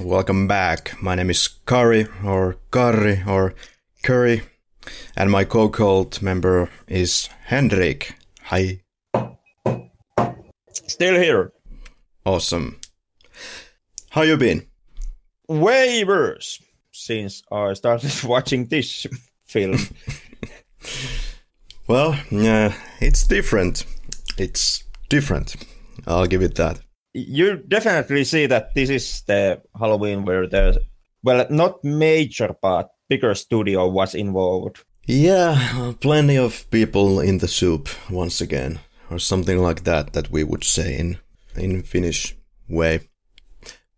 Welcome back. My name is Kari, or Karri, or Curry, and my co-cult member is Hendrik. Hi. Still here. Awesome. How you been? Way worse since I started watching this film. Well, yeah, it's different. It's different. I'll give it that. You definitely see that this is the Halloween where the well, not major but bigger studio was involved. Yeah, plenty of people in the soup once again, or something like that. That we would say in in Finnish way.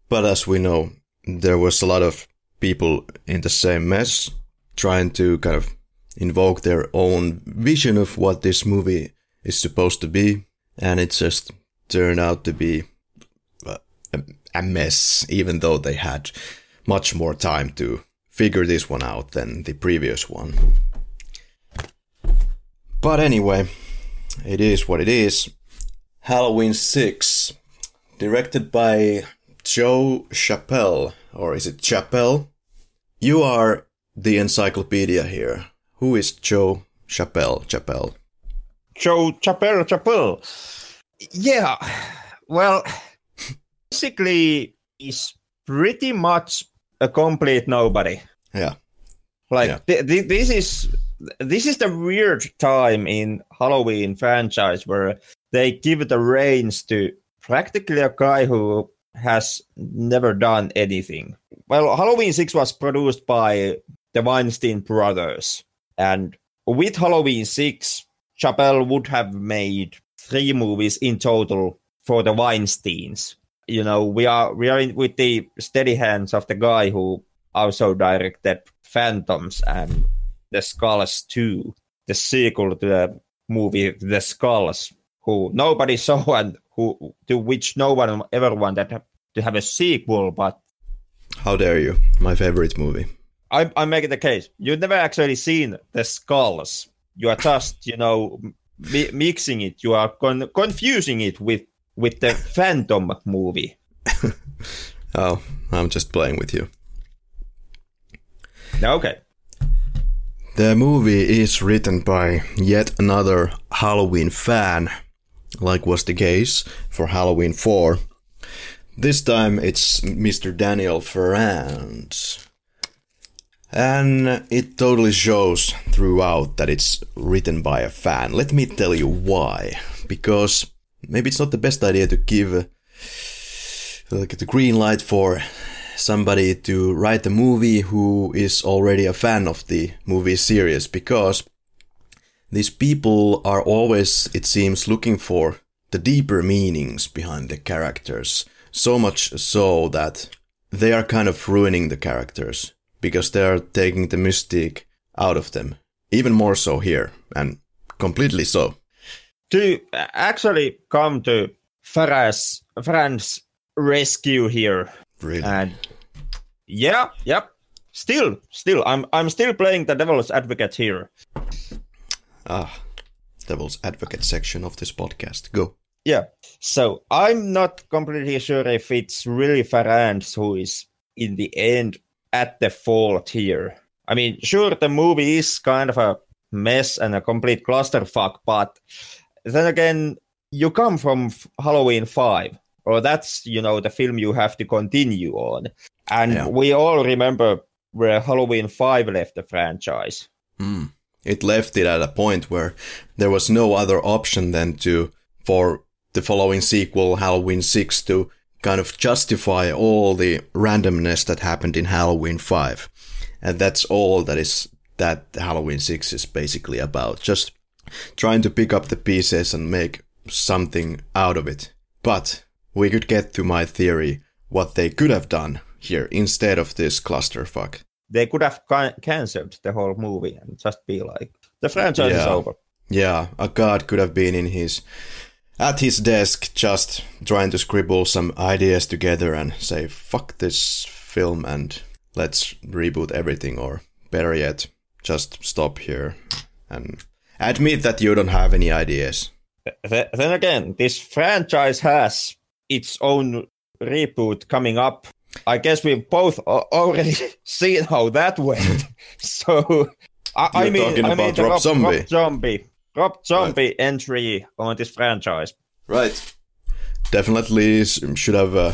But as we know, there was a lot of people in the same mess, trying to kind of invoke their own vision of what this movie is supposed to be, and it just turned out to be a, mess, even though they had much more time to figure this one out than the previous one. But anyway, it is what it is. Halloween 6, directed by Joe Chappelle, or is it Chappelle? You are the encyclopedia here. Who is Joe Chappelle? Chappelle. Joe Chappelle Chappelle. Yeah. Well, basically, is pretty much a complete nobody. Yeah. Like Yeah. th- th- this is this is the weird time in Halloween franchise where they give the reins to practically a guy who has never done anything. Well, Halloween 6 was produced by the Weinstein brothers. And with Halloween 6, Chappelle would have made three movies in total for the Weinsteins. You know, we are we are in, with the steady hands of the guy who also directed Phantoms and The Skulls 2, the sequel to the movie The Skulls, who nobody saw and who to which no one ever wanted to have a sequel, but How dare you? My favorite movie. I'm, I'm making the case. You've never actually seen the skulls. You are just, you know, mi- mixing it. You are con- confusing it with with the Phantom movie. Oh, I'm just playing with you. Okay. The movie is written by yet another Halloween fan, like was the case for Halloween 4. This time it's Mr. Daniel Ferrand. And it totally shows throughout that it's written by a fan. Let me tell you why. Because maybe it's not the best idea to give uh, like the green light for somebody to write a movie who is already a fan of the movie series because these people are always, it seems, looking for the deeper meanings behind the characters. So much so that they are kind of ruining the characters because they are taking the mystique out of them. Even more so here, and completely so. To actually come to Farah's Fran's rescue here, Really. and yeah, yep. Still, still, I'm I'm still playing the devil's advocate here. ah, devil's advocate section of this podcast. Go. Yeah. So I'm not completely sure if it's really Farand who is in the end at the fault here. I mean, sure, the movie is kind of a mess and a complete clusterfuck, but then again, you come from F- Halloween 5, or that's, you know, the film you have to continue on. And Yeah. we all remember where Halloween 5 left the franchise. Mm. It left it at a point where there was no other option than to, for the following sequel, Halloween 6, to kind of justify all the randomness that happened in Halloween 5. And that's all that is, that Halloween 6 is basically about. Just trying to pick up the pieces and make something out of it. But we could get to my theory what they could have done here instead of this clusterfuck. They could have ca- cancelled the whole movie and just be like, the franchise is over. Yeah, a god could have been in his at his desk just trying to scribble some ideas together and say fuck this film and let's reboot everything or better yet just stop here and admit that you don't have any ideas. Th- then again, this franchise has its own reboot coming up. I guess we've both already seen how that went. so, I, I mean, talking I mean about the Rob Rob Zombie. Rob Zombie, Rob Zombie entry on this franchise. Right. Definitely should have uh,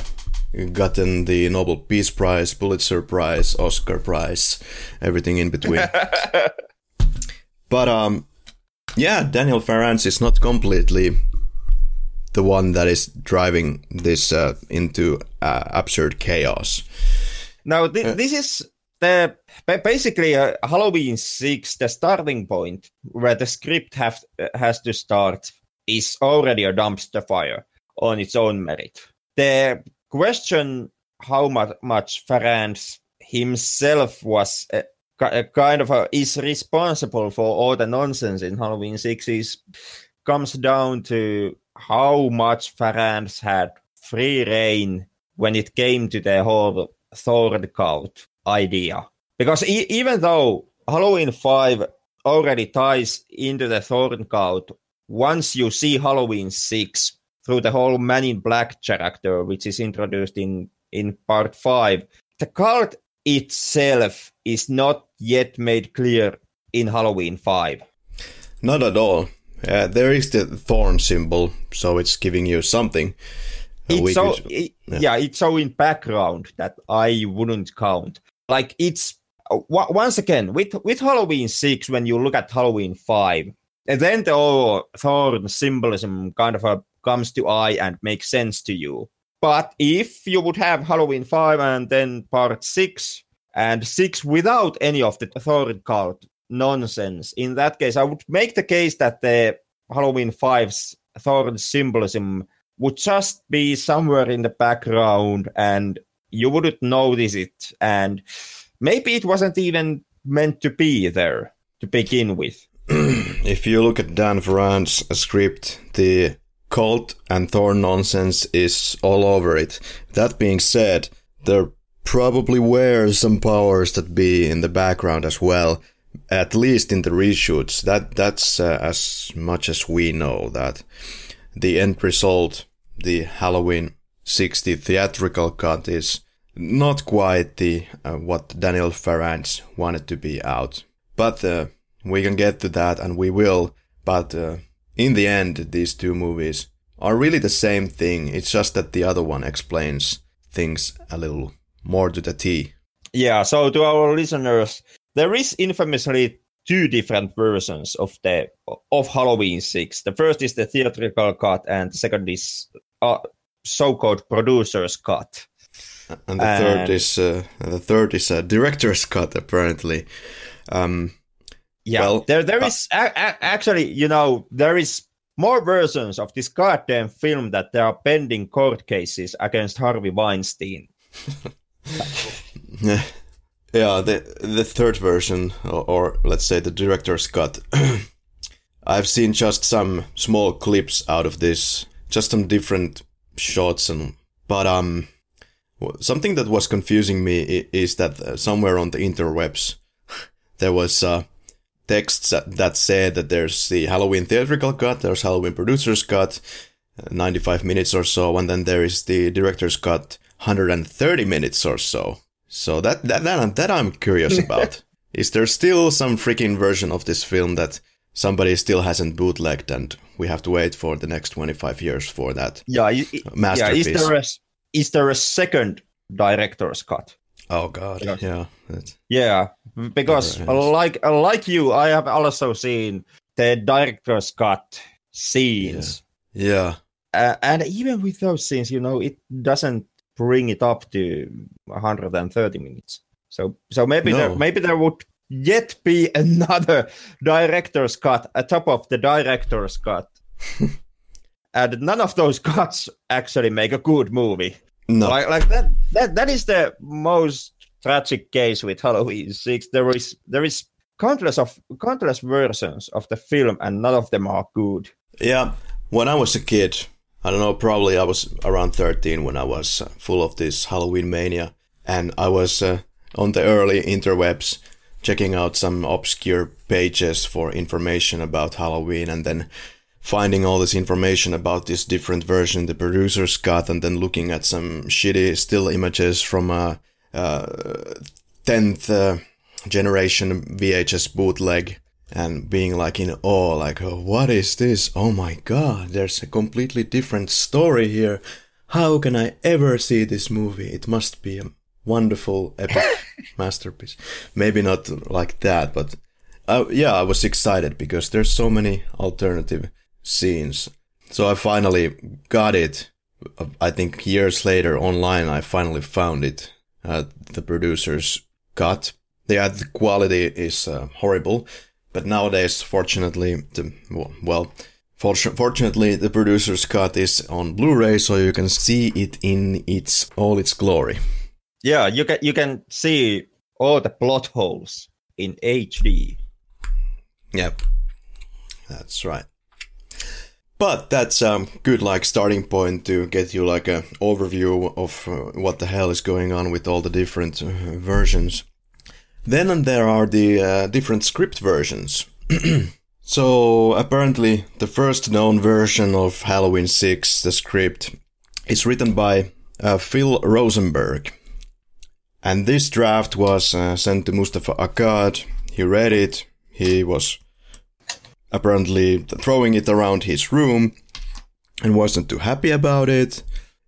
gotten the Nobel Peace Prize, Pulitzer Prize, Oscar Prize, everything in between. but um, yeah, Daniel Farrands is not completely the one that is driving this uh, into uh, absurd chaos. Now, thi- this is the basically uh, Halloween six. The starting point where the script have has to start is already a dumpster fire on its own merit. The question how much much Farrands himself was uh, uh, Eh, kind of a, is responsible for all the nonsense in Halloween six is comes down to how much Farrands had free reign when it came to the whole Thorn Cult idea. Because e- even though Halloween 5 already ties into the Thorn Cult, once you see Halloween 6 through the whole Man in Black character, which is introduced in, in part 5, the cult itself is not yet made clear in Halloween 5. Not at all. Uh, there is the thorn symbol, so it's giving you something. It's so could- i- yeah. it's so in background that I wouldn't count. Like it's uh, once again with with Halloween six when you look at Halloween five, and then the thorn symbolism kind of uh, comes to eye and makes sense to you. But if you would have Halloween five and then part six and six without any of the thorn cult nonsense, in that case, I would make the case that the Halloween 5's thorn symbolism would just be somewhere in the background and you wouldn't notice it. And maybe it wasn't even meant to be there to begin with. if you look at Dan Farran's script, the cult and thorn nonsense is all over it. That being said, there probably were some powers that be in the background as well. At least in the reshoots, that that's uh, as much as we know. That the end result, the Halloween 60 theatrical cut, is not quite the uh, what Daniel Farrands wanted to be out. But uh, we can get to that, and we will. But uh, in the end, these two movies are really the same thing. It's just that the other one explains things a little more to the T. Yeah, so to our listeners, there is infamously two different versions of the of Halloween 6. The first is the theatrical cut and the second is uh, so-called producer's cut. And the third is uh, the third is a director's cut, apparently. Um, Yeah, Well, there there uh, is a- a- actually, you know, there is more versions of this goddamn film that there are pending court cases against Harvey Weinstein. yeah, yeah. the the third version, or, or let's say the director's cut. I've seen just some small clips out of this, just some different shots, and but um, something that was confusing me is that uh, somewhere on the interwebs there was uh, texts that, said that there's the Halloween theatrical cut, there's Halloween producer's cut, uh, 95 minutes or so, and then there is the director's cut, 130 minutes or so. So that that that, that I'm curious about. is there still some freaking version of this film that somebody still hasn't bootlegged, and we have to wait for the next 25 years for that Yeah, i- yeah. Is there a is there a second director's cut? oh God, Yeah. yeah. Yeah, because like like you, I have also seen the director's cut scenes, yeah. uh, and even with those scenes, you know, it doesn't bring it up to 130 minutes. So so maybe there maybe there would yet be another director's cut atop of the director's cut. and none of those cuts actually make a good movie. No. Like like that that that is the most tragic case with Halloween Six. There is there is countless of countless versions of the film, and none of them are good. Yeah, when I was a kid, I don't know, probably I was around 13 when I was uh, full of this Halloween mania, and I was uh, on the early interwebs checking out some obscure pages for information about Halloween, and then finding all this information about this different version the producers got, and then looking at some shitty still images from a, a 10th uh, generation VHS bootleg and being like in awe, like, oh, what is this? Oh my god, there's a completely different story here. How can I ever see this movie? It must be a wonderful, epic masterpiece. Maybe not like that, but uh, yeah, I was excited because there's so many alternative scenes. So I finally got it. I think years later online, I finally found it. Uh, the producers got. Yeah, the quality is uh, horrible but nowadays, fortunately, the, well, fortunately, the producer's cut is on Blu-ray, so you can see it in its all its glory. Yeah, you can you can see all the plot holes in HD. Yep, that's right. But that's a um, good like starting point to get you like a overview of uh, what the hell is going on with all the different uh, versions. Then and there are the uh, different script versions. so apparently, the first known version of Halloween 6, the script, is written by uh, Phil Rosenberg. And this draft was uh, sent to Moustapha Akkad. He read it. He was apparently throwing it around his room and wasn't too happy about it.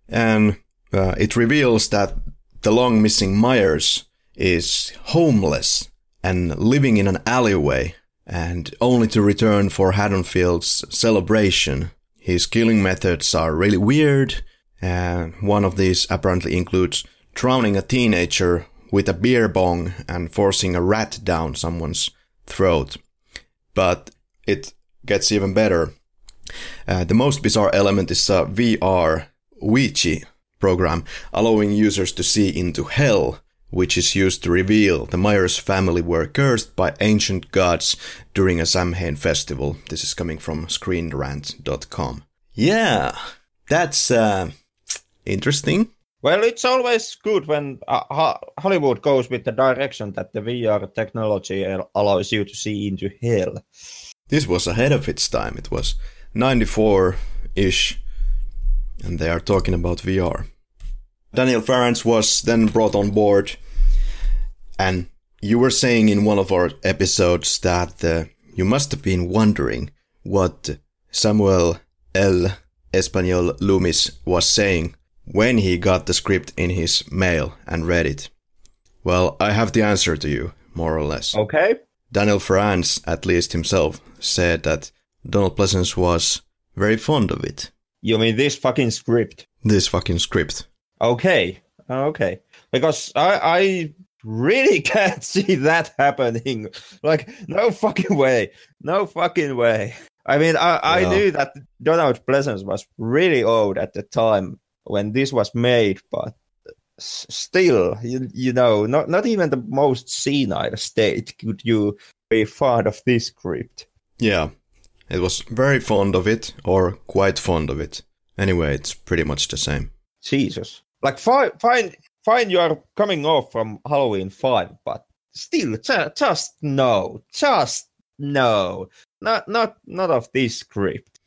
And uh, it reveals that the long missing Myers is homeless and living in an alleyway and only to return for Haddonfield's celebration. His killing methods are really weird, and one of these apparently includes drowning a teenager with a beer bong and forcing a rat down someone's throat. But it gets even better. Uh, the most bizarre element is a VR Ouija program, allowing users to see into hell which is used to reveal the Myers family were cursed by ancient gods during a Samhain festival. This is coming from screenrant.com. Yeah, that's uh, interesting. Well, it's always good when uh, Hollywood goes with the direction that the VR technology allows you to see into hell. This was ahead of its time. It was 94 ish, and they are talking about VR. Daniel Farrands was then brought on board and you were saying in one of our episodes that uh, you must have been wondering what Samuel L. Espanol Loomis was saying when he got the script in his mail and read it. Well, I have the answer to you, more or less. Okay. Daniel Farrands, at least himself, said that Donald Pleasence was very fond of it. You mean this fucking script? This fucking script. Okay. Okay. Because I, I really can't see that happening. Like, no fucking way. No fucking way. I mean, I, I yeah. knew that Donald Pleasence was really old at the time when this was made, but still, you, you know, not, not even the most senile state could you be fond of this script. Yeah, it was very fond of it, or quite fond of it. Anyway, it's pretty much the same. Jesus. Like, fine, fine fine you are coming off from Halloween 5, but still just no. Just no. Not not not of this script.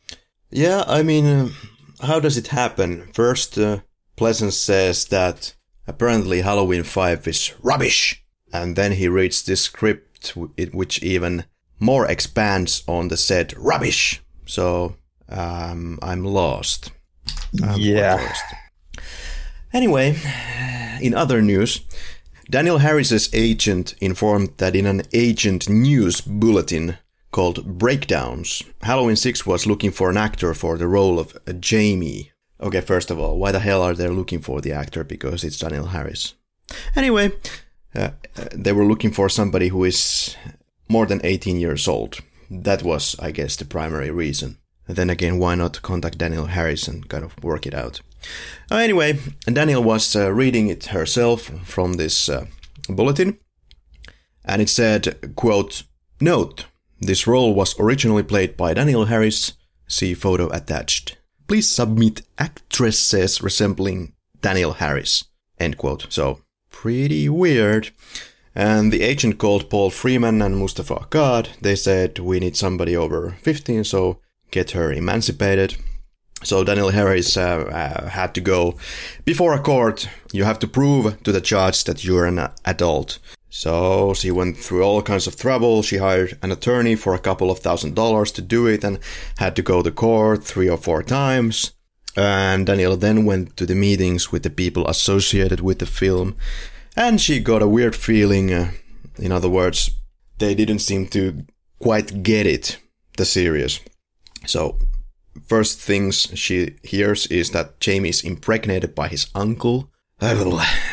Yeah, I mean uh, how does it happen? First uh, says that apparently Halloween 5 is rubbish. And then he reads this script which even more expands on the said rubbish. So um, I'm lost. I'm yeah. Lost. Anyway, in other news, Danielle Harris's agent informed that in an agent news bulletin called Breakdowns, Halloween 6 was looking for an actor for the role of Jamie. Okay, first of all, why the hell are they looking for the actor? Because it's Danielle Harris. Anyway, uh, they were looking for somebody who is more than 18 years old. That was, I guess, the primary reason. Then again, why not contact Danielle Harris and kind of work it out? Uh, anyway, Danielle was uh, reading it herself from this uh, bulletin, and it said, quote, Note, this role was originally played by Danielle Harris, see photo attached. Please submit actresses resembling Danielle Harris, end quote. So, pretty weird. And the agent called Paul Freeman and Moustapha Akkad. They said, we need somebody over 15, so get her emancipated. So Danielle Harris uh, uh, had to go before a court. You have to prove to the judge that you're an adult. So she went through all kinds of trouble. She hired an attorney for a couple of thousand dollars to do it and had to go to court three or four times. And Danielle then went to the meetings with the people associated with the film. And she got a weird feeling. Uh, in other words, they didn't seem to quite get it, the series. So first things she hears is that Jamie is impregnated by his uncle.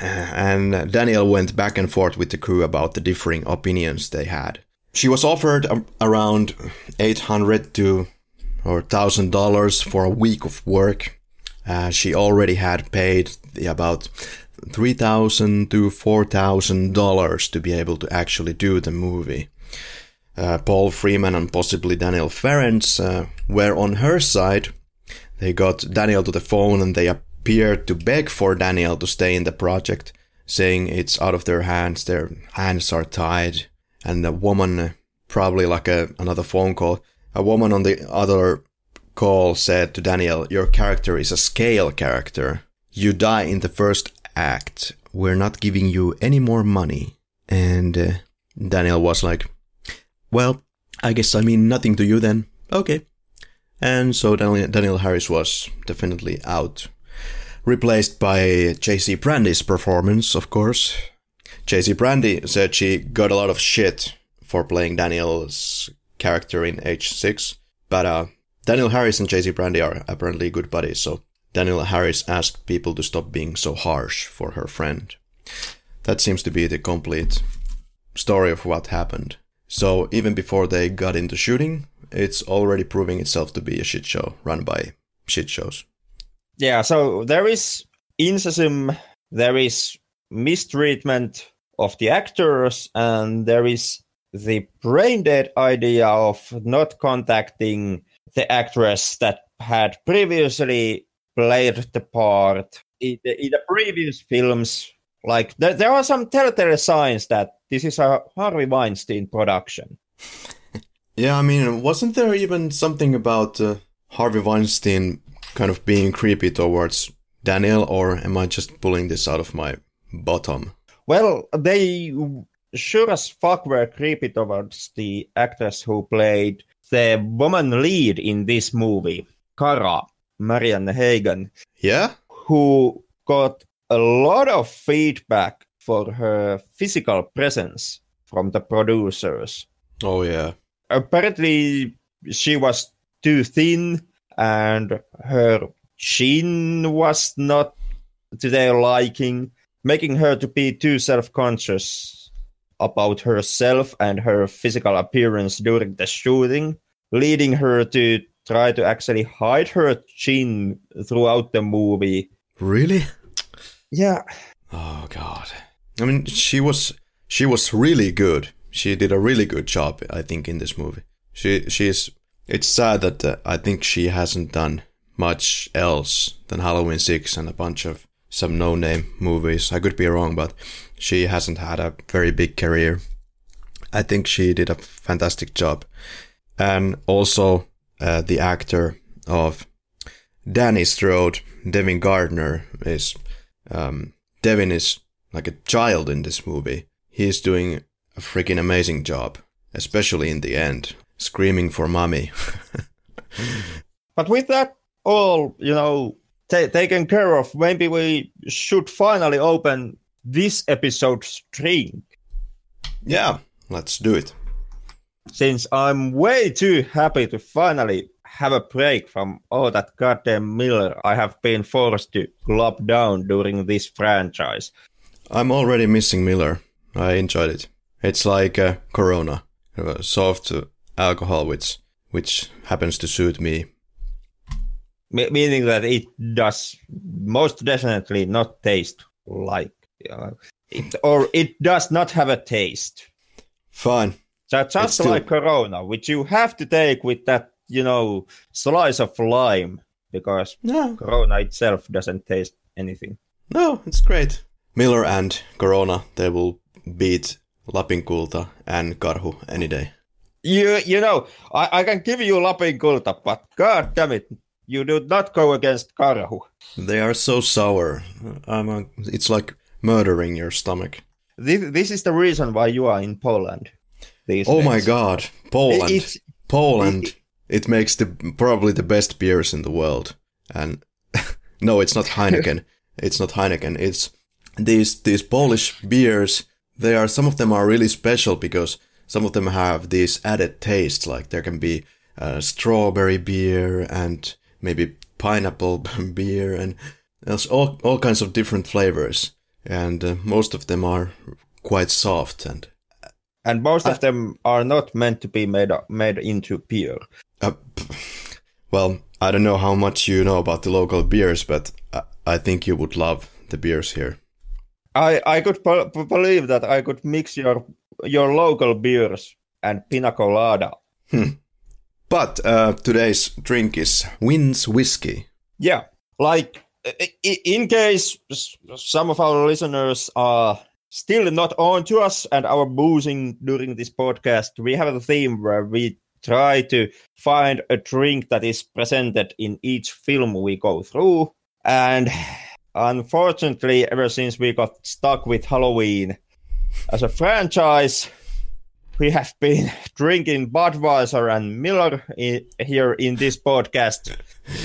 And Danielle went back and forth with the crew about the differing opinions they had. She was offered around 800 to or thousand dollars for a week of work. Uh, she already had paid about three thousand to four thousand dollars to be able to actually do the movie uh, Paul Freeman and possibly Daniel Farrands uh, were on her side. They got Danielle to the phone and they appeared to beg for Danielle to stay in the project, saying it's out of their hands, their hands are tied. And the woman, probably like a, another phone call, a woman on the other call said to Danielle, Your character is a scale character. You die in the first act. We're not giving you any more money. And uh, Danielle was like, well, I guess I mean nothing to you then. Okay. And so Danielle, Danielle Harris was definitely out. Replaced by J.C. Brandy's performance, of course. J.C. Brandy said she got a lot of shit for playing Danielle's character in H6, but uh, Danielle Harris and J.C. Brandy are apparently good buddies, so Danielle Harris asked people to stop being so harsh for her friend. That seems to be the complete story of what happened. So even before they got into shooting, it's already proving itself to be a shit show run by shit shows. Yeah, so there is incession, there is mistreatment of the actors, and there is the brain dead idea of not contacting the actress that had previously played the part in the, in the previous films. Like there, there are some telltale signs that this is a Harvey Weinstein production. yeah, I mean, wasn't there even something about uh, Harvey Weinstein kind of being creepy towards Danielle, or am I just pulling this out of my bottom? Well, they sure as fuck were creepy towards the actress who played the woman lead in this movie, Kara, Marianne Hagan. Yeah? Who got a lot of feedback for her physical presence from the producers. Oh, yeah. Apparently, she was too thin and her chin was not to their liking, making her to be too self-conscious about herself and her physical appearance during the shooting, leading her to try to actually hide her chin throughout the movie. Really? Yeah. Oh god. I mean, she was she was really good. She did a really good job, I think, in this movie. She she's. It's sad that uh, I think she hasn't done much else than Halloween Six and a bunch of some no-name movies. I could be wrong, but she hasn't had a very big career. I think she did a fantastic job, and also uh, the actor of Danny Strode, Devin Gardner, is um, Devin is like a child in this movie. He is doing a freaking amazing job, especially in the end, screaming for mommy. but with that all, you know, t- taken care of, maybe we should finally open this episode's drink. Yeah, let's do it. Since I'm way too happy to finally have a break from all that goddamn Miller I have been forced to glop down during this franchise. I'm already missing Miller. I enjoyed it. It's like a Corona, a soft alcohol which which happens to suit me. Me- meaning that it does most definitely not taste like uh, it, or it does not have a taste. Fine. So It's just still- like Corona, which you have to take with that, you know, slice of lime, because No, Corona itself doesn't taste anything. no, it's great. Miller and Corona, they will beat Lapinkulta and Karhu any day. You you know, I, I can give you Lapin Kulta, but god damn it, you do not go against Karhu. They are so sour. I'm a, it's like murdering your stomach. This, this is the reason why you are in Poland. These Oh my god, Poland. It's Poland. It makes the probably the best beers in the world. And no, it's not Heineken. it's not Heineken. It's these these Polish beers. They are some of them are really special because some of them have these added tastes. Like there can be uh, strawberry beer and maybe pineapple beer and there's all all kinds of different flavors. And uh, most of them are quite soft and and most of them are not meant to be made made into beer. Uh, well, I don't know how much you know about the local beers, but I, I think you would love the beers here. I I could b- believe that I could mix your your local beers and pina colada. But uh, today's drink is Wynn's Whiskey. Yeah, like in case some of our listeners are still not on to us and our boozing during this podcast, we have a theme where we try to find a drink that is presented in each film we go through. And unfortunately, ever since we got stuck with Halloween as a franchise, we have been drinking Budweiser and Miller i- here in this podcast.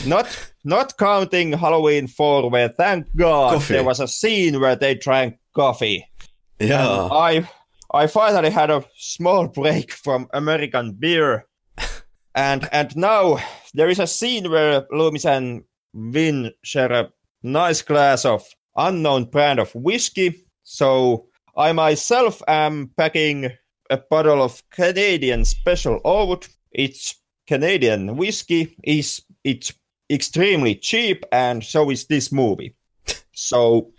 Not not counting Halloween 4, where thank God Coffee. there was a scene where they drank coffee. Yeah. And I I finally had a small break from American beer. and and now there is a scene where Loomis and Wynn share a nice glass of unknown brand of whiskey. So I myself am packing a bottle of Canadian Special Old. It's Canadian whiskey. Is it's extremely cheap, and so is this movie. So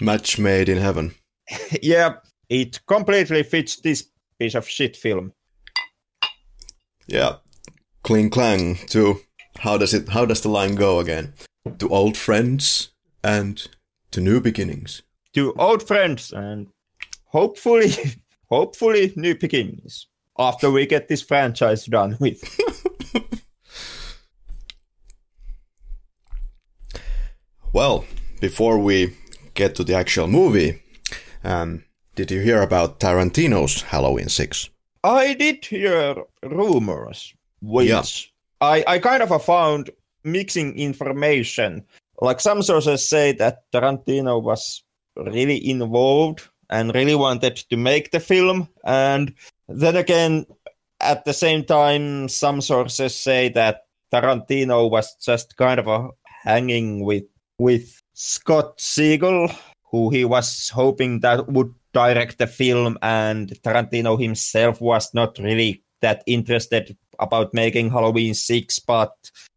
Match made in heaven. yeah, it completely fits this piece of shit film. Yeah. Cling clang to how does it how does the line go again? To old friends and to new beginnings. To old friends and hopefully, hopefully new beginnings after we get this franchise done with. Well, before we get to the actual movie, um, did you hear about Tarantino's Halloween 6? I did hear rumors, which Yeah. I, I kind of found mixing information. Like some sources say that Tarantino was really involved and really wanted to make the film. And then again, at the same time, some sources say that Tarantino was just kind of a hanging with with Scott Spiegel, who he was hoping that would direct the film, and Tarantino himself was not really that interested about making Halloween six, but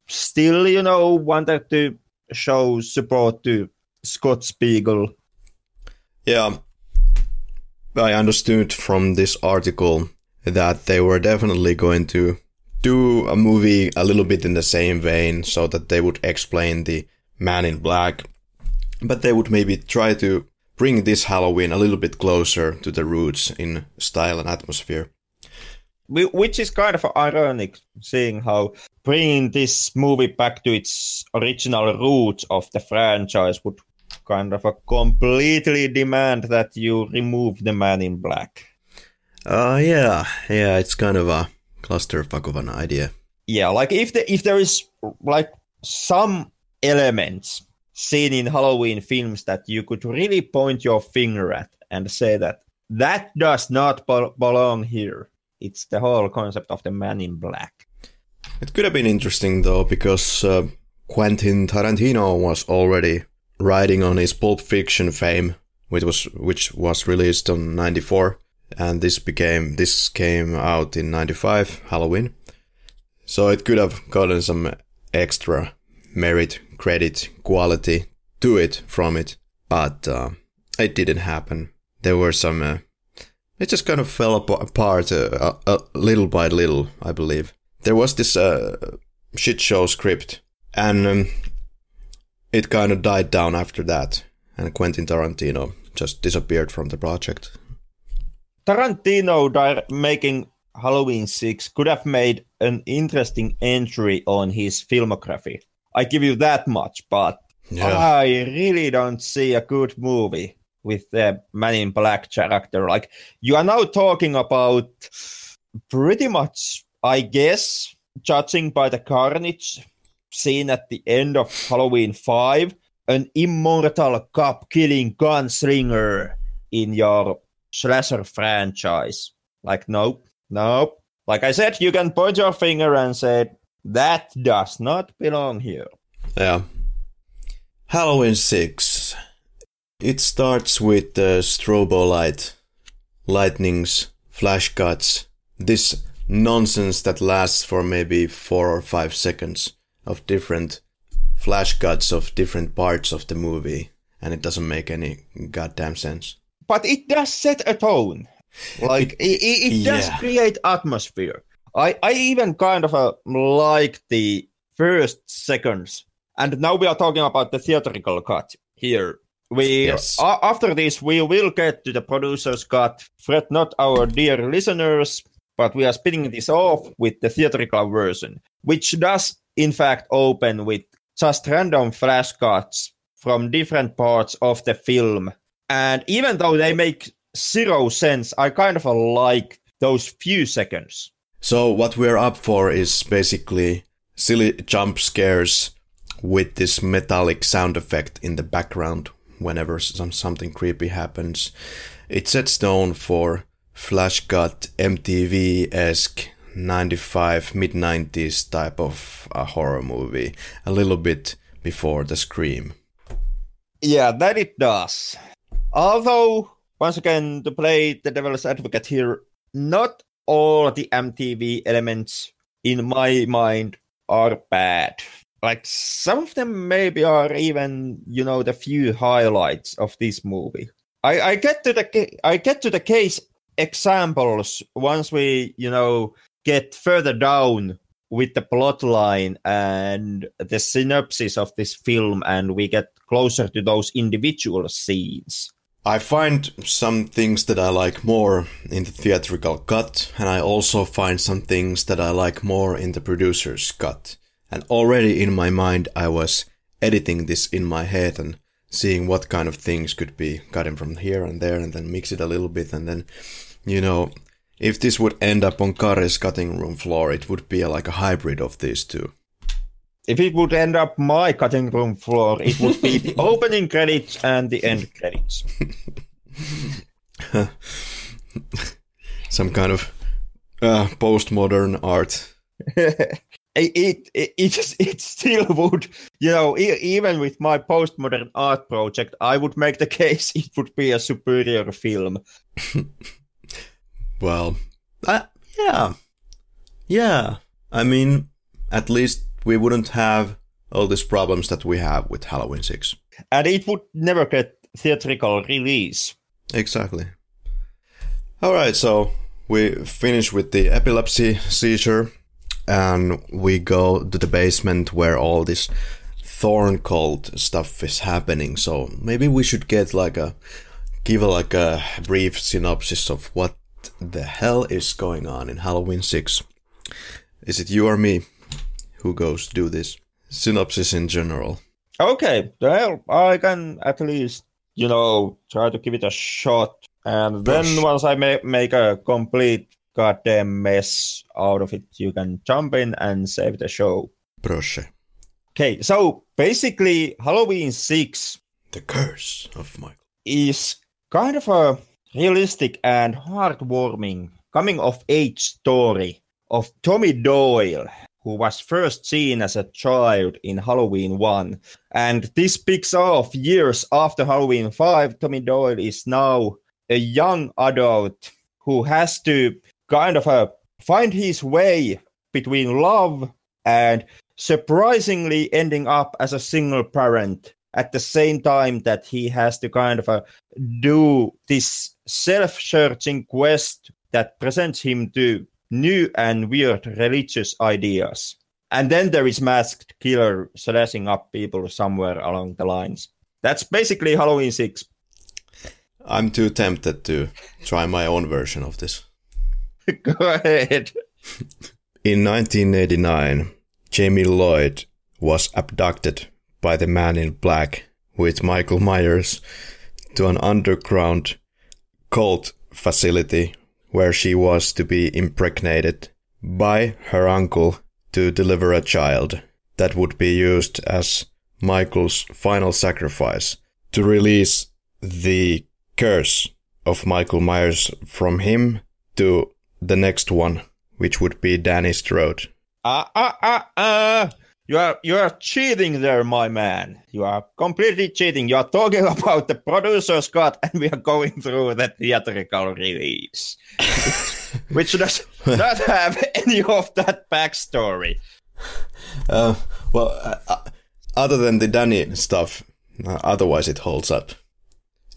still, you know, wanted to show support to Scott Spiegel. Yeah. I understood from this article that they were definitely going to do a movie a little bit in the same vein so that they would explain the man in black, but they would maybe try to bring this Halloween a little bit closer to the roots in style and atmosphere. Whi- Which is kind of ironic, seeing how bringing this movie back to its original roots of the franchise would kind of a completely demand that you remove the man in black. Uh, yeah, yeah, it's kind of a clusterfuck of an idea. Yeah, like if the if there is like some elements seen in Halloween films that you could really point your finger at and say that that does not bel- belong here. It's the whole concept of the man in black. It could have been interesting though, because uh, Quentin Tarantino was already riding on his Pulp Fiction fame, which was which was released on '94, and this became this came out in '95 Halloween. So it could have gotten some extra merit, credit, quality to it from it, but uh, it didn't happen. There were some. Uh, it just kind of fell apart uh, a, little by little, I believe. There was this uh, shit show script, and um, it kind of died down after that, and Quentin Tarantino just disappeared from the project. Tarantino di- making Halloween 6 could have made an interesting entry on his filmography. I give you that much, but yeah. I really don't see a good movie with the Man in Black character. Like you are now talking about pretty much, I guess, judging by the carnage seen at the end of Halloween 5, an immortal cop killing gunslinger in your slasher franchise. Like, nope, nope. Like I said, you can point your finger and say, that does not belong here. Yeah. Halloween 6. It starts with the strobo light, lightnings, flash cuts, this nonsense that lasts for maybe four or five seconds of different flash cuts of different parts of the movie, and it doesn't make any goddamn sense. But it does set a tone. Like it, it, it does yeah. create atmosphere. I, I even kind of uh, like the first seconds, and now we are talking about the theatrical cut here. We yes. uh, after this we will get to the producer's cut. Fret not, our dear listeners, but we are spinning this off with the theatrical version, which does in fact open with just random flash cuts from different parts of the film. And even though they make zero sense, I kind of like those few seconds. So what we're up for is basically silly jump scares with this metallic sound effect in the background whenever some something creepy happens. It sets tone for flash cut MTV esque 95 mid 90s type of a horror movie a little bit before the scream. Yeah that it does. Although once again to play the devil's advocate here not all the mtv elements in my mind are bad like some of them maybe are even you know the few highlights of this movie i i get to the i get to the case examples once we you know get further down with the plot line and the synopsis of this film and we get closer to those individual scenes. I find some things that I like more in the theatrical cut, and I also find some things that I like more in the producer's cut. And already in my mind, I was editing this in my head and seeing what kind of things could be cutting from here and there, and then mix it a little bit, and then, you know, if this would end up on Kari's cutting room floor, it would be like a hybrid of these two. If it would end up my cutting room floor, it would be the opening credits and the end credits. Some kind of uh, postmodern art. it, it, it, it, just, it still would, you know, even with my postmodern art project, I would make the case it would be a superior film. Well, uh, yeah. Yeah. I mean, at least we wouldn't have all these problems that we have with Halloween 6. And it would never get theatrical release. Exactly. All right, so we finish with the epilepsy seizure and we go to the basement where all this thorn cult stuff is happening. So maybe we should get like a give like a brief synopsis of what the hell is going on in Halloween 6? Is it you or me who goes do this? Synopsis in general. Okay, well, I can at least, you know, try to give it a shot. And then Push. once I ma- make a complete goddamn mess out of it, you can jump in and save the show. Proszę. Okay, so basically, Halloween 6 The Curse of Michael is kind of a realistic and heartwarming coming of age story of Tommy Doyle, who was first seen as a child in Halloween 1. And this picks off years after Halloween 5. Tommy Doyle is now a young adult who has to kind of a find his way between love and surprisingly ending up as a single parent at the same time that he has to kind of uh, do this self-searching quest that presents him to new and weird religious ideas. And then there is masked killer slashing up people somewhere along the lines. That's basically Halloween 6. I'm too tempted to try my own version of this. Go ahead. In 1989, Jamie Lloyd was abducted by the man in black with Michael Myers to an underground cult facility where she was to be impregnated by her uncle to deliver a child that would be used as Michael's final sacrifice to release the curse of Michael Myers from him to the next one, which would be Danny's Strode. Ah, ah, ah, ah. You are you are cheating there, my man. You are completely cheating. You are talking about the producer's cut, and we are going through the theatrical release, which does not have any of that backstory. Uh, well, uh, uh, other than the Danny stuff, uh, otherwise it holds up.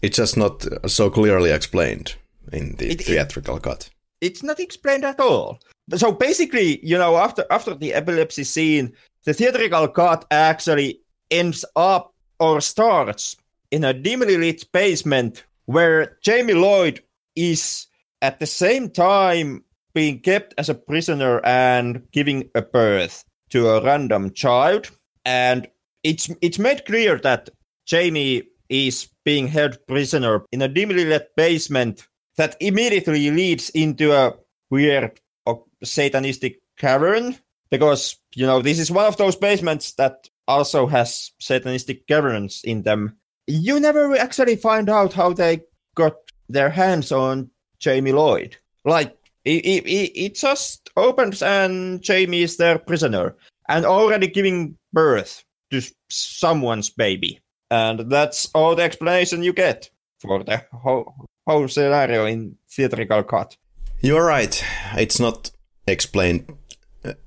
It's just not so clearly explained in the it, theatrical it, cut. It's not explained at all. So basically, you know, after after the epilepsy scene, the theatrical cut actually ends up or starts in a dimly lit basement where Jamie Lloyd is at the same time being kept as a prisoner and giving a birth to a random child. And it's it's made clear that Jamie is being held prisoner in a dimly lit basement that immediately leads into a weird uh, satanistic cavern because you know this is one of those basements that also has satanistic caverns in them. You never actually find out how they got their hands on Jamie Lloyd. Like it, it, it just opens and Jamie is their prisoner and already giving birth to someone's baby. And that's all the explanation you get for the whole, whole scenario in theatrical cut. You're right. It's not explained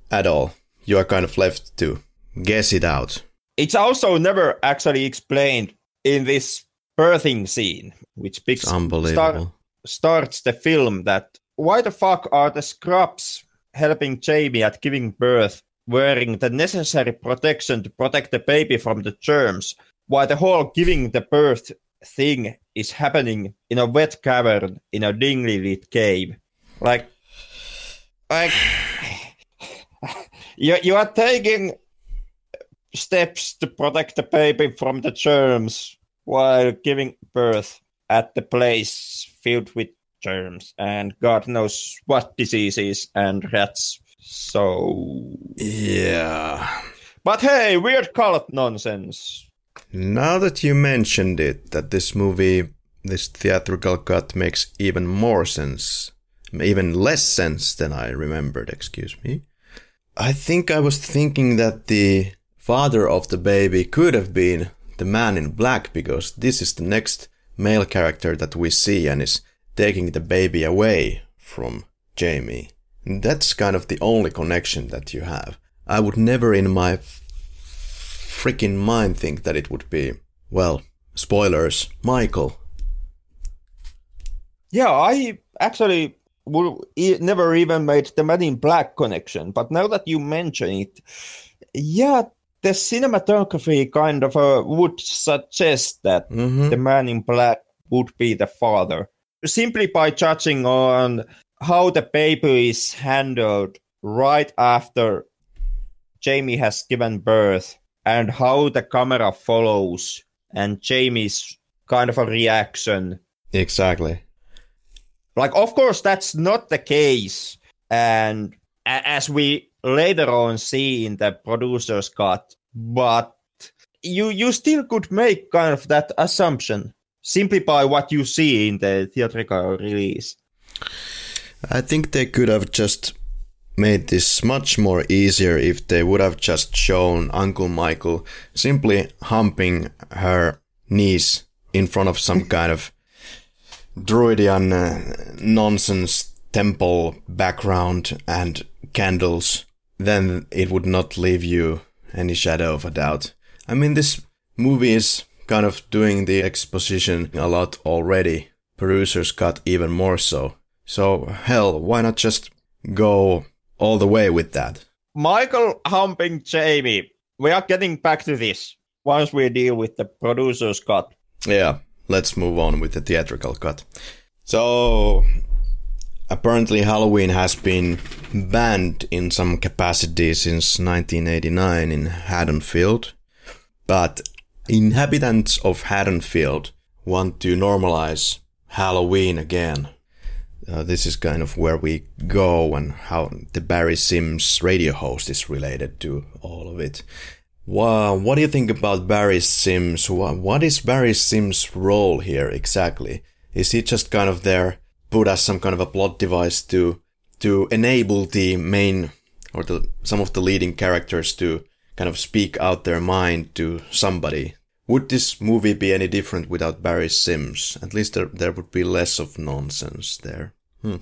at all. You are kind of left to guess it out. It's also never actually explained in this birthing scene, which picks unbelievable. starts the film that why the fuck are the scrubs helping Jamie at giving birth wearing the necessary protection to protect the baby from the germs, while the whole giving the birth thing is happening in a wet cavern in a dimly lit cave. Like, like you, you are taking steps to protect the baby from the germs while giving birth at the place filled with germs and God knows what diseases and rats. So yeah. But hey, weird cult nonsense. Now that you mentioned it, that this movie, this theatrical cut makes even more sense, even less sense than I remembered. Excuse me. I think I was thinking that the father of the baby could have been the man in black because this is the next male character that we see and is taking the baby away from Jamie. And that's kind of the only connection that you have. I would never in my freaking mind think that it would be, well, spoilers, Michael. Yeah, I actually would never even made the Man in Black connection, but now that you mention it, yeah, the cinematography kind of uh, would suggest that mm-hmm. the Man in Black would be the father, simply by judging on how the baby is handled right after Jamie has given birth and how the camera follows and Jamie's kind of a reaction. Exactly. Like, of course, that's not the case. And as we later on see in the producer's cut, but you you still could make kind of that assumption simply by what you see in the theatrical release. I think they could have just made this much more easier if they would have just shown Uncle Michael simply humping her knees in front of some kind of druidian uh, nonsense temple background and candles then it would not leave you any shadow of a doubt. I mean, this movie is kind of doing the exposition a lot already. Producers cut even more so. So, hell, why not just go all the way with that? Michael humping Jamie. We are getting back to this once we deal with the producer's cut. Yeah, let's move on with the theatrical cut. So, apparently, Halloween has been banned in some capacity since 1989 in Haddonfield, but inhabitants of Haddonfield want to normalize Halloween again. Uh, this is kind of where we go and how the Barry Simms radio host is related to all of it. Wow, what do you think about Barry Simms? What is Barry Simms' role here exactly? Is he just kind of there put as some kind of a plot device to to enable the main or the some of the leading characters to kind of speak out their mind to somebody? Would this movie be any different without Barry Simms? At least there, there would be less of nonsense there. Hmm.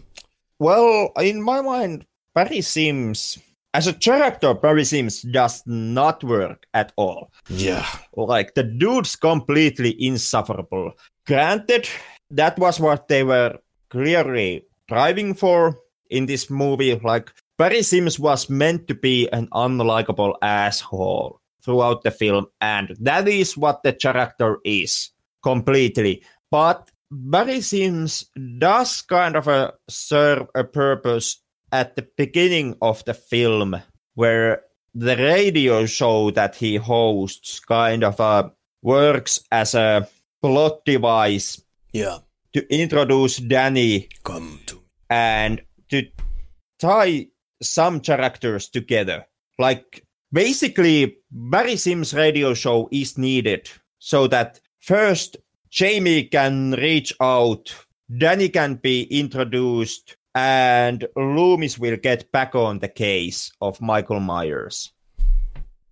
Well, in my mind, Barry Simms as a character, Barry Simms does not work at all. Yeah. Like the dude's completely insufferable. Granted, that was what they were clearly driving for in this movie. Like Barry Simms was meant to be an unlikable asshole throughout the film, and that is what the character is completely. But Barry Simms does kind of a serve a purpose at the beginning of the film where the radio show that he hosts kind of uh, works as a plot device yeah. to introduce danny come to and to tie some characters together. Like basically barry simms radio show is needed so that first jamie can reach out danny can be introduced and Loomis will get back on the case of Michael Myers.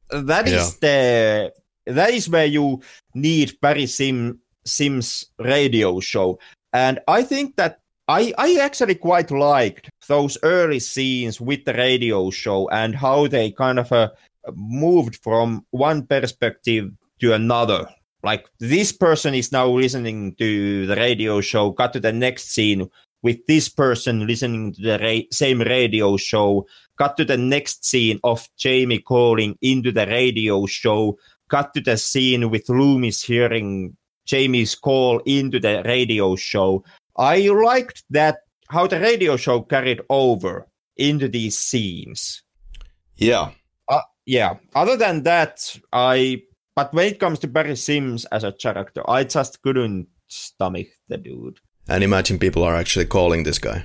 That is yeah. the that is where you need Barry Sim, Simms radio show, and I think that I I actually quite liked those early scenes with the radio show and how they kind of uh, moved from one perspective to another. Like this person is now listening to the radio show. Cut to the next scene with this person listening to the ra- same radio show. Cut to the next scene of Jamie calling into the radio show. Cut to the scene with Loomis hearing Jamie's call into the radio show. I liked that how the radio show carried over into these scenes. Yeah. Uh, yeah. Other than that, I. But when it comes to Barry Simms as a character, I just couldn't stomach the dude. And imagine people are actually calling this guy.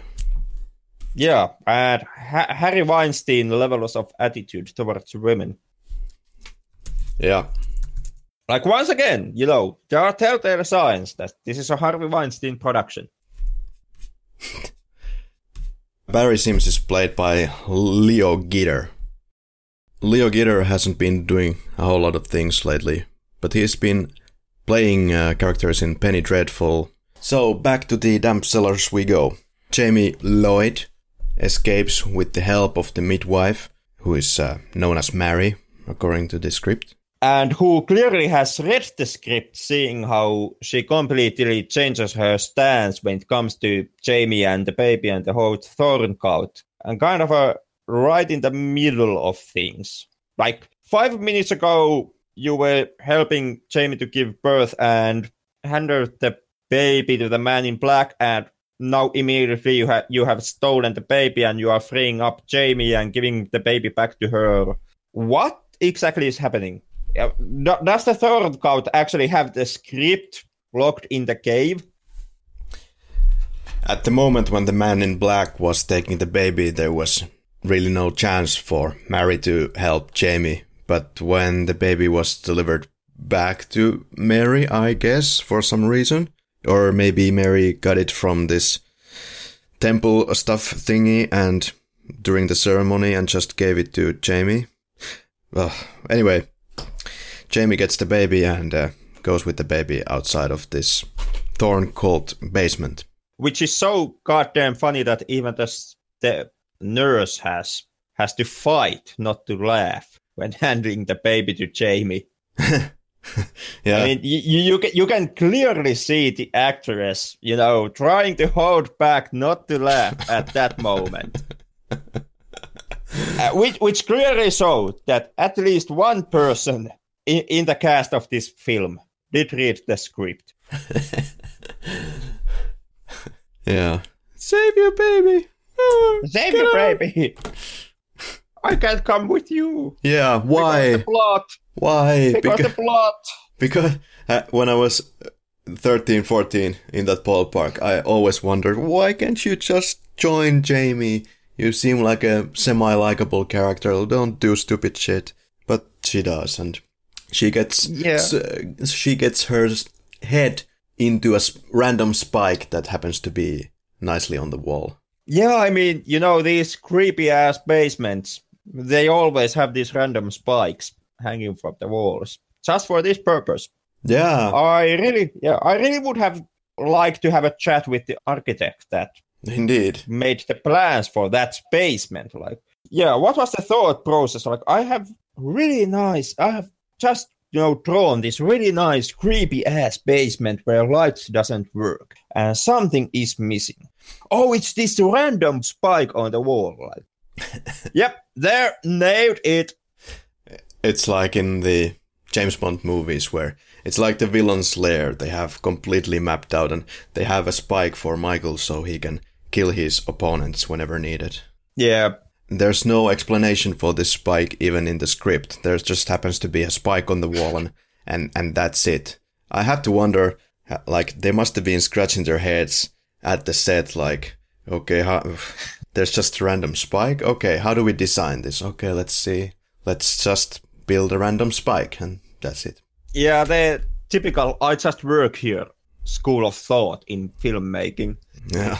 Yeah, and ha- Harry Weinstein levels of attitude towards women. Yeah. Like once again, you know, there are telltale signs that this is a Harvey Weinstein production. Barry Simms is played by Leo Geter. Leo Geter hasn't been doing a whole lot of things lately, but he's been playing uh, characters in Penny Dreadful, so back to the damp cellars we go. Jamie Lloyd escapes with the help of the midwife, who is uh, known as Mary, according to the script. And who clearly has read the script, seeing how she completely changes her stance when it comes to Jamie and the baby and the whole thorn cult. And kind of a right in the middle of things. Like five minutes ago, you were helping Jamie to give birth and handed the baby to the man in black and now immediately you have you have stolen the baby and you are freeing up Jamie and giving the baby back to her. What exactly is happening? Uh, does the Thorn cult actually have the script locked in the cave? At the moment when the man in black was taking the baby, there was really no chance for Mary to help Jamie. But when the baby was delivered back to Mary, I guess, for some reason, or maybe Mary got it from this temple stuff thingy and during the ceremony and just gave it to Jamie. Well, anyway, Jamie gets the baby and uh, goes with the baby outside of this thorn cult basement. Which is so goddamn funny that even the, the nurse has has to fight not to laugh when handing the baby to Jamie. yeah. I mean, you, you, can, you can clearly see the actress, you know, trying to hold back not to laugh at that moment. Uh, which, which clearly showed that at least one person in, in the cast of this film did read the script. yeah. Save your baby. Save your baby. I can't come with you. Yeah, why? Because the plot. Why? Because, because the plot. Because uh, when I was 13, 14 in that ballpark, I always wondered, why can't you just join Jamie? You seem like a semi-likable character. Don't do stupid shit. But she does, and she gets yeah. Uh, she gets her head into a random spike that happens to be nicely on the wall. Yeah, I mean, you know, these creepy ass basements, they always have these random spikes hanging from the walls just for this purpose. Yeah. I really yeah, I really would have liked to have a chat with the architect that Indeed. Made the plans for that basement. Like, yeah, what was the thought process? Like, I have really nice, I have just, you know, drawn this really nice, creepy ass basement where lights doesn't work and something is missing. Oh, it's this random spike on the wall. Like, yep, there, nailed it. It's like in the James Bond movies where it's like the villain's lair. They have completely mapped out and they have a spike for Michael so he can kill his opponents whenever needed. Yeah. There's no explanation for this spike even in the script. There just happens to be a spike on the wall and, and, and that's it. I have to wonder, like, they must have been scratching their heads at the set, like, okay, how, there's just a random spike. Okay, how do we design this? Okay, let's see. Let's just build a random spike and that's it. Yeah, the typical I just work here school of thought in filmmaking. Yeah.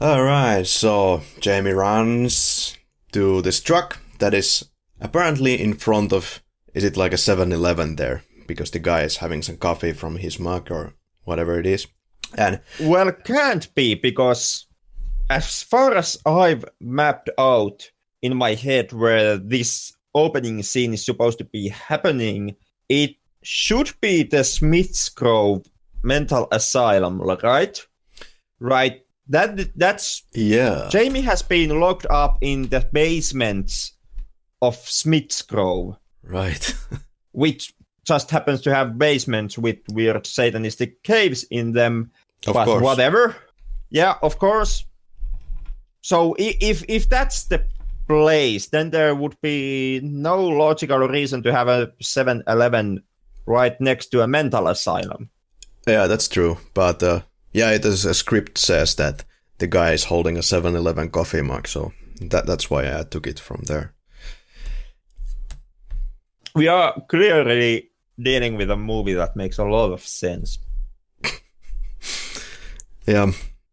Alright, so Jamie runs to this truck that is apparently in front of. Is it like a 7 Eleven there? Because the guy is having some coffee from his mug or whatever it is. And. Well, can't be because as far as I've mapped out in my head where this opening scene is supposed to be happening, it should be the Smith's Grove mental asylum, right? Right that that's yeah. Jamie has been locked up in the basements of Smith's Grove, right? which just happens to have basements with weird satanistic caves in them. Of but course. whatever. Yeah, of course. So if if that's the place, then there would be no logical reason to have a 7-Eleven right next to a mental asylum. Yeah, that's true. But uh, yeah, it is a script says that the guy is holding a 7-Eleven coffee mug, so that that's why I took it from there. We are clearly dealing with a movie that makes a lot of sense. Yeah.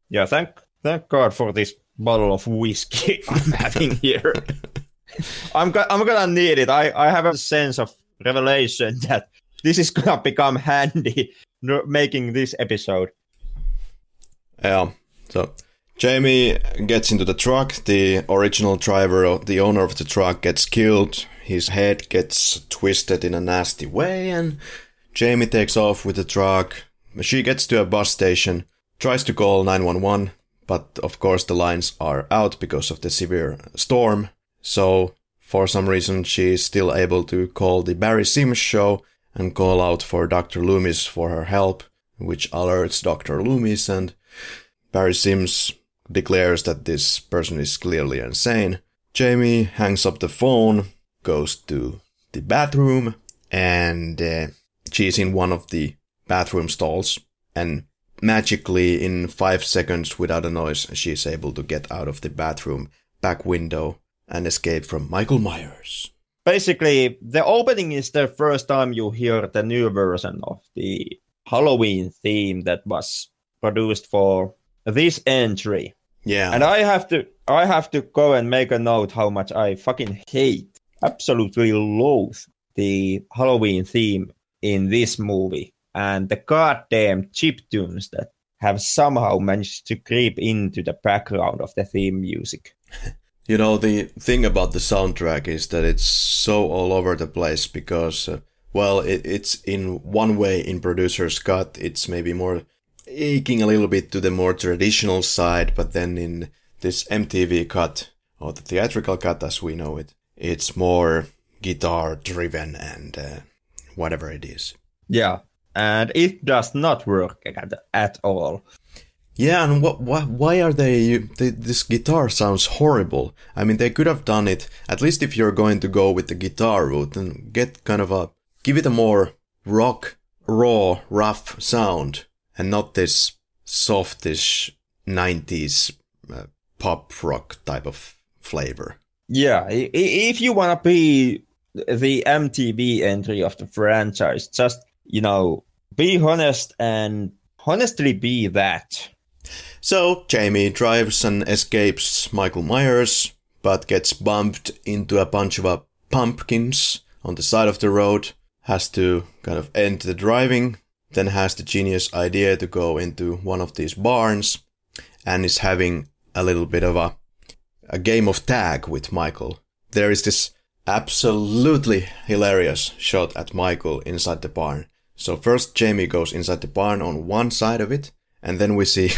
Yeah, thank thank God for this bottle of whiskey I'm having here. I'm go- I'm gonna need it. I, I have a sense of revelation that this is gonna become handy making this episode. Yeah. So Jamie gets into the truck. The original driver, the owner of the truck, gets killed. His head gets twisted in a nasty way, and Jamie takes off with the truck. She gets to a bus station, tries to call 911, but of course the lines are out because of the severe storm. So, for some reason, she is still able to call the Barry Simms show and call out for Dr. Loomis for her help, which alerts Dr. Loomis and Barry Simms declares that this person is clearly insane. Jamie hangs up the phone, goes to the bathroom, and uh, she's in one of the bathroom stalls. And magically, in five seconds without a noise, she's able to get out of the bathroom back window and escape from Michael Myers. Basically, the opening is the first time you hear the new version of the Halloween theme that was produced for this entry. Yeah. And I have to I have to go and make a note how much I fucking hate, absolutely loathe the Halloween theme in this movie and the goddamn chip tunes that have somehow managed to creep into the background of the theme music. You know, the thing about the soundtrack is that it's so all over the place because, uh, well, it, it's in one way in producer's cut, it's maybe more aching a little bit to the more traditional side, but then in this MTV cut, or the theatrical cut as we know it, it's more guitar driven and uh, whatever it is. Yeah, and it does not work at, at all. Yeah, and what, why are they, they? This guitar sounds horrible. I mean, they could have done it. At least if you're going to go with the guitar route, and get kind of a give it a more rock, raw, rough sound, and not this softish '90s uh, pop rock type of flavor. Yeah, if you want to be the MTV entry of the franchise, just you know, be honest and honestly be that. So Jamie drives and escapes Michael Myers, but gets bumped into a bunch of uh, pumpkins on the side of the road, has to kind of end the driving, then has the genius idea to go into one of these barns, and is having a little bit of a, a game of tag with Michael. There is this absolutely hilarious shot at Michael inside the barn. So first Jamie goes inside the barn on one side of it, and then we see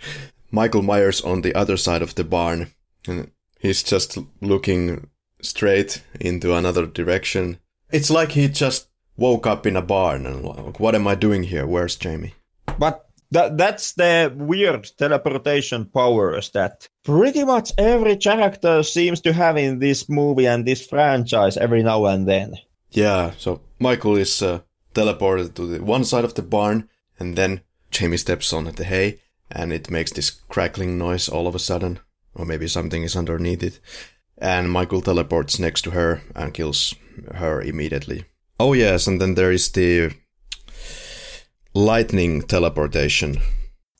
Michael Myers on the other side of the barn, and he's just looking straight into another direction. It's like he just woke up in a barn and like, what am I doing here? Where's Jamie? But that that's the weird teleportation powers that pretty much every character seems to have in this movie and this franchise every now and then. Yeah, so Michael is uh, teleported to the one side of the barn, and then Jamie steps on the hay, and it makes this crackling noise all of a sudden, or maybe something is underneath it. And Michael teleports next to her and kills her immediately. Oh yes, and then there is the lightning teleportation.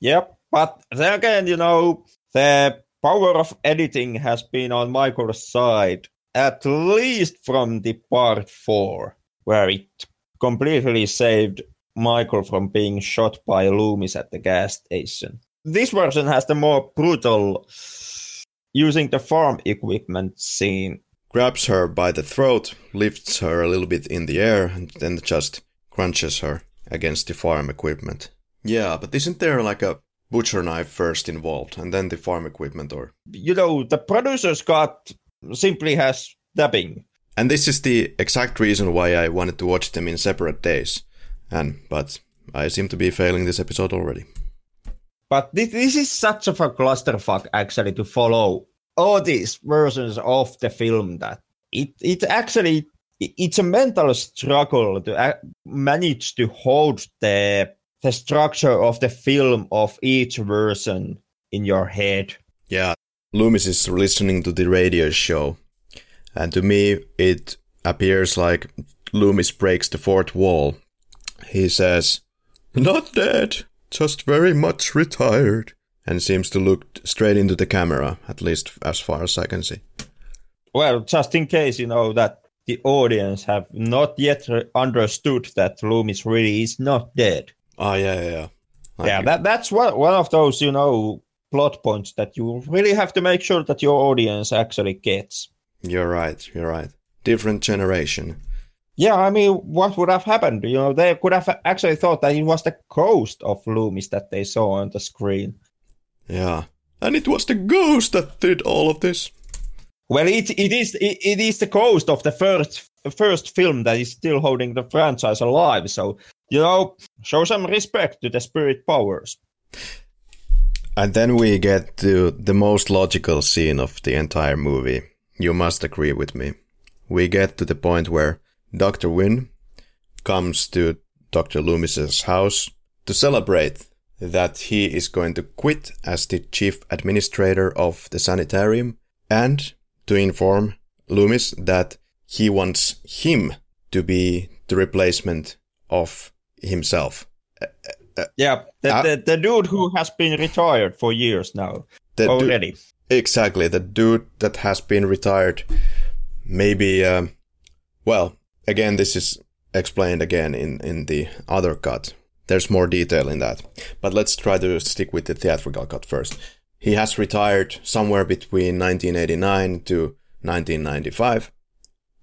Yep, but then again, you know, the power of editing has been on Michael's side, at least from the part four, where it completely saved Michael from being shot by Loomis at the gas station. This version has the more brutal using the farm equipment scene. Grabs her by the throat, lifts her a little bit in the air, and then just crunches her against the farm equipment. Yeah, but isn't there like a butcher knife first involved and then the farm equipment or you know the producer's cut simply has dubbing and this is the exact reason why i wanted to watch them in separate days. And but i seem to be failing this episode already. But this, this is such of a clusterfuck actually to follow all these versions of the film that it it actually it's a mental struggle to manage to hold the the structure of the film of each version in your head. Yeah, Loomis is listening to the radio show, and to me it appears like Loomis breaks the fourth wall. He says, "Not dead, just very much retired," and seems to look straight into the camera, at least as far as I can see. Well, just in case you know that the audience have not yet understood that Loomis really is not dead. Oh yeah, yeah, yeah. Like yeah, that that's one one of those you know plot points that you really have to make sure that your audience actually gets. You're right. You're right. Different generation. Yeah, I mean, what would have happened? You know, they could have actually thought that it was the ghost of Loomis that they saw on the screen. Yeah, and it was the ghost that did all of this. Well, it it is it, it is the ghost of the first first film that is still holding the franchise alive. So you know, show some respect to the spirit powers. And then we get to the most logical scene of the entire movie. You must agree with me. We get to the point where Dr. Wynn comes to Dr. Loomis's house to celebrate that he is going to quit as the chief administrator of the sanitarium and to inform Loomis that he wants him to be the replacement of himself. yeah, the, uh, the, the, dude who has been retired for years now already. Exactly, the dude that has been retired. Maybe, um, well, again, this is explained again in, in the other cut. There's more detail in that. But let's try to stick with the theatrical cut first. He has retired somewhere between 1989 to 1995,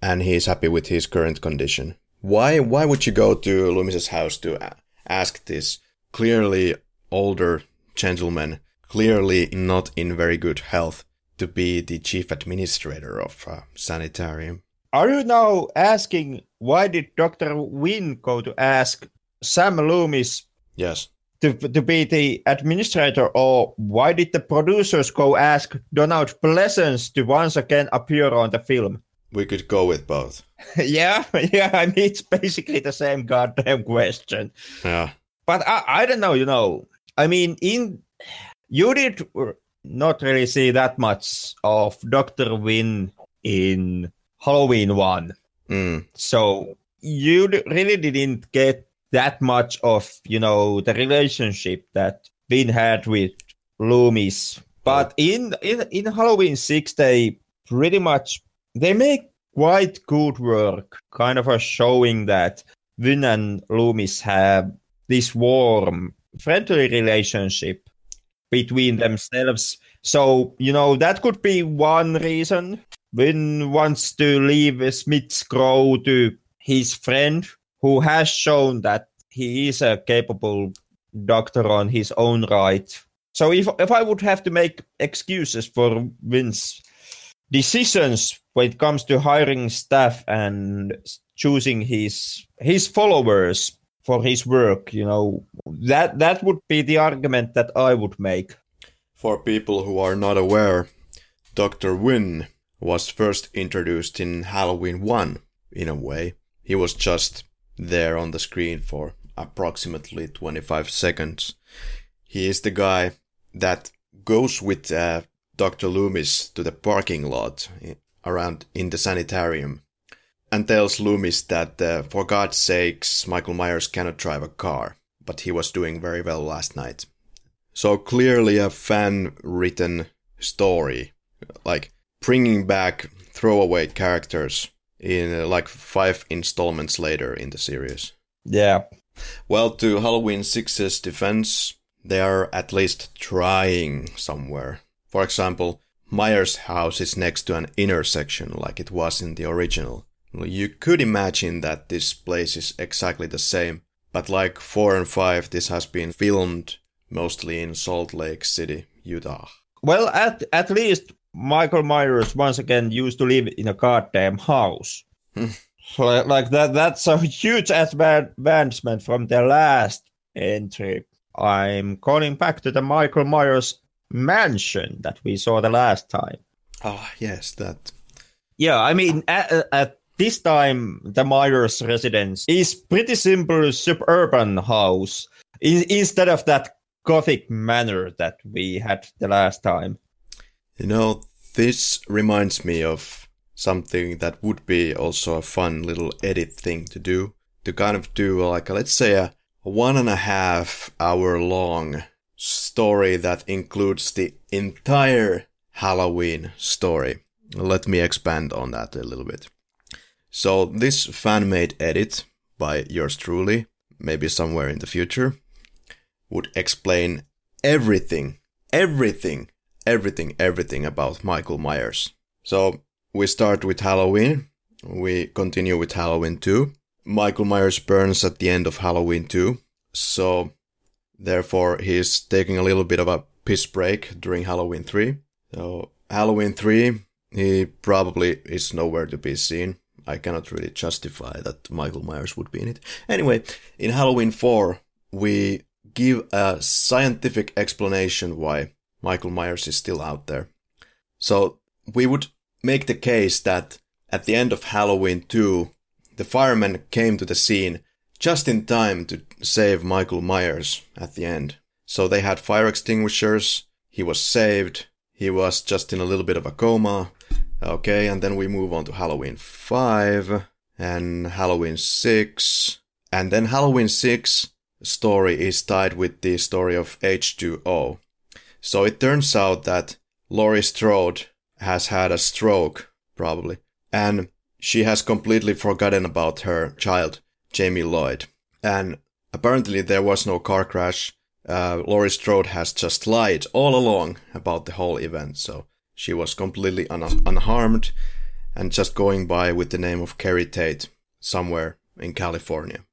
and he is happy with his current condition. Why? Why would you go to Loomis's house to ask this clearly older gentleman, clearly not in very good health, to be the chief administrator of a sanitarium? Are you now asking why did Dr. Wynn go to ask Sam Loomis Yes. to, to be the administrator, or why did the producers go ask Donald Pleasence to once again appear on the film? We could go with both. yeah, yeah, I mean, it's basically the same goddamn question. Yeah. But I, I don't know, you know, I mean, in you did not really see that much of Dr. Wynn in Halloween 1. Mm. So you really didn't get that much of, you know, the relationship that Wynn had with Loomis. But in, in in Halloween 6 they pretty much they make quite good work kind of a showing that Wynn and Loomis have this warm friendly relationship between themselves. So, you know, that could be one reason. Wynn wants to leave Smith's Grove to his friend who has shown that he is a capable doctor on his own right. So if if I would have to make excuses for Wynn's decisions when it comes to hiring staff and choosing his his followers for his work, you know, that that would be the argument that I would make. For people who are not aware, Dr. Wynn was first introduced in Halloween 1, in a way. He was just there on the screen for approximately 25 seconds. He is the guy that goes with uh, Dr. Loomis to the parking lot around in the sanitarium and tells Loomis that uh, for God's sakes, Michael Myers cannot drive a car, but he was doing very well last night. So clearly a fan written story, like bringing back throwaway characters in uh, like five installments later in the series. Yeah. Well, to Halloween 6's defense, they are at least trying somewhere. For example, Myers' house is next to an intersection like it was in the original. You could imagine that this place is exactly the same, but like 4 and 5, this has been filmed mostly in Salt Lake City, Utah. Well, at at least Michael Myers once again used to live in a goddamn house. like, like that that's a huge advancement from the last entry. I'm calling back to the Michael Myers mansion that we saw the last time. Ah, yes, that. Yeah, I mean, at, at this time, the Myers residence is pretty simple suburban house in, instead of that gothic manor that we had the last time. You know, this reminds me of something that would be also a fun little edit thing to do. To kind of do like, let's say, a one and a half hour long story that includes the entire Halloween story. Let me expand on that a little bit. So, this fan made edit by yours truly, maybe somewhere in the future, would explain everything, everything, everything, everything about Michael Myers. So, we start with Halloween, we continue with Halloween 2. Michael Myers burns at the end of Halloween 2, so therefore he's taking a little bit of a piss break during Halloween 3. So, Halloween 3, he probably is nowhere to be seen. I cannot really justify that Michael Myers would be in it. Anyway, in Halloween 4, we give a scientific explanation why Michael Myers is still out there. So, we would make the case that at the end of Halloween 2, the firemen came to the scene just in time to save Michael Myers at the end. So they had fire extinguishers, he was saved, he was just in a little bit of a coma. Okay, and then we move on to Halloween 5 and Halloween 6. And then Halloween 6 story is tied with the story of H2O. So it turns out that Laurie Strode has had a stroke, probably, and she has completely forgotten about her child, Jamie Lloyd. And apparently there was no car crash. uh, Laurie Strode has just lied all along about the whole event, so she was completely un- unharmed and just going by with the name of Keri Tate somewhere in California.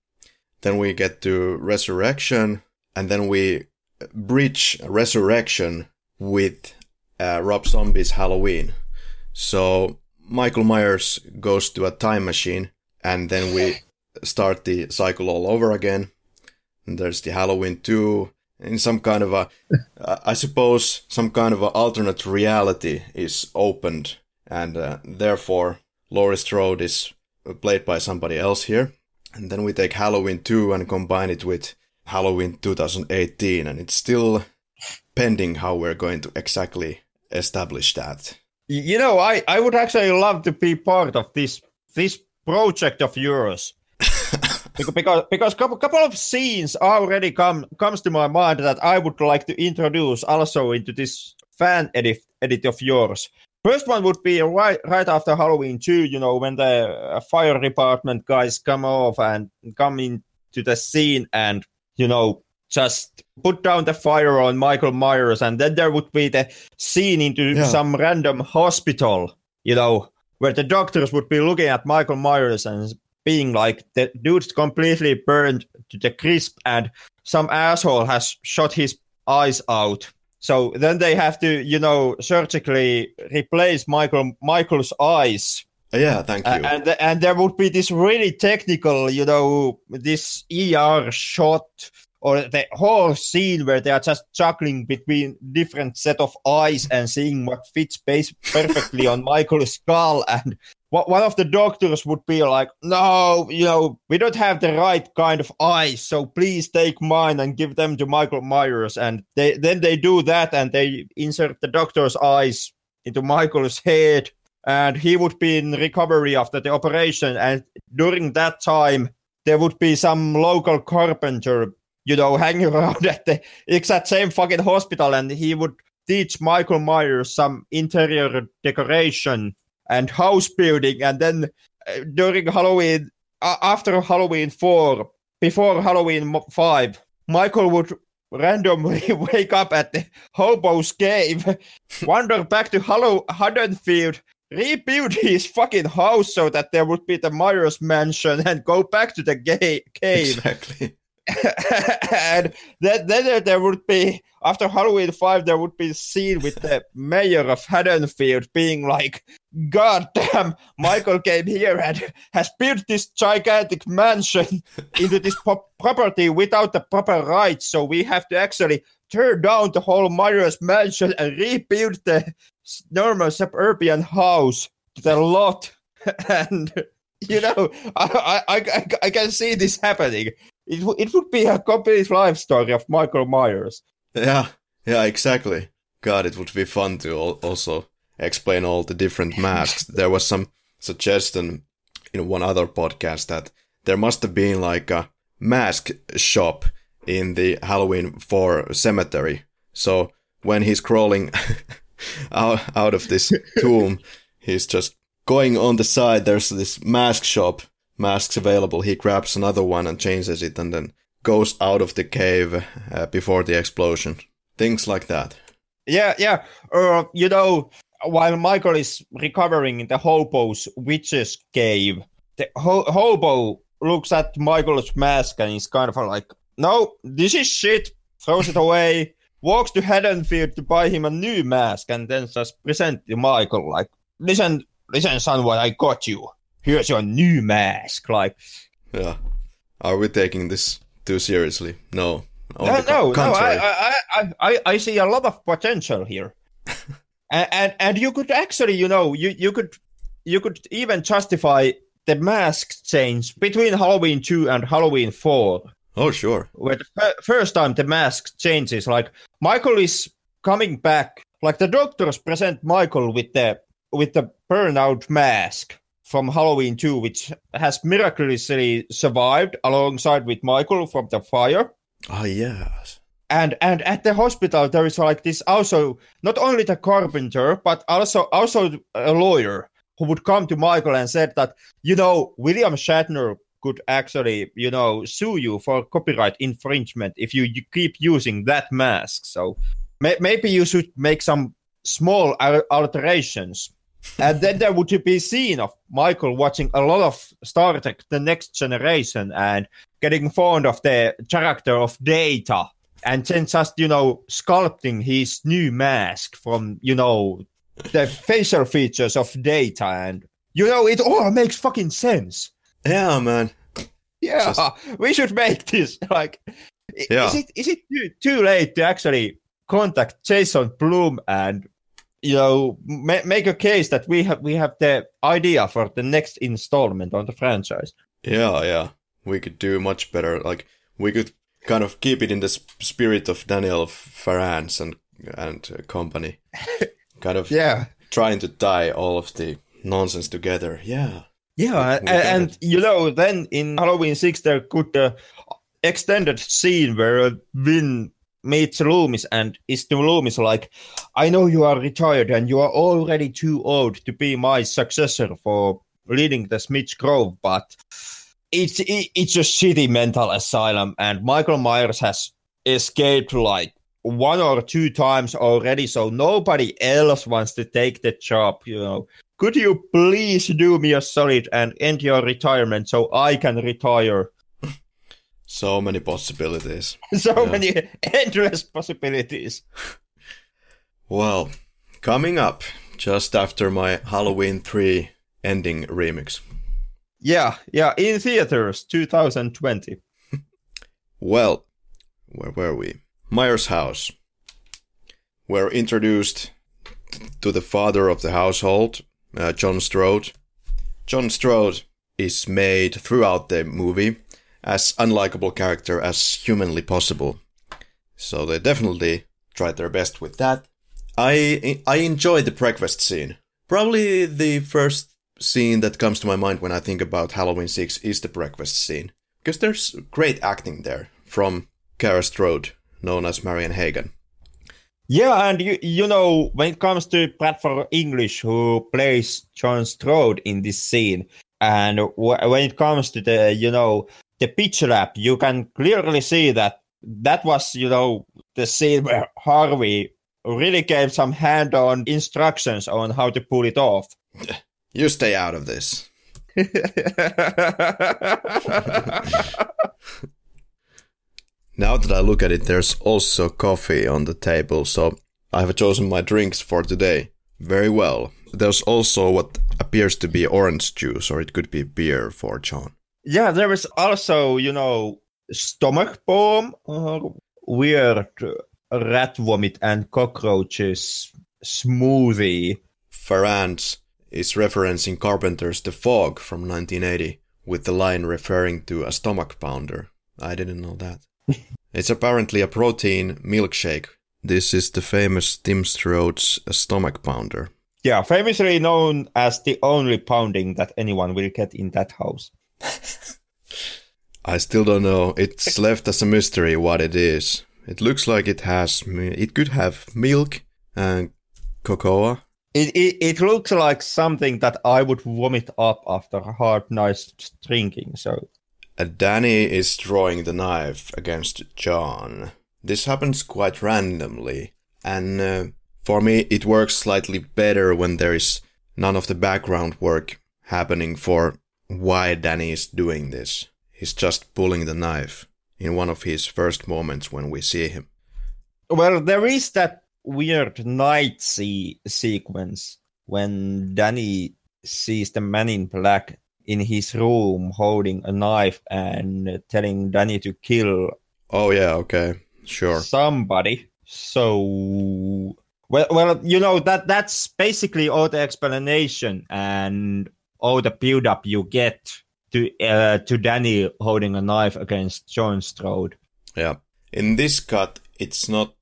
Then we get to Resurrection, and then we bridge Resurrection with uh, Rob Zombie's Halloween. So Michael Myers goes to a time machine, and then we start the cycle all over again. And there's the Halloween 2, in some kind of a, I suppose, some kind of a alternate reality is opened, and uh, therefore Laurie Strode is played by somebody else here. And then we take Halloween 2 and combine it with Halloween 2018, and it's still pending how we're going to exactly establish that. You know, I, I would actually love to be part of this this project of yours. Because because couple, couple of scenes already come comes to my mind that I would like to introduce also into this fan edit edit of yours. First one would be right right after Halloween 2, you know, when the uh, fire department guys come off and come into the scene and, you know, just put down the fire on Michael Myers, and then there would be the scene into yeah. some random hospital, you know, where the doctors would be looking at Michael Myers and being like, the dude's completely burned to the crisp, and some asshole has shot his eyes out. So then they have to, you know, surgically replace Michael Michael's eyes. Yeah, thank you. Uh, and and there would be this really technical, you know, this ER shot or the whole scene where they are just juggling between different set of eyes and seeing what fits perfectly on Michael's skull and one of the doctors would be like, no, you know, we don't have the right kind of eyes, so please take mine and give them to Michael Myers. And they, then they do that and they insert the doctor's eyes into Michael's head, and he would be in recovery after the operation. And during that time, there would be some local carpenter, you know, hanging around at the exact same fucking hospital, and he would teach Michael Myers some interior decoration and house building. And then uh, during Halloween, uh, after Halloween 4, before Halloween 5, Michael would randomly wake up at the hobo's cave, wander back to Hallow Haddonfield, rebuild his fucking house so that there would be the Myers mansion, and go back to the gay cave. Exactly. and then, then there would be after Halloween five, there would be a scene with the mayor of Haddonfield being like, "God damn, Michael came here and has built this gigantic mansion into this po- property without the proper rights, so we have to actually tear down the whole Myers mansion and rebuild the normal suburban house to the lot." and you know, I, I, I, I can see this happening. It, w- it would be a complete life story of Michael Myers. Yeah, yeah, exactly. God, it would be fun to also explain all the different masks. there was some suggestion in one other podcast that there must have been like a mask shop in the Halloween 4 cemetery. So when he's crawling out, out of this tomb, he's just going on the side. There's this mask shop masks available, he grabs another one and changes it and then goes out of the cave uh, before the explosion. Things like that. Yeah, yeah. Uh, you know, while Michael is recovering in the hobo's witch's cave, the ho- hobo looks at Michael's mask and he's kind of like, no, this is shit, throws it away, walks to Haddonfield to buy him a new mask, and then just present to Michael, like, listen, listen, son, what I got you here's your new mask. Like, yeah, are we taking this too seriously? No. No, no, no. I, I, I, I see a lot of potential here, and, and and you could actually, you know, you you could you could even justify the mask change between Halloween two and Halloween four. Oh, sure. Where the f- first time the mask changes, like Michael is coming back, like the doctors present Michael with the with the burnout mask, from Halloween 2, which has miraculously survived alongside with Michael from the fire. Oh, yes. And and at the hospital there is like this also not only the carpenter but also also a lawyer who would come to Michael and said that you know William Shatner could actually, you know, sue you for copyright infringement if you, you keep using that mask. So may, maybe you should make some small alterations. And then there would be scene of Michael watching a lot of Star Trek: The Next Generation and getting fond of the character of Data, and then just you know sculpting his new mask from you know the facial features of Data, and you know it all makes fucking sense. Yeah, man. Yeah, Just... we should make this like. Yeah. Is it is it too, too late to actually contact Jason Blum and you know ma- make a case that we have we have the idea for the next installment on the franchise? Yeah, yeah, we could do much better. Like we could kind of keep it in the spirit of Daniel Farrands and and company, kind of yeah, trying to tie all of the nonsense together. Yeah. Yeah, and, and you know, then in Halloween Six there could uh, extended scene where uh, Wynn meets Loomis and is to Loomis like, I know you are retired and you are already too old to be my successor for leading the Smith Grove, but it's it, it's a shitty mental asylum and Michael Myers has escaped like one or two times already, so nobody else wants to take the job, you know could you please do me a solid and end your retirement so I can retire? So many possibilities. so yeah. many endless possibilities. well, coming up just after my Halloween 3 ending remix. Yeah, yeah, in theaters 2020. well, where were we? Myers' house. We're introduced to the father of the household, uh, John Strode. John Strode is made throughout the movie as unlikable character as humanly possible. So they definitely tried their best with that. I I enjoyed the breakfast scene. Probably the first scene that comes to my mind when I think about Halloween 6 is the breakfast scene. Because there's great acting there from Kara Strode, known as Marianne Hagan. Yeah, and you you know when it comes to Bradford English, who plays John Strode in this scene, and w- when it comes to the you know the pitch lab, you can clearly see that that was you know the scene where Harvey really gave some hand-on instructions on how to pull it off. You stay out of this. Now that I look at it, there's also coffee on the table, so I have chosen my drinks for today. Very well. There's also what appears to be orange juice, or it could be beer for John. Yeah, there is also, you know, stomach bomb, uh, weird rat vomit and cockroaches smoothie. Farrands is referencing Carpenter's The Fog from 1980 with the line referring to a stomach pounder. I didn't know that it's apparently a protein milkshake. This is the famous Tim Strode's stomach pounder. Yeah, famously known as the only pounding that anyone will get in that house. I still don't know. It's left as a mystery what it is. It looks like it has. It could have milk and cocoa. It, it, it looks like something that I would vomit up after a hard night's drinking. So Danny is drawing the knife against John. This happens quite randomly, and uh, for me, it works slightly better when there is none of the background work happening for why Danny is doing this. He's just pulling the knife in one of his first moments when we see him. Well, there is that weird night see sequence when Danny sees the man in black in his room holding a knife and telling Danny to kill. Oh yeah, okay, sure. Somebody. So well, well, you know that that's basically all the explanation and all the build up you get to uh, to Danny holding a knife against John Strode. Yeah, in this cut, it's not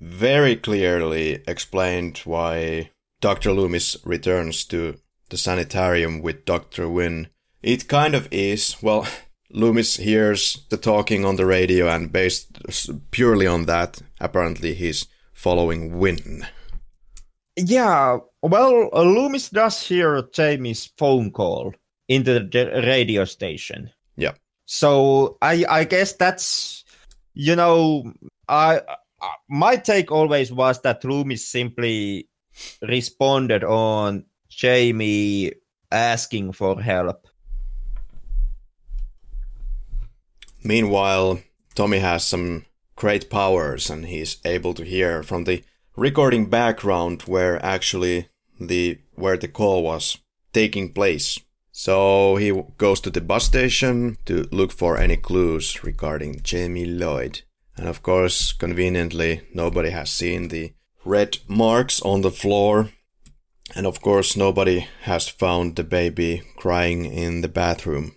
very clearly explained why Dr. Loomis returns to the sanitarium with Dr. Wynn. It kind of is. Well, Loomis hears the talking on the radio, and based purely on that, apparently he's following Wynn. Yeah, well, Loomis does hear Jamie's phone call into the radio station. Yeah. So I I guess that's you know I, I my take always was that Loomis simply responded on Jamie asking for help. Meanwhile, Tommy has some great powers and he's able to hear from the recording background where actually the where the call was taking place. So he goes to the bus station to look for any clues regarding Jamie Lloyd. And of course, conveniently, nobody has seen the red marks on the floor. And of course, nobody has found the baby crying in the bathroom.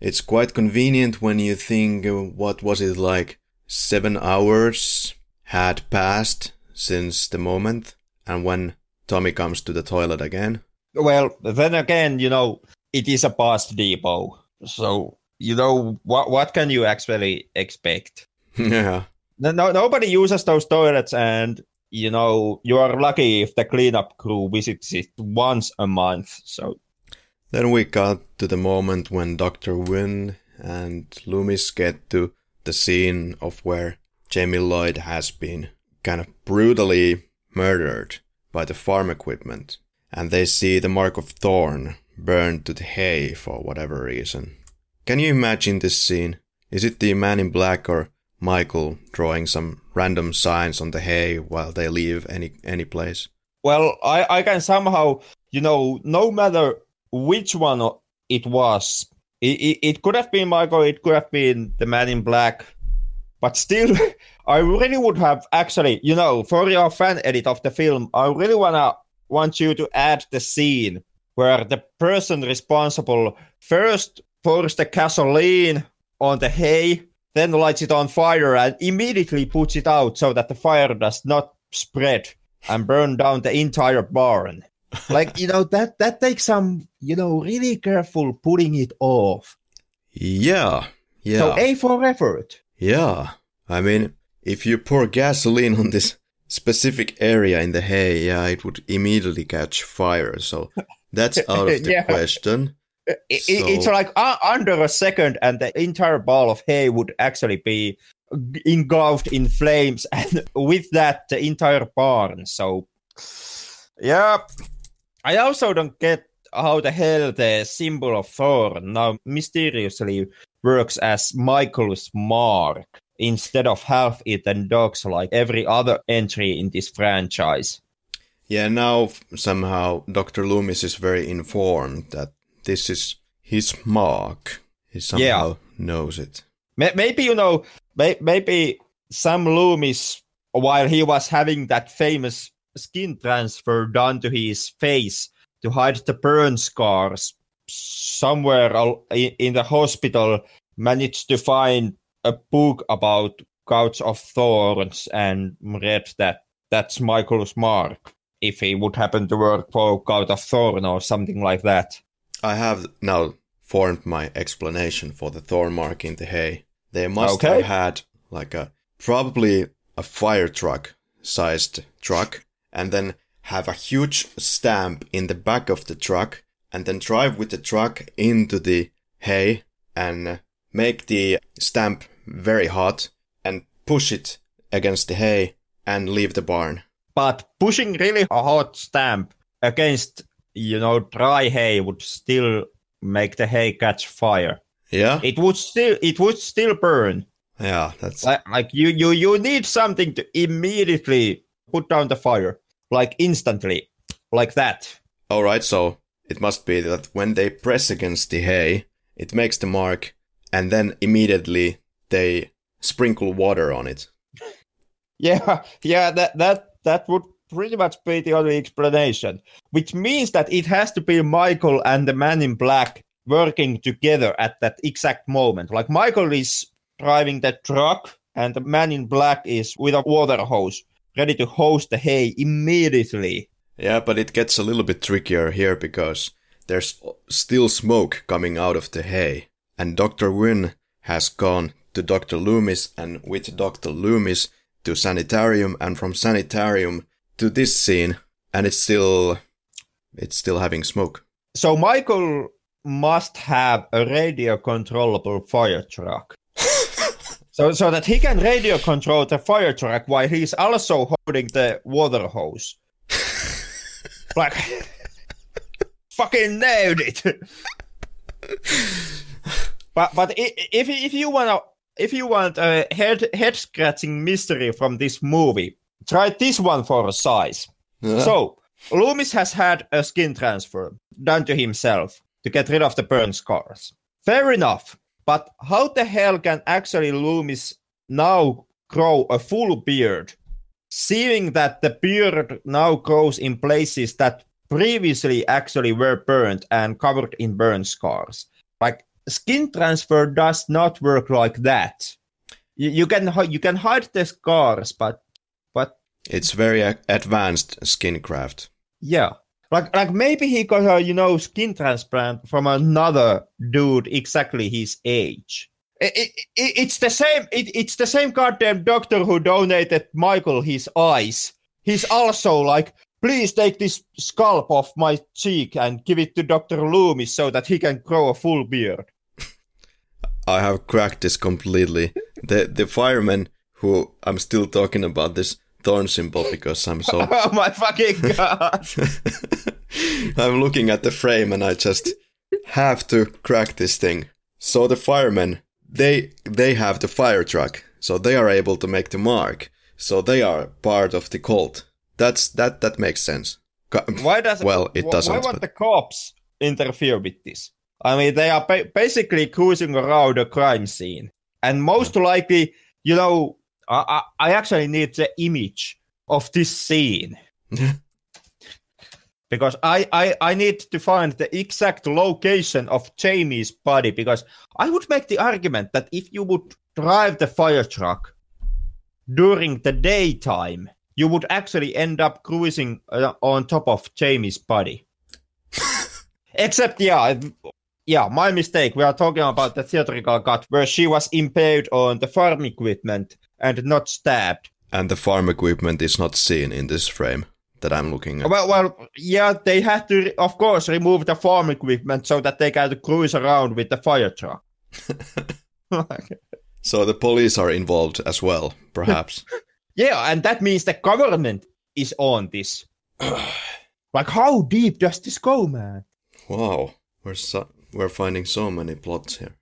It's quite convenient when you think what was it like seven hours had passed since the moment and when Tommy comes to the toilet again. Well, then again, you know, it is a past depot. So, you know, what what can you actually expect? yeah. No, no, nobody uses those toilets and you know, you are lucky if the cleanup crew visits it once a month. So then we got to the moment when Dr. Wynn and Loomis get to the scene of where Jamie Lloyd has been kind of brutally murdered by the farm equipment. And they see the mark of thorn burned to the hay for whatever reason. Can you imagine this scene? Is it the man in black or Michael drawing some random signs on the hay while they leave any any place? Well, I, I can somehow, you know, no matter which one it was, it, it, it could have been Michael, it could have been the man in black, but still, I really would have actually, you know, for your fan edit of the film, I really wanna want you to add the scene where the person responsible first pours the gasoline on the hay, then lights it on fire and immediately puts it out so that the fire does not spread and burn down the entire barn. like you know that that takes some you know really careful putting it off. Yeah, yeah. So A for effort. Yeah, I mean, if you pour gasoline on this specific area in the hay, yeah, it would immediately catch fire. So that's out of the yeah. question. It, so... It's like uh, under a second, and the entire ball of hay would actually be engulfed in flames, and with that, the entire barn. So, yeah, I also don't get how the hell the symbol of Thorn now mysteriously works as Michael's mark instead of half-eaten dogs like every other entry in this franchise. Yeah, now somehow Dr. Loomis is very informed that this is his mark. He somehow yeah. knows it. Maybe, you know, maybe Sam Loomis, while he was having that famous skin transfer done to his face to hide the burn scars, somewhere in the hospital managed to find a book about Cult of Thorns and read that that's Michael's mark if he would happen to work for Cult of Thorn or something like that. I have now formed my explanation for the thorn mark in the hay. They must okay. have had like a probably a fire truck sized truck and then have a huge stamp in the back of the truck and then drive with the truck into the hay and make the stamp very hot and push it against the hay and leave the barn. But pushing really a hot stamp against, you know, dry hay would still make the hay catch fire. Yeah. It would still it would still burn. Yeah, that's like, like you you you need something to immediately put down the fire, like instantly, like that. All right, so it must be that when they press against the hay, it makes the mark, and then immediately they sprinkle water on it. yeah, yeah, that that that would pretty much be the only explanation. Which means that it has to be Michael and the man in black working together at that exact moment. Like Michael is driving the truck and the man in black is with a water hose ready to hose the hay immediately. Yeah, but it gets a little bit trickier here because there's still smoke coming out of the hay. And Dr. Wynn has gone to Dr. Loomis and with Dr. Loomis to sanitarium and from sanitarium to this scene and it's still it's still having smoke. So Michael must have a radio controllable fire truck. so, so that he can radio control the fire truck while he's also holding the water hose. Like, fucking nailed it. but but if if you want if you want a head head scratching mystery from this movie, try this one for a size. Yeah. So Loomis has had a skin transfer done to himself to get rid of the burn scars. Fair enough, but how the hell can actually Loomis now grow a full beard, seeing that the beard now grows in places that previously actually were burned and covered in burn scars? Like skin transfer does not work like that. You, you can you can hide the scars, but but it's very advanced skin craft. Yeah, like like maybe he got a you know skin transplant from another dude exactly his age. It, it, it, it's the same. it's the same goddamn doctor who donated Michael his eyes. He's also like, please take this scalp off my cheek and give it to Doctor Loomis so that he can grow a full beard. I have cracked this completely. The the fireman who I'm still talking about this thorn symbol because I'm so. oh my fucking god! I'm looking at the frame and I just have to crack this thing. So the firemen, they they have the fire truck, so they are able to make the mark. So they are part of the cult. That's that that makes sense. Why does well it doesn't? Why won't but... the cops interfere with this? I mean, they are ba- basically cruising around a crime scene, and most yeah. likely, you know, I, I actually need the image of this scene because I, I I need to find the exact location of Jamie's body because I would make the argument that if you would drive the fire truck during the daytime, you would actually end up cruising uh, on top of Jamie's body. Except, yeah, yeah, my mistake. We are talking about the theatrical cut where she was impaled on the farm equipment and not stabbed. And the farm equipment is not seen in this frame that I'm looking at. Well, well, yeah, they had to, of course, remove the farm equipment so that they can cruise around with the fire truck. so the police are involved as well, perhaps. yeah, and that means the government is on this. like, how deep does this go, man? Wow, we're so- we're finding so many plots here.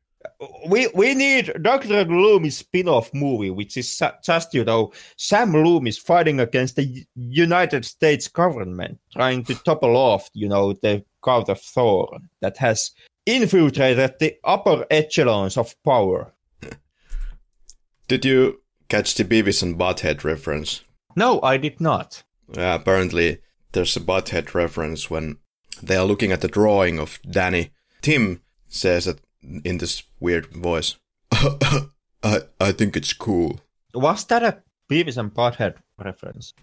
We we need Doctor Loomis spin-off movie, which is just you know Sam Loomis fighting against the United States government, trying to topple off you know the God of Thor that has infiltrated the upper echelons of power. Did you catch the Beavis and Butthead reference? No, I did not. Yeah, apparently there's a Butthead reference when they are looking at the drawing of Danny Tim says it in this weird voice. I I think it's cool. Was that a Beavis and Butthead reference?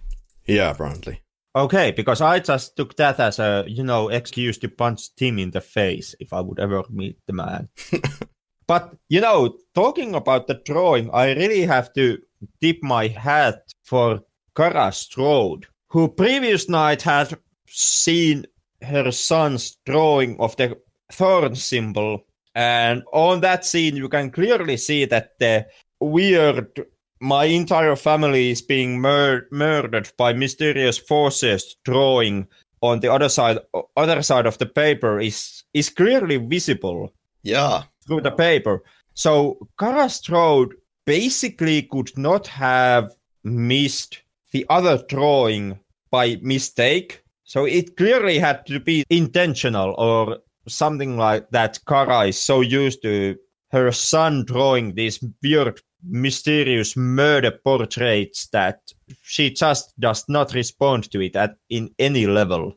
Yeah, apparently. Okay, because I just took that as a you know excuse to punch Tim in the face if I would ever meet the man. but you know, talking about the drawing, I really have to tip my hat for Kara Strode, who previous night had seen her son's drawing of the thorn symbol. And on that scene, you can clearly see that the weird, my entire family is being mur- murdered by mysterious forces drawing on the other side, other side of the paper is is clearly visible. Yeah, through the paper. So Kara Strode basically could not have missed the other drawing by mistake. So it clearly had to be intentional or something like that Kara is so used to her son drawing these weird, mysterious murder portraits that she just does not respond to it at in any level.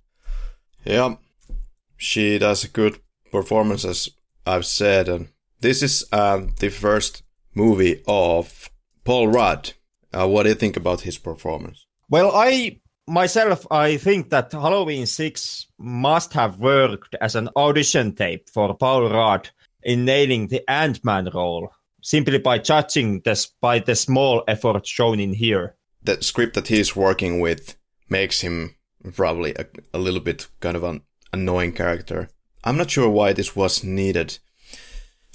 yeah, she does a good performance, as I've said, and this is uh, the first movie of Paul Rudd. Uh, what do you think about his performance? Well, I myself, I think that Halloween 6 must have worked as an audition tape for Paul Rudd in nailing the Ant Man role, simply by judging this by the small effort shown in here. The script that he's working with makes him probably a, a little bit kind of an annoying character. I'm not sure why this was needed.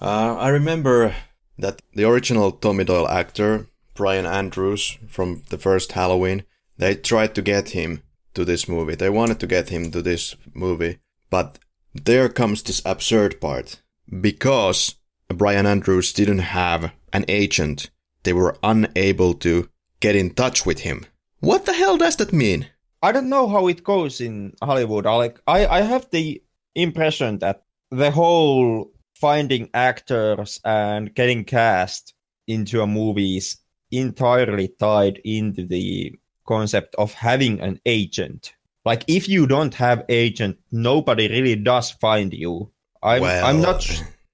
Uh, I remember that the original Tommy Doyle actor, Brian Andrews, from the first Halloween, they tried to get him to this movie. They wanted to get him to this movie, but there comes this absurd part. Because Brian Andrews didn't have an agent, they were unable to get in touch with him. What the hell does that mean? I don't know how it goes in Hollywood. Like I, I have the impression that the whole finding actors and getting cast into a movie is entirely tied into the concept of having an agent. Like if you don't have agent, nobody really does find you. I'm Well- I'm not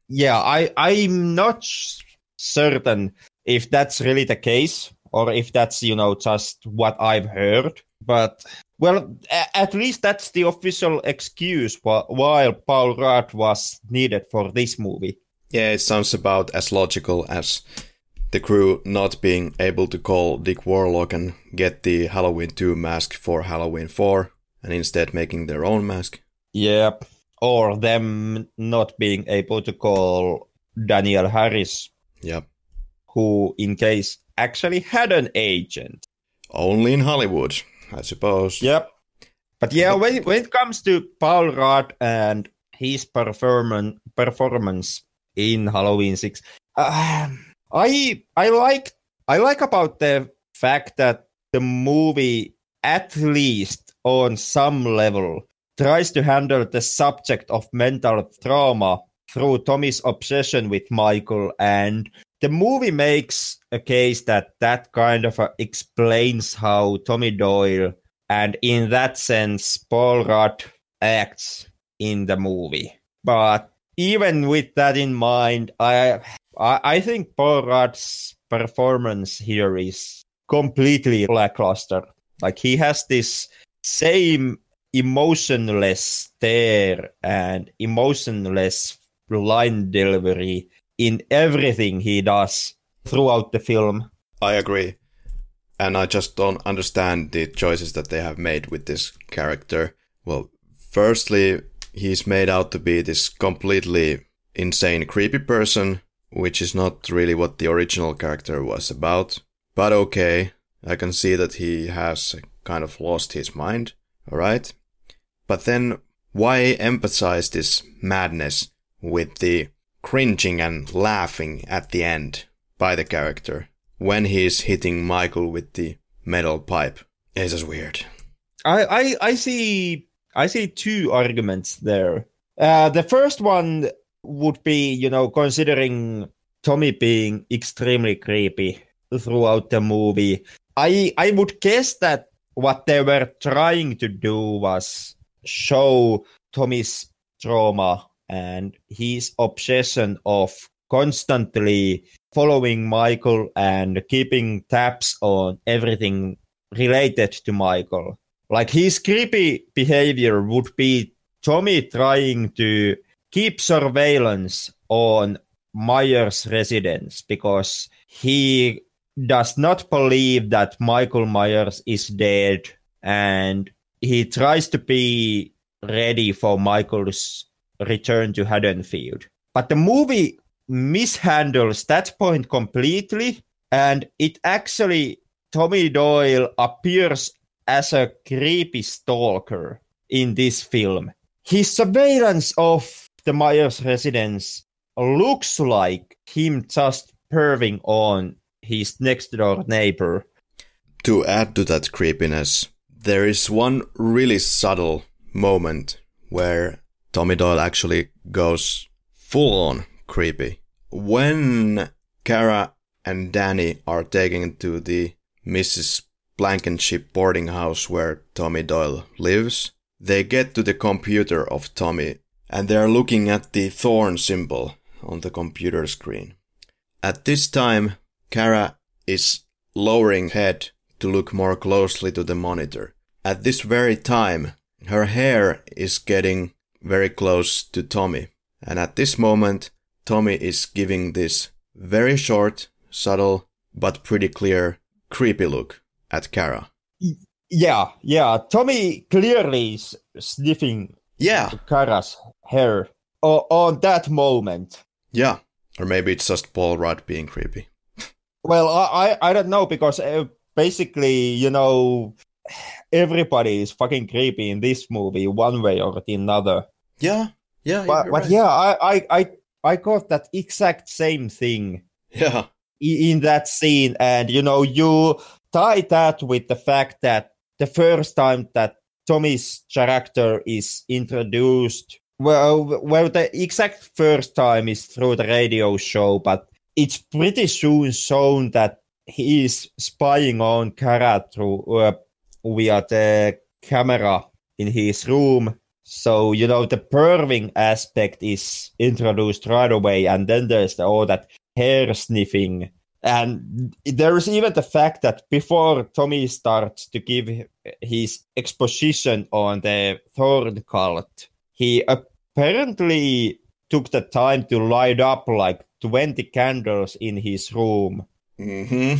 yeah, I I'm not certain if that's really the case or if that's you know just what I've heard. But well, a- at least that's the official excuse wh- why Paul Rudd was needed for this movie. Yeah, it sounds about as logical as the crew not being able to call Dick Warlock and get the Halloween 2 mask for Halloween 4 and instead making their own mask. Yep. Or them not being able to call Danielle Harris, Yep. who in case actually had an agent. Only in Hollywood, I suppose. Yep. But yeah, when when it comes to Paul Rudd and his performance performance in Halloween Six, uh, I I like I like about the fact that the movie at least on some level tries to handle the subject of mental trauma through Tommy's obsession with Michael and the movie makes a case that that kind of uh, explains how Tommy Doyle and in that sense Paul Rudd acts in the movie. But even with that in mind, I I, I think Rudd's performance here is completely lackluster. Like he has this same emotionless stare and emotionless line delivery in everything he does throughout the film. I agree. And I just don't understand the choices that they have made with this character. Well, firstly, he's made out to be this completely insane, creepy person, which is not really what the original character was about. But okay, I can see that he has kind of lost his mind, alright? But then, why emphasize this madness with the cringing and laughing at the end by the character when he's hitting Michael with the metal pipe? It's just weird. I, I, I see I see two arguments there. Uh, the first one would be, you know, considering Tommy being extremely creepy throughout the movie. I I would guess that what they were trying to do was show Tommy's trauma and his obsession of constantly following Michael and keeping tabs on everything related to Michael. Like his creepy behavior would be Tommy trying to keep surveillance on Myers' residence because he does not believe that Michael Myers is dead and he tries to be ready for Michael's return to Haddonfield. But the movie mishandles that point completely and it actually Tommy Doyle appears as a creepy stalker in this film. His surveillance of the Myers residence looks like him just perving on his next door neighbor. To add to that creepiness, there is one really subtle moment where Tommy Doyle actually goes full on creepy. When Kara and Danny are taken to the Mrs. Blankenship boarding house where Tommy Doyle lives, they get to the computer of Tommy and they are looking at the thorn symbol on the computer screen. At this time, Kara is lowering head to look more closely to the monitor. At this very time, her hair is getting very close to Tommy. And at this moment, Tommy is giving this very short, subtle, but pretty clear, creepy look at Kara. Yeah, yeah. Tommy clearly is sniffing Yeah, Kara's hair o- on that moment. yeah. Or maybe it's just Paul Rudd being creepy. Well, I, I, I don't know because uh, basically, you know, everybody is fucking creepy in this movie one way or the another. Yeah, yeah. But, but right. yeah, I, I, I, I got that exact same thing yeah, i- in that scene, and you know, you tie that with the fact that the first time that Tommy's character is introduced, well, well, the exact first time is through the radio show, but it's pretty soon shown that he is spying on Kara through uh, via the camera in his room. So you know the perving aspect is introduced right away, and then there's the, all that hair sniffing, and there's even the fact that before Tommy starts to give his exposition on the Thorn cult, he apparently took the time to light up like 20 candles in his room hmm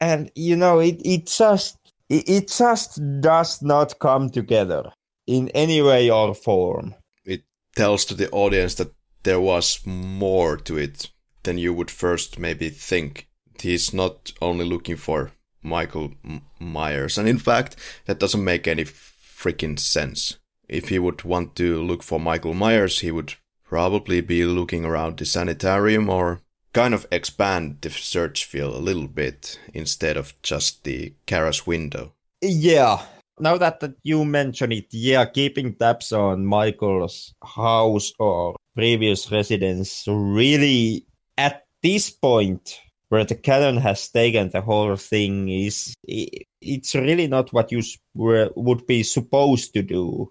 and you know it, it just it, it just does not come together in any way or form It tells to the audience that there was more to it than you would first maybe think. He's not only looking for Michael M- Myers, and in fact, that doesn't make any freaking sense. If he would want to look for Michael Myers, he would probably be looking around the sanitarium or kind of expand the search field a little bit instead of just the Kara's window. yeah now that, that you mention it yeah keeping tabs on michael's house or previous residence really at this point where the canon has taken the whole thing is it's really not what you would be supposed to do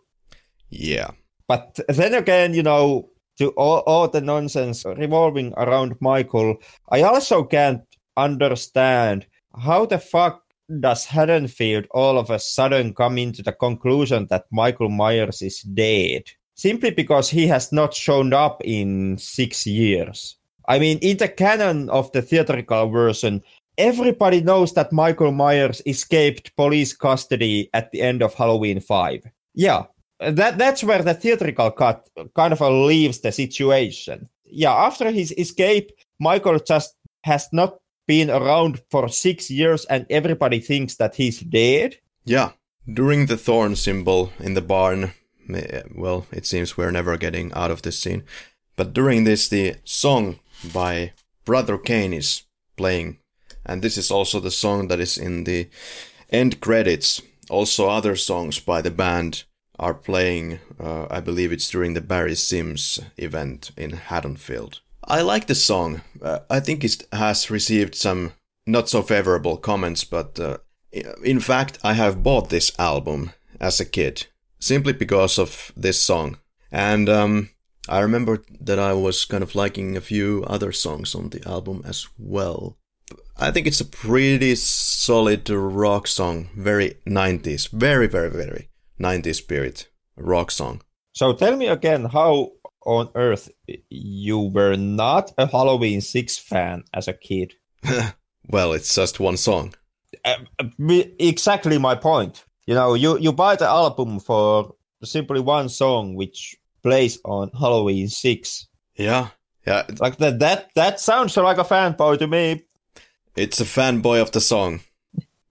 Yeah. But then again, you know, to all, all the nonsense revolving around Michael, I also can't understand how the fuck does Haddonfield all of a sudden come into the conclusion that Michael Myers is dead simply because he has not shown up in six years. I mean, in the canon of the theatrical version, everybody knows that Michael Myers escaped police custody at the end of Halloween 5. Yeah, that that's where the theatrical cut kind of uh, leaves the situation. Yeah, after his escape, Michael just has not been around for six years, and everybody thinks that he's dead. Yeah. During the thorn symbol in the barn, well, it seems we're never getting out of this scene. But during this, the song by Brother Cane is playing. And this is also the song that is in the end credits. Also, other songs by the band are playing. Uh, I believe it's during the Barry Simms event in Haddonfield. I like the song. Uh, I think it has received some not so favorable comments, but uh, in fact, I have bought this album as a kid simply because of this song. And um, I remember that I was kind of liking a few other songs on the album as well. I think it's a pretty solid rock song, very 90s, very, very, very 90s spirit rock song. So tell me again how on earth you were not a Halloween 6 fan as a kid. well, it's just one song. Uh, exactly my point. You know, you, you buy the album for simply one song which plays on Halloween 6. Yeah, yeah. Like that that that sounds like a fanboy to me. It's a fanboy of the song.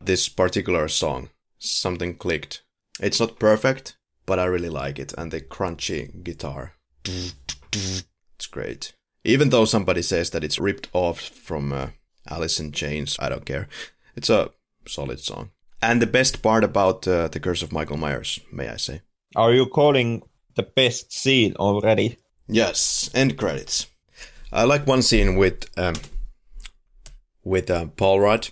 This particular song. Something clicked. It's not perfect, but I really like it. And the crunchy guitar. It's great. Even though somebody says that it's ripped off from uh, Alice in Chains, I don't care. It's a solid song. And the best part about uh, The Curse of Michael Myers, may I say. Are you calling the best scene already? Yes, end credits. I like one scene with um, with uh, Paul Rudd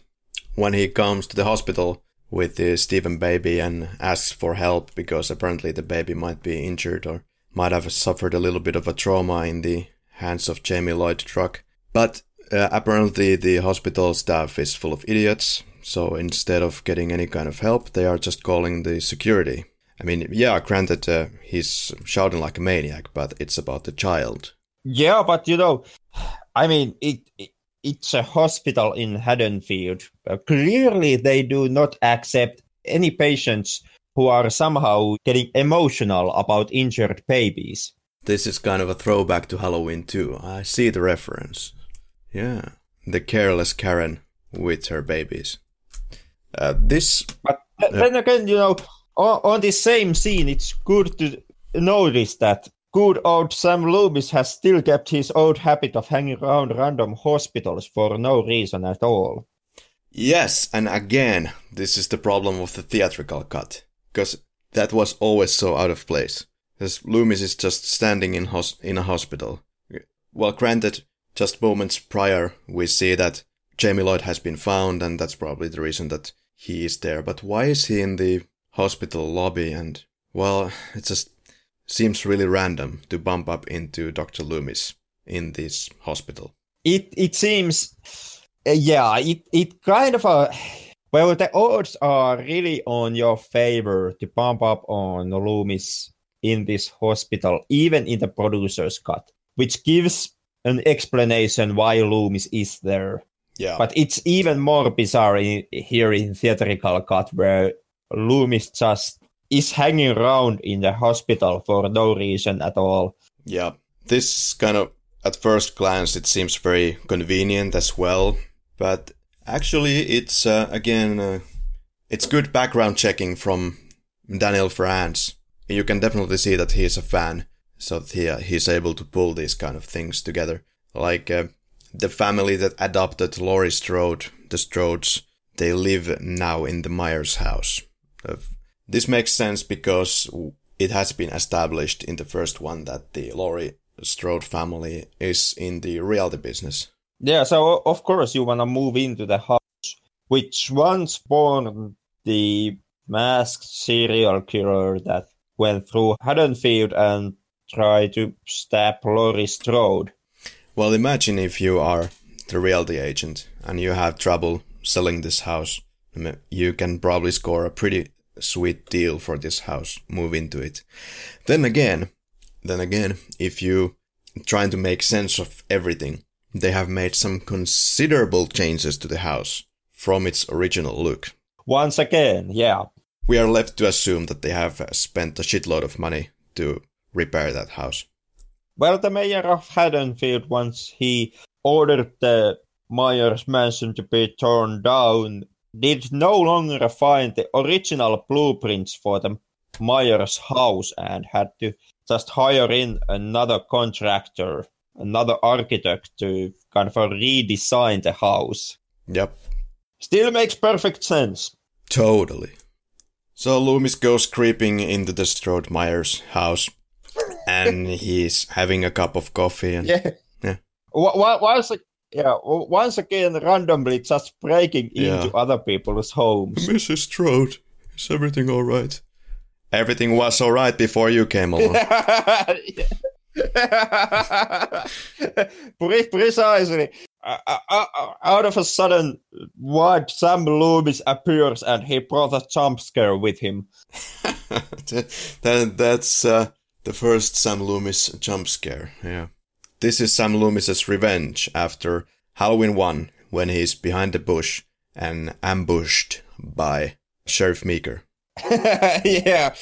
when he comes to the hospital with the Stephen baby and asks for help because apparently the baby might be injured or might have suffered a little bit of a trauma in the hands of Jamie Lloyd Truck. But uh, apparently the hospital staff is full of idiots, so instead of getting any kind of help, they are just calling the security. I mean, yeah, granted, uh, he's shouting like a maniac, but it's about the child. Yeah, but you know, I mean, it, it it's a hospital in Haddonfield. Uh, clearly, they do not accept any patients who are somehow getting emotional about injured babies. This is kind of a throwback to Halloween too. I see the reference. Yeah. The careless Karen with her babies. Uh, this. But then again, you know, on, on this same scene, it's good to notice that good old Sam Loomis has still kept his old habit of hanging around random hospitals for no reason at all. Yes, and again, this is the problem of the theatrical cut. Because that was always so out of place. Because Loomis is just standing in, hos- in a hospital. Well, granted, just moments prior, we see that Jamie Lloyd has been found, and that's probably the reason that he is there. But why is he in the hospital lobby? And, well, it just seems really random to bump up into Dr. Loomis in this hospital. It, it seems uh, yeah, it it kind of a well, the odds are really on your favor to bump up on Loomis in this hospital, even in the producer's cut, which gives an explanation why Loomis is there. Yeah. But it's even more bizarre in, here in theatrical cut, where Loomis just is hanging around in the hospital for no reason at all. Yeah. This kind of, at first glance, it seems very convenient as well but actually, it's uh, again, uh, it's good background checking from Daniel Farrands. You can definitely see that he is a fan, so that he, uh, he's able to pull these kind of things together. Like uh, the family that adopted Laurie Strode, the Strodes, they live now in the Myers house. This makes sense because it has been established in the first one that the Laurie Strode family is in the realty business. Yeah, so of course you want to move into the house, which once born the masked serial killer that went through Haddonfield and tried to stab Laurie Strode. Well, imagine if you are the realty agent and you have trouble selling this house. You can probably score a pretty sweet deal for this house, move into it. Then again, then again, if you trying to make sense of everything, they have made some considerable changes to the house from its original look. Once again, yeah. We are left to assume that they have uh, spent a shitload of money to repair that house. Well, the mayor of Haddonfield, once he ordered the Myers mansion to be torn down, did no longer find the original blueprints for the Myers house and had to just hire in another contractor another architect to kind of redesign the house. Yep. Still makes perfect sense. Totally. So Loomis goes creeping into the Strode Myers house and he's having a cup of coffee and yeah. yeah. Once, yeah, once again randomly just breaking yeah. into other people's homes. Mrs. Strode, is everything all right? Everything was all right before you came along. Precisely. Uh, uh, uh, out of a sudden, what Sam Loomis appears and he brought a jump scare with him. that, that's uh, the first Sam Loomis jump scare. Yeah. This is Sam Loomis's revenge after Halloween 1 when he's behind the bush and ambushed by Sheriff Meeker. yeah.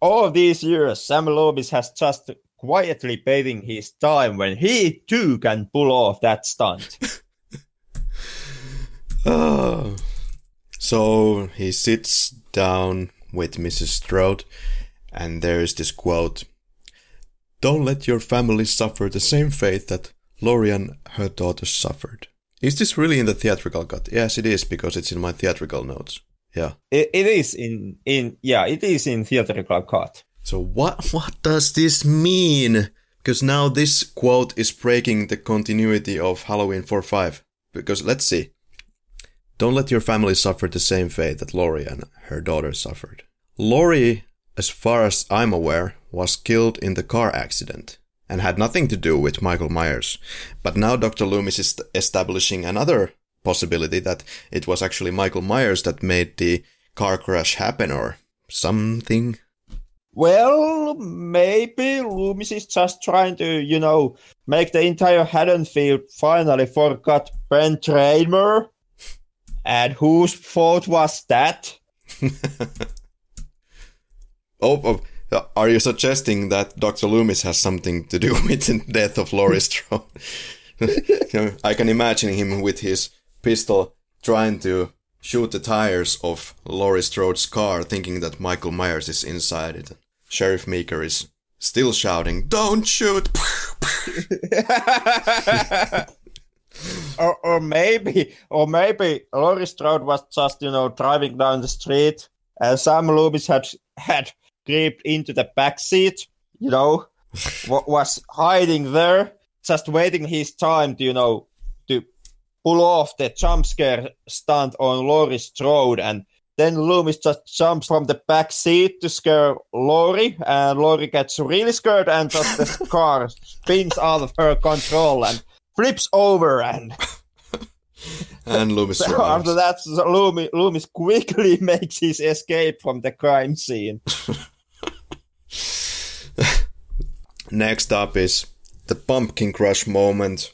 All these years, Sam Loomis has just quietly biding his time when he too can pull off that stunt. oh. So he sits down with Mrs. Strode, and there's this quote Don't let your family suffer the same fate that Laurie and her daughter suffered. Is this really in the theatrical cut? Yes, it is because it's in my theatrical notes. Yeah. it, it is in in yeah, it is in theatrical cut. So what what does this mean? Because now this quote is breaking the continuity of Halloween 4-5. Because let's see. Don't let your family suffer the same fate that Laurie and her daughter suffered. Laurie, as far as I'm aware, was killed in the car accident and had nothing to do with Michael Myers. But now Dr. Loomis is establishing another possibility that it was actually Michael Myers that made the car crash happen or something well, maybe Loomis is just trying to, you know, make the entire Haddonfield finally forgot Ben Tramer. And whose fault was that? Oh, oh, Uh, are you suggesting that Dr. Loomis has something to do with the death of Laurie Strode? I can imagine him with his pistol trying to shoot the tires of Laurie Strode's car, thinking that Michael Myers is inside it. Sheriff Meeker is still shouting, Don't shoot! or, or maybe, or maybe Laurie Strode was just, you know, driving down the street, and Sam Loomis had had creeped into the back seat, you know, was hiding there, just waiting his time to, you know, to pull off the jump scare stunt on Laurie Strode, and then Loomis just jumps from the back seat to scare Laurie, and Laurie gets really scared, and just the car spins out of her control and flips over, and and Loomis so after that, Loomis, Loomis quickly makes his escape from the crime scene. Next up is the pumpkin crush moment.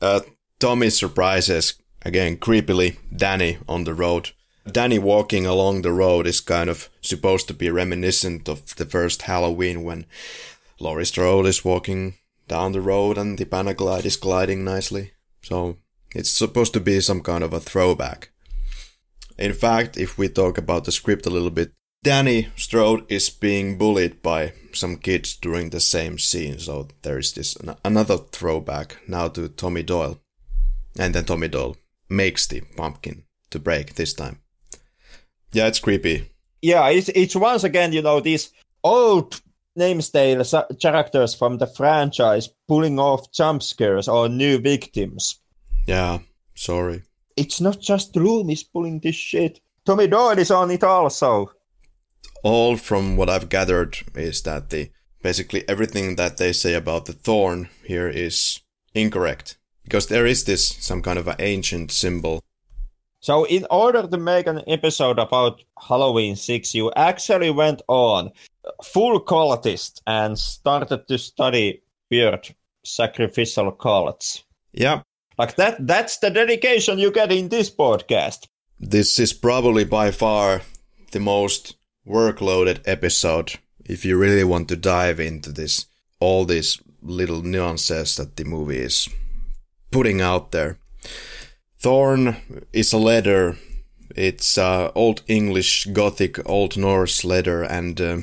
Uh, Tommy surprises again creepily Danny on the road. Danny walking along the road is kind of supposed to be reminiscent of the first Halloween when Laurie Strode is walking down the road and the Panaglide is gliding nicely. So it's supposed to be some kind of a throwback. In fact, if we talk about the script a little bit, Danny Strode is being bullied by some kids during the same scene, so there is this another throwback now to Tommy Doyle. And then Tommy Doyle makes the pumpkin to break this time. Yeah, it's creepy. Yeah, it's, it's once again, you know, these old namesdale characters from the franchise pulling off jump scares or new victims. Yeah, sorry. It's not just Loomis pulling this shit. Tommy Doyle is on it also all from what I've gathered is that the basically everything that they say about the thorn here is incorrect because there is this some kind of an ancient symbol. So in order to make an episode about Halloween 6 you actually went on full cultist and started to study weird sacrificial cults. Yeah. Like that that's the dedication you get in this podcast. This is probably by far the most workloaded episode if you really want to dive into this all these little nuances that the movie is putting out there. Thorn is a letter. It's uh, Old English, Gothic, Old Norse letter, and uh,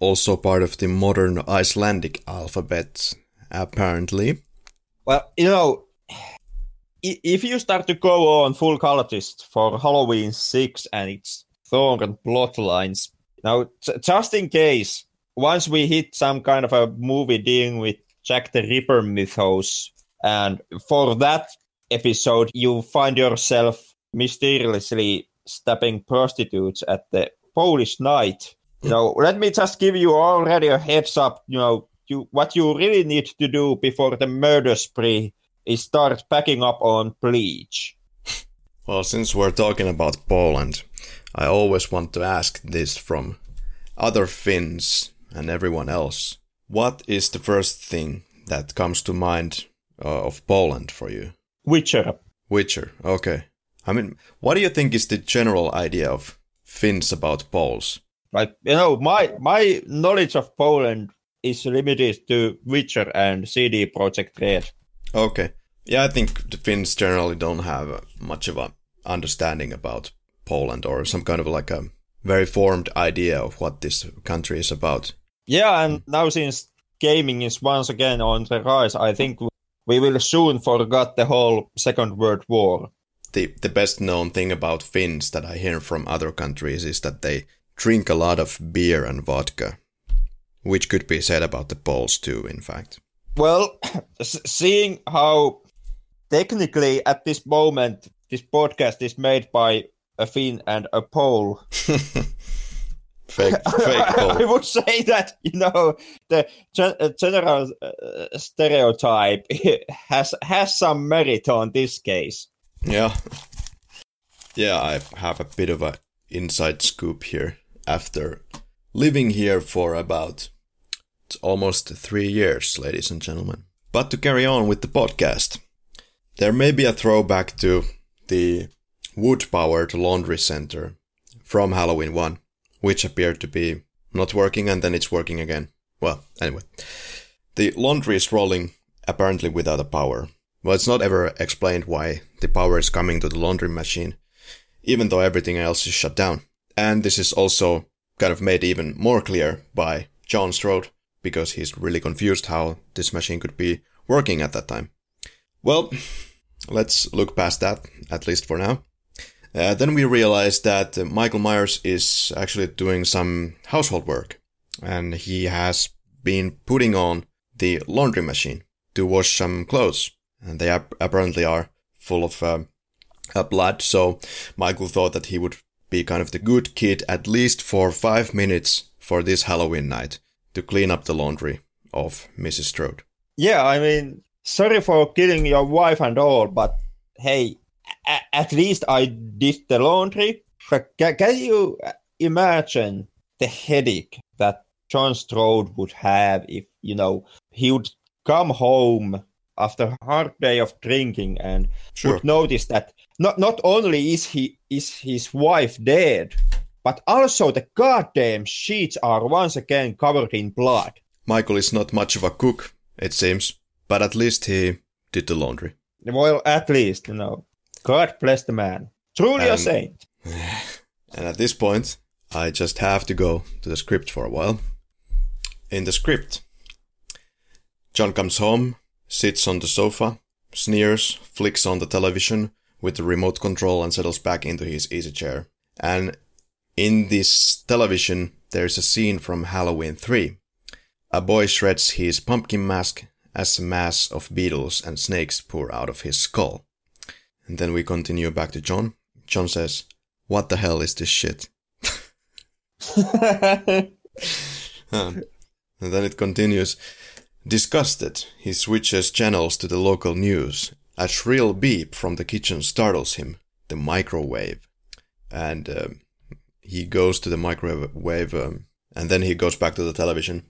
also part of the modern Icelandic alphabet, apparently. Well, you know, if you start to go on full cultist for Halloween 6 and it's Thorn plot lines. Now, t- just in case, once we hit some kind of a movie dealing with Jack the Ripper mythos, and for that episode, you find yourself mysteriously stabbing prostitutes at the Polish night. Know, let me just give you already a heads up. You know, you what you really need to do before the murder spree is start packing up on bleach. Well, since we're talking about Poland, I always want to ask this from other Finns and everyone else. What is the first thing that comes to mind uh, of Poland for you? Witcher. Witcher, okay. I mean, what do you think is the general idea of Finns about Poles? Like, you know, my my knowledge of Poland is limited to Witcher and CD Projekt Red. Okay. Yeah, I think the Finns generally don't have much of a understanding about Poland or some kind of like a very formed idea of what this country is about. Yeah, and now since gaming is once again on the rise, I think we will soon forget the whole Second World War. The the best known thing about Finns that I hear from other countries is that they drink a lot of beer and vodka, which could be said about the Poles too, in fact. Well, seeing how technically at this moment this podcast is made by a Finn and a Pole. fake, fake. I would say that you know the uh, general uh, stereotype has has some merit on this case. Yeah, yeah, I have a bit of a inside scoop here. After living here for about almost three years, ladies and gentlemen. But to carry on with the podcast, there may be a throwback to the wood powered laundry center from Halloween 1, which appeared to be not working and then it's working again. Well, anyway. The laundry is rolling apparently without a power. Well, it's not ever explained why the power is coming to the laundry machine, even though everything else is shut down. And this is also kind of made even more clear by John Strode, because he's really confused how this machine could be working at that time. Well, let's look past that, at least for now. Uh, then we realize that uh, Michael Myers is actually doing some household work, and he has been putting on the laundry machine to wash some clothes, and they ap- apparently are full of uh, blood. So Michael thought that he would be kind of the good kid at least for five minutes for this Halloween night to clean up the laundry of Mrs. Strode. Yeah, I mean, sorry for killing your wife and all, but hey, at least I did the laundry. Can, can you imagine the headache that John Strode would have if, you know, he would come home after a hard day of drinking and Sure. would notice that not not only is he is his wife dead, but also the goddamn sheets are once again covered in blood. Michael is not much of a cook, it seems, but at least he did the laundry. Well, at least, you know. God bless the man. Truly a Um, saint. And at this point, I just have to go to the script for a while. In the script, John comes home, sits on the sofa, sneers, flicks on the television with the remote control, and settles back into his easy chair. And in this television, there's a scene from Halloween 3. A boy shreds his pumpkin mask as a mass of beetles and snakes pour out of his skull. And then we continue back to John. John says, What the hell is this shit? Um, and then it continues. Disgusted, he switches channels to the local news. A shrill beep from the kitchen startles him. The microwave. And um, he goes to the microwave, um, and then he goes back to the television.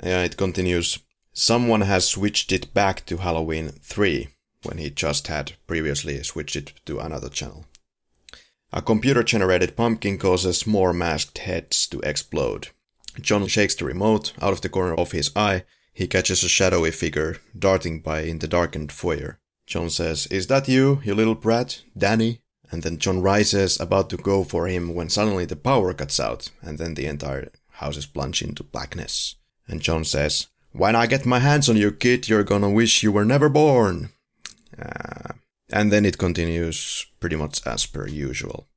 And it continues. Someone has switched it back to Halloween 3, when he just had previously switched it to another channel. A computer generated pumpkin causes more masked heads to explode. John shakes the remote out of the corner of his eye. He catches a shadowy figure darting by in the darkened foyer. John says, Is that you, you little brat, Danny? And then John rises, about to go for him, when suddenly the power cuts out, and then the entire house is plunged into blackness. And John says, When I get my hands on you, kid, you're gonna wish you were never born. Uh, and then it continues pretty much as per usual.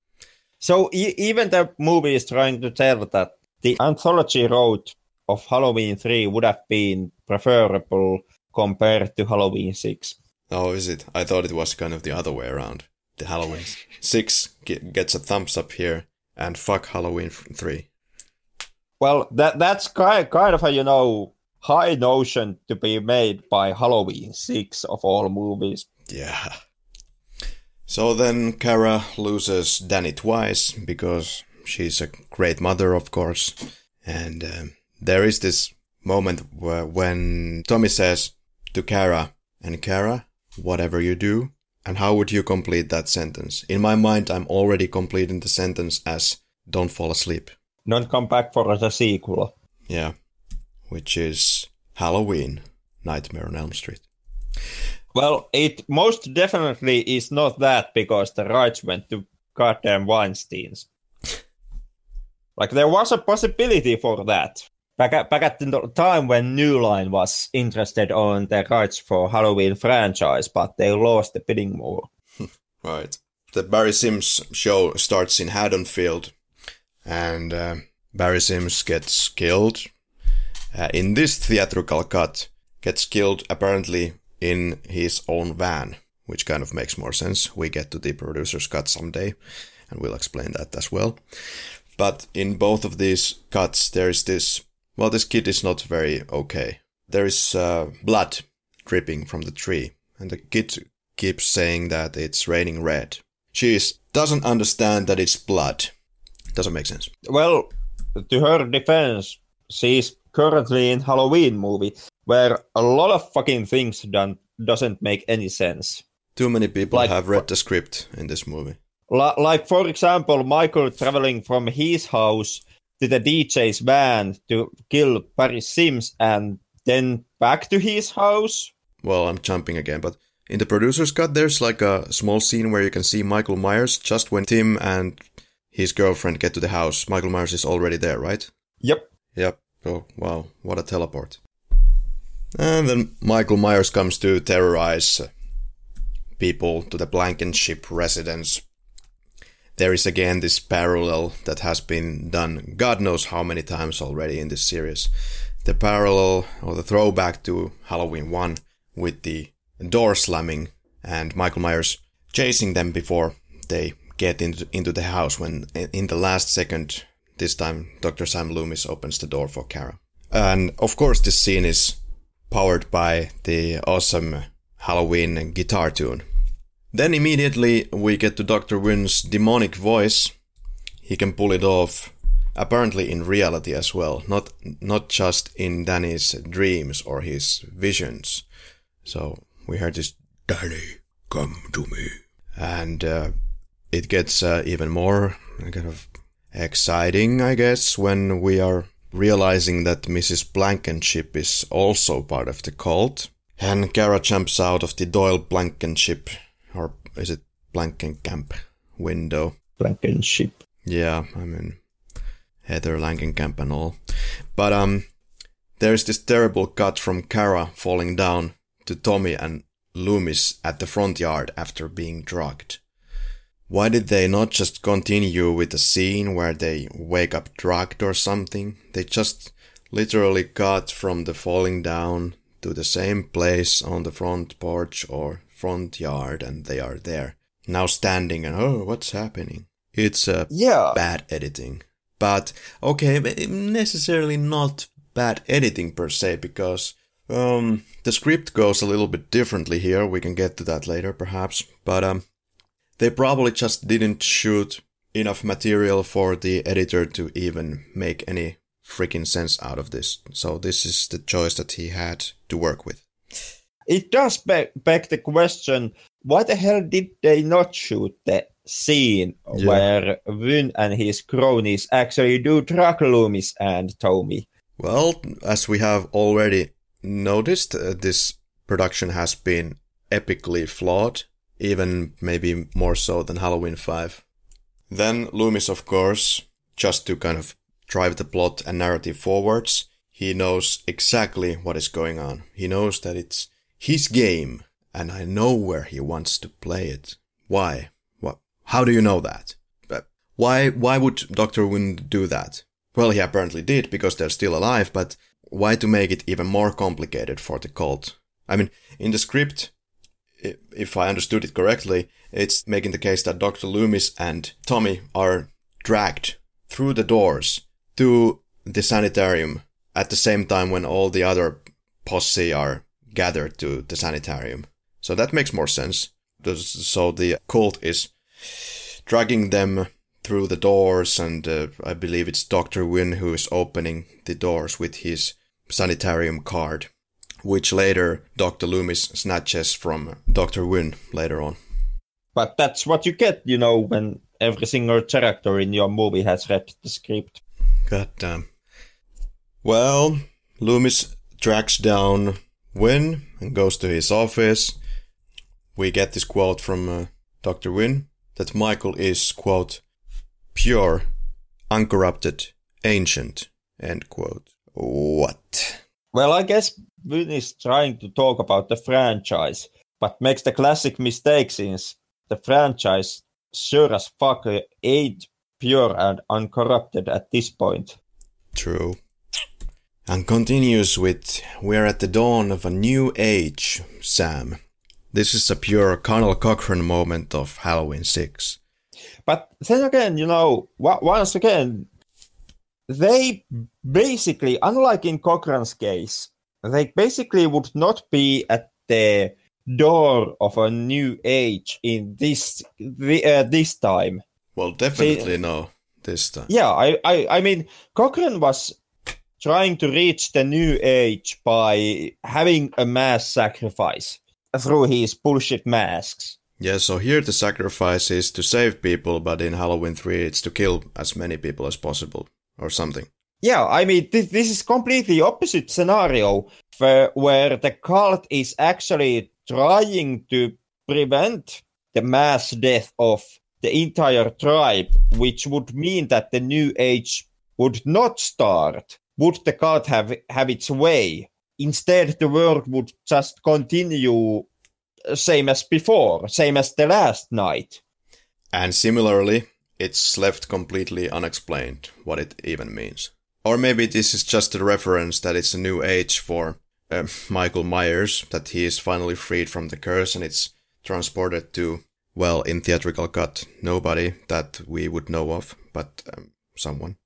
So e- even the movie is trying to tell that the anthology road of Halloween 3 would have been preferable compared to Halloween 6. Oh, is it? I thought it was kind of the other way around. The Halloween 6 ge- gets a thumbs up here, and fuck Halloween 3. Well, that that's kind kind of a you know high notion to be made by Halloween 6 of all movies. Yeah. So then Kara loses Danny twice because she's a great mother, of course. And um, there is this moment where when Tommy says to Kara, and Kara, whatever you do, and how would you complete that sentence? In my mind, I'm already completing the sentence as don't fall asleep. Don't come back for the sequel. Yeah. Which is Halloween, Nightmare on Elm Street. Well, it most definitely is not that because the rights went to goddamn Weinstein's. like there was a possibility for that. Back at, back at the time when New Line was interested on the rights for Halloween franchise, but they lost the bidding war. Right. The Barry Simms show starts in Haddonfield, and uh, Barry Simms gets killed. Uh, in this theatrical cut, gets killed apparently in his own van, which kind of makes more sense. We get to the producer's cut someday, and we'll explain that as well. But in both of these cuts, there is this. Well, this kid is not very okay. There is uh, blood dripping from the tree, and the kid keeps saying that it's raining red. She doesn't understand that it's blood. Doesn't make sense. Well, to her defense, she's currently in Halloween movie where a lot of fucking things done doesn't make any sense. Too many people Like- have read the script in this movie. Li- like for example, Michael traveling from his house to the DJ's van to kill Barry Simms and then back to his house. Well, I'm jumping again, but in the producer's cut, there's like a small scene where you can see Michael Myers just when Tim and his girlfriend get to the house. Michael Myers is already there, right? Yep. Yep. Oh, wow. What a teleport. And then Michael Myers comes to terrorize people to the Blankenship residence. There is again this parallel that has been done God knows how many times already in this series. The parallel or the throwback to Halloween 1 with the door slamming and Michael Myers chasing them before they get into, into the house when in the last second this time Dr. Sam Loomis opens the door for Kara. And of course this scene is powered by the awesome Halloween guitar tune. Then immediately we get to Dr. Wynn's demonic voice. He can pull it off apparently in reality as well, not not just in Danny's dreams or his visions. So we heard this Danny, come to me. And uh, it gets uh, even more kind of exciting, I guess, when we are realizing that Mrs. Blankenship is also part of the cult. And Kara jumps out of the Doyle Blankenship, or is it Blankenkamp window? Blankenship. Yeah, I mean, Heather Langenkamp and all. But, um, there's this terrible cut from Kara falling down to Tommy and Loomis at the front yard after being drugged. Why did they not just continue with a scene where they wake up drugged or something? They just literally got from the falling down to the same place on the front porch or front yard and they are there. Now standing and oh, what's happening? It's a yeah. bad editing. But okay, necessarily not bad editing per se because um, the script goes a little bit differently here. We can get to that later, perhaps. But um, they probably just didn't shoot enough material for the editor to even make any freaking sense out of this. So this is the choice that he had to work with. It does beg, beg the question: Why the hell did they not shoot the scene yeah. where Wynn and his cronies actually do drug Loomis and Tommy? Well, as we have already noticed, uh, this production has been epically flawed, even maybe more so than Halloween 5. Then Loomis, of course, just to kind of drive the plot and narrative forwards, he knows exactly what is going on. He knows that it's his game, and I know where he wants to play it. Why? What? How do you know that? But why? Why would Doctor Wynn do that? Well, he apparently did because they're still alive, but why to make it even more complicated for the cult? I mean, in the script, if I understood it correctly, it's making the case that Dr. Loomis and Tommy are dragged through the doors to the sanitarium at the same time when all the other posse are gathered to the sanitarium. So that makes more sense. So the cult is dragging them through the doors, and uh, I believe it's Dr. Wynn who is opening the doors with his sanitarium card, which later Dr. Loomis snatches from Dr. Wynn later on. But that's what you get, you know, when every single character in your movie has read the script. God damn. Well, Loomis tracks down Wynn and goes to his office. We get this quote from uh, Dr. Wynn that Michael is, quote, pure, uncorrupted, ancient, end quote. What? Well, I guess Wynn is trying to talk about the franchise, but makes the classic mistake since the franchise sure as fuck ain't pure and uncorrupted at this point. True. And continues with We're at the dawn of a new age, Sam. This is a pure Conal Cochran moment of Halloween 6. But then again, you know, once again, they basically, unlike in Cochran's case, they basically would not be at the door of a new age in this uh, this time. Well, definitely See, no this time. Yeah, I, I, I mean, Cochran was trying to reach the new age by having a mass sacrifice through his bullshit masks. Yeah, so here the sacrifice is to save people, but in Halloween 3 it's to kill as many people as possible. or something. Yeah, I mean, this, this is completely opposite scenario where, where the cult is actually trying to prevent the mass death of the entire tribe, which would mean that the new age would not start. Would the cult have, have its way? Instead, the world would just continue uh, same as before, same as the last night. And similarly, it's left completely unexplained what it even means. Or maybe this is just a reference that it's a new age for uh, Michael Myers, that he is finally freed from the curse and it's transported to, well, in theatrical cut, nobody that we would know of, but um, someone.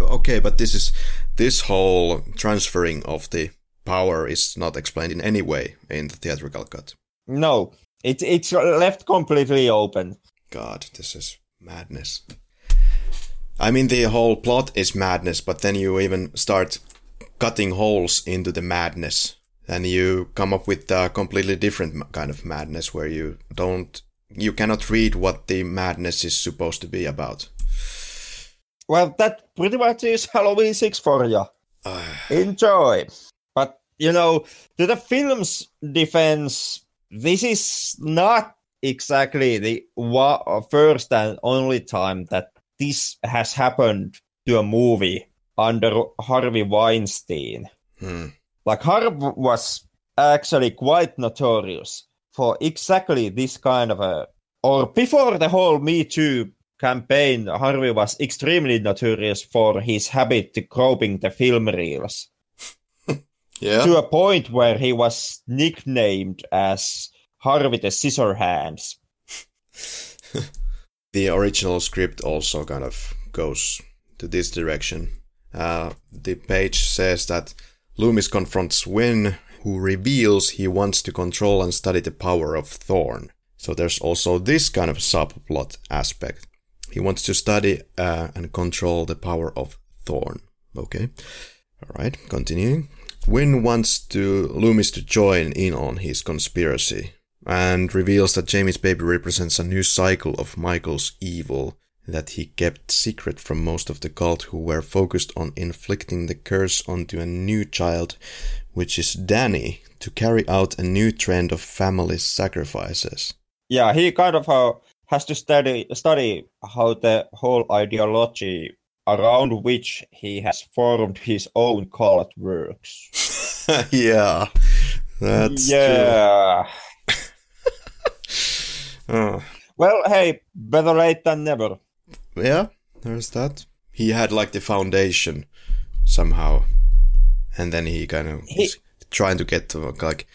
Okay, but this is this whole transferring of the power is not explained in any way in the theatrical cut. No, it's it's left completely open. God, this is madness. I mean, the whole plot is madness, but then you even start cutting holes into the madness, and you come up with a completely different kind of madness where you don't, you cannot read what the madness is supposed to be about. Well, that pretty much is Halloween 6 for you. Enjoy. But, you know, to the film's defense, this is not exactly the first and only time that this has happened to a movie under Harvey Weinstein. Hmm. Like Harvey was actually quite notorious for exactly this kind of a or before the whole Me Too campaign, Harvey was extremely notorious for his habit to groping the film reels. yeah. To a point where he was nicknamed as Harvey the Scissor Hands. the original script also kind of goes to this direction. Uh, the page says that Loomis confronts Wynn, who reveals he wants to control and study the power of Thorn. So there's also this kind of subplot aspect. He wants to study uh, and control the power of Thorn. Okay. All right, continuing. Wynn wants to Loomis to join in on his conspiracy and reveals that Jamie's baby represents a new cycle of Michael's evil that he kept secret from most of the cult who were focused on inflicting the curse onto a new child, which is Danny, to carry out a new trend of family sacrifices. Yeah, he kind of uh, has to study study how the whole ideology around which he has formed his own cult works. yeah, that's yeah. Oh. Well, hey, better late than never. Yeah, there's that. He had like the foundation somehow, and then he kind of he, trying to get to like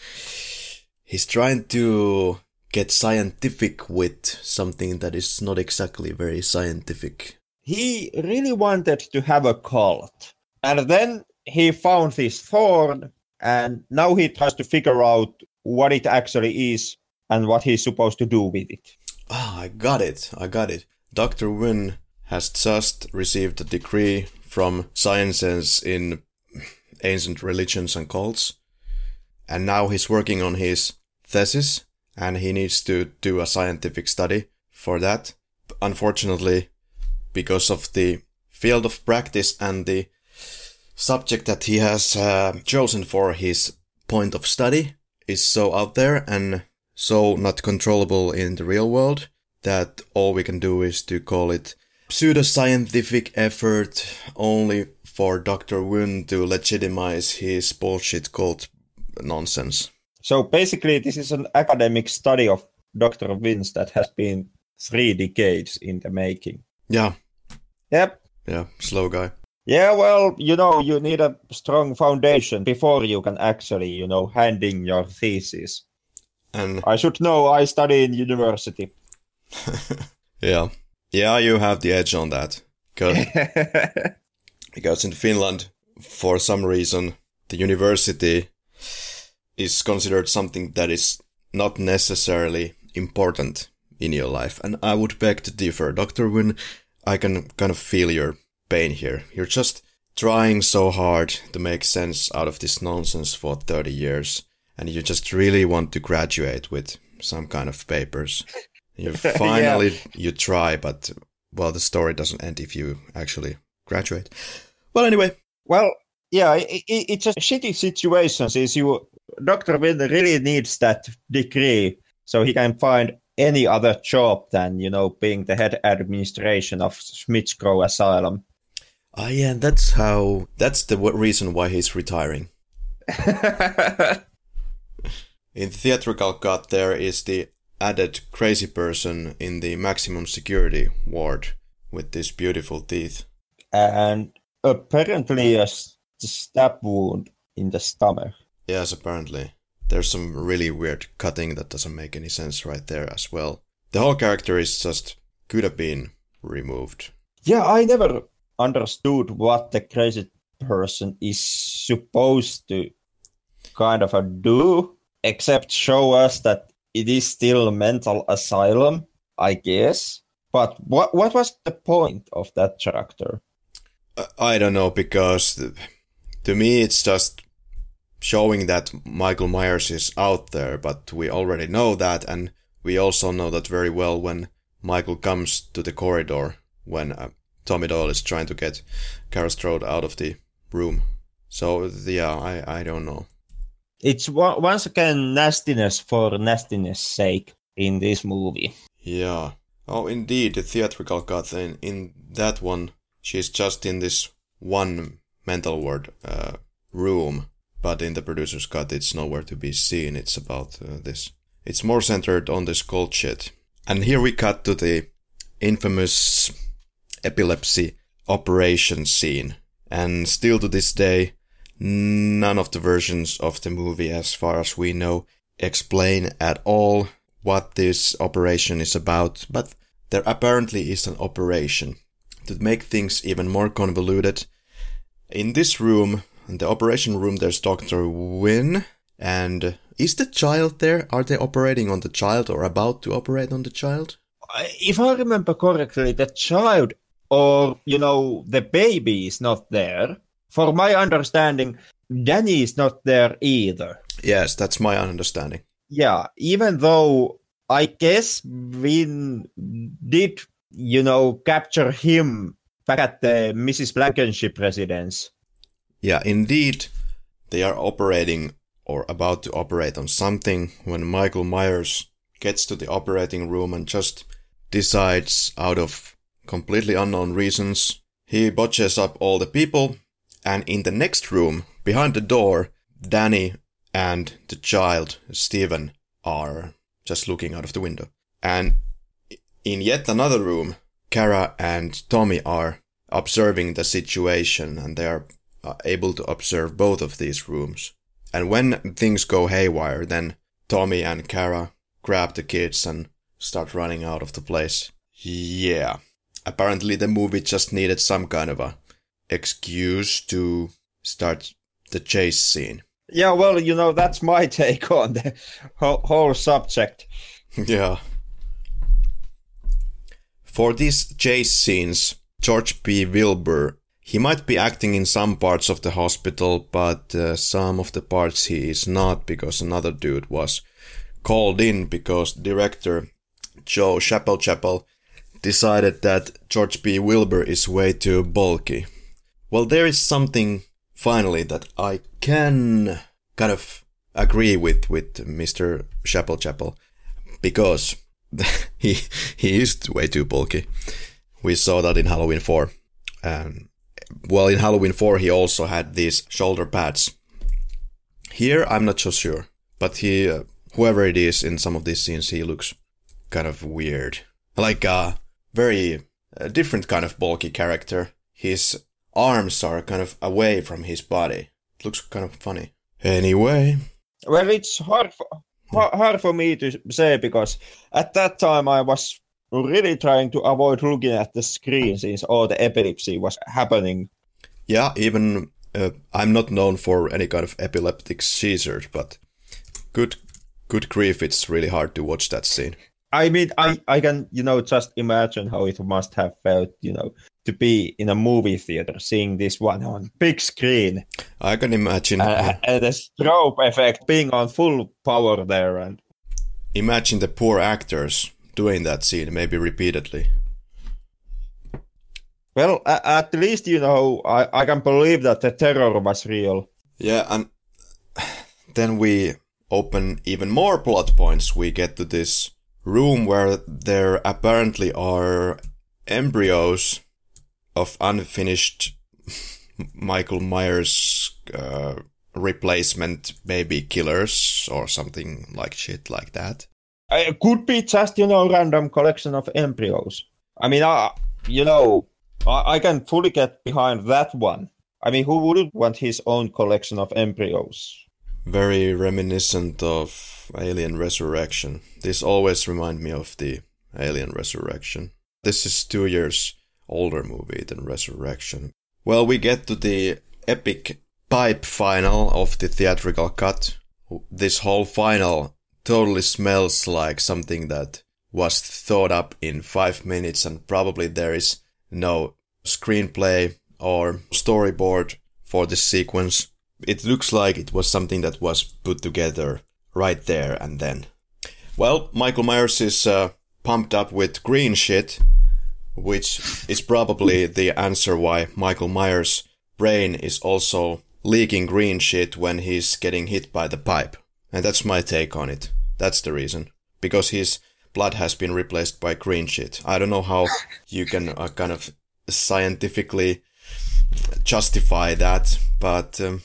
he's trying to get scientific with something that is not exactly very scientific. He really wanted to have a cult, and then he found this thorn, and now he tries to figure out what it actually is and what he's supposed to do with it. Ah, I got it. I got it. Dr. Wynn has just received a degree from Sciences in Ancient Religions and Cults, and now he's working on his thesis, and he needs to do a scientific study for that. Unfortunately, because of the field of practice and the subject that he has uh, chosen for his point of study is so out there and so not controllable in the real world that all we can do is to call it pseudoscientific effort only for Dr. Wynn to legitimize his bullshit cult nonsense. So basically, this is an academic study of Dr. Wynn's that has been three decades in the making. Yeah. Yep. Yeah, slow guy. Yeah, well, you know, you need a strong foundation before you can actually, you know, handing your thesis. And I should know I study in university. yeah. Yeah, you have the edge on that. Because, because in Finland, for some reason, the university is considered something that is not necessarily important in your life. And I would beg to differ. Dr. Wynn, I can kind of feel your pain here. You're just trying so hard to make sense out of this nonsense for 30 years. And you just really want to graduate with some kind of papers. You finally yeah. you try, but well, the story doesn't end if you actually graduate. Well, anyway. Well, yeah, it, it, it's a shitty situation since you Dr. Wynn really needs that degree so he can find any other job than, you know, being the head administration of Smith's Grove Asylum. Ah, yeah, that's how. That's the reason why he's retiring. in the theatrical cut, there is the added crazy person in the maximum security ward with these beautiful teeth. And apparently a stab wound in the stomach. Yes, apparently. There's some really weird cutting that doesn't make any sense right there as well. The whole character is just could have been removed. Yeah, I never understood what the crazy person is supposed to kind of do, except show us that it is still a mental asylum, I guess. But what what was the point of that character? I don't know because to me it's just showing that Michael Myers is out there, but we already know that, and we also know that very well when Michael comes to the corridor when uh, Tommy Doyle is trying to get Kara Strode out of the room. So yeah, I I don't know. It's once again nastiness for nastiness sake in this movie. Yeah. Oh, indeed, the theatrical cut in in that one, she's just in this one mental ward uh, room, but in the producer's cut, it's nowhere to be seen. It's about uh, this. It's more centered on this cold shit. And here we cut to the infamous epilepsy operation scene. And still to this day, none of the versions of the movie, as far as we know, explain at all what this operation is about. But there apparently is an operation. To make things even more convoluted, in this room, in the operation room, there's Dr. Wynn. And is the child there? Are they operating on the child or about to operate on the child? If I remember correctly, the child or, you know, the baby is not there. For my understanding, Danny is not there either. Yes, that's my understanding. Yeah, even though I guess Wynn did, you know, capture him back at the Mrs. Blankenship residence. Yeah, indeed, they are operating or about to operate on something when Michael Myers gets to the operating room and just decides out of completely unknown reasons. He botches up all the people, and in the next room, behind the door, Danny and the child, Stephen, are just looking out of the window. And in yet another room, Kara and Tommy are observing the situation and they are able to observe both of these rooms. And when things go haywire, then Tommy and Kara grab the kids and start running out of the place. Yeah. Apparently the movie just needed some kind of a excuse to start the chase scene. Yeah, well, you know, that's my take on the whole subject. yeah. For these chase scenes, George P. Wilbur, he might be acting in some parts of the hospital, but uh, some of the parts he is not because another dude was called in because director Joe Chappelle Chappelle decided that George P. Wilbur is way too bulky. Well, there is something finally that I can kind of agree with with Mr. Chappelle Chappelle because he he is way too bulky. We saw that in Halloween 4. Um, well, in Halloween 4 he also had these shoulder pads. Here I'm not so sure, but he uh, whoever it is in some of these scenes he looks kind of weird. Like a very uh, different kind of bulky character. His arms are kind of away from his body. It looks kind of funny. Anyway. Well, it's hard for, hard for me to say because at that time I was really trying to avoid looking at the screen since all the epilepsy was happening. Yeah, even uh, I'm not known for any kind of epileptic seizures, but good good grief, it's really hard to watch that scene. I mean, I, I can, you know, just imagine how it must have felt, you know, to be in a movie theater seeing this one on big screen. I can imagine. Uh, and the strobe effect being on full power there. and Imagine the poor actors doing that scene, maybe repeatedly. Well, at least you know I, I can believe that the terror was real. Yeah, and then we open even more plot points. We get to this room where there apparently are embryos of unfinished Michael Myers uh, replacement baby killers or something like shit like that. It could be just you know random collection of embryos. I mean, I, you know, I, I can fully get behind that one. I mean, who wouldn't want his own collection of embryos? Very reminiscent of Alien Resurrection. This always remind me of the Alien Resurrection. This is two years older movie than Resurrection. Well, we get to the epic pipe final of the theatrical cut. This whole final totally smells like something that was thought up in five minutes and probably there is no screenplay or storyboard for this sequence. It looks like it was something that was put together right there and then. Well, Michael Myers is uh, pumped up with green shit, which is probably the answer why Michael Myers' brain is also leaking green shit when he's getting hit by the pipe. And that's my take on it. That's the reason. Because his blood has been replaced by green shit. I don't know how you can uh, kind of scientifically justify that, but um,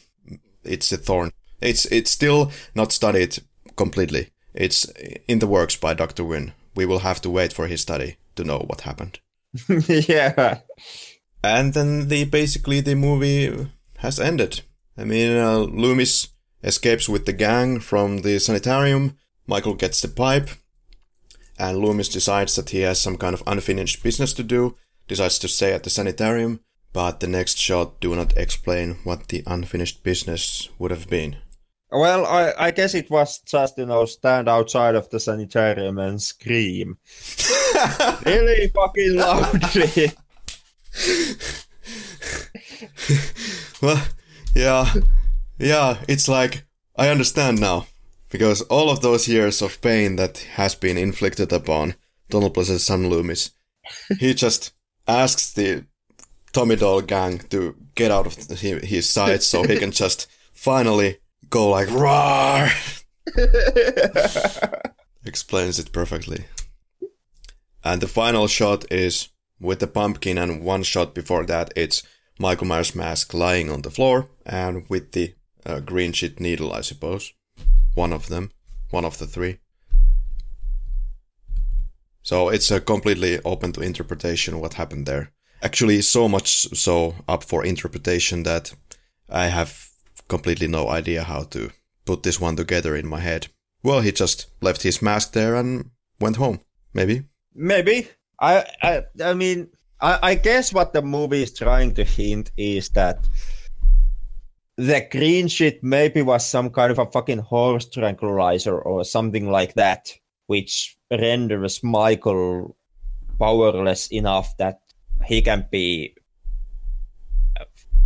it's a thorn. It's it's still not studied completely. It's in the works by Dr. Wynn. We will have to wait for his study to know what happened. yeah. And then the basically the movie has ended. I mean, uh, Loomis escapes with the gang from the sanitarium. Michael gets the pipe, and Loomis decides that he has some kind of unfinished business to do. Decides to stay at the sanitarium, but the next shot do not explain what the unfinished business would have been. Well, I, I guess it was just, you know, stand outside of the sanitarium and scream. really fucking loudly. well, yeah, yeah, it's like, I understand now. Because all of those years of pain that has been inflicted upon Donald Pleasence's son Loomis, he just asks the Tommy Doyle gang to get out of his sight so he can just finally go like roar. Explains it perfectly. And the final shot is with the pumpkin, and one shot before that, it's Michael Myers' mask lying on the floor, and with the uh, green sheet needle, I suppose. One of them, one of the three. So it's uh, completely open to interpretation what happened there. Actually, so much so up for interpretation that I have completely no idea how to put this one together in my head. Well, he just left his mask there and went home. Maybe. Maybe. I I, I mean, I, I guess what the movie is trying to hint is that the green shit maybe was some kind of a fucking horse tranquilizer or something like that, which renders Michael powerless enough that he can be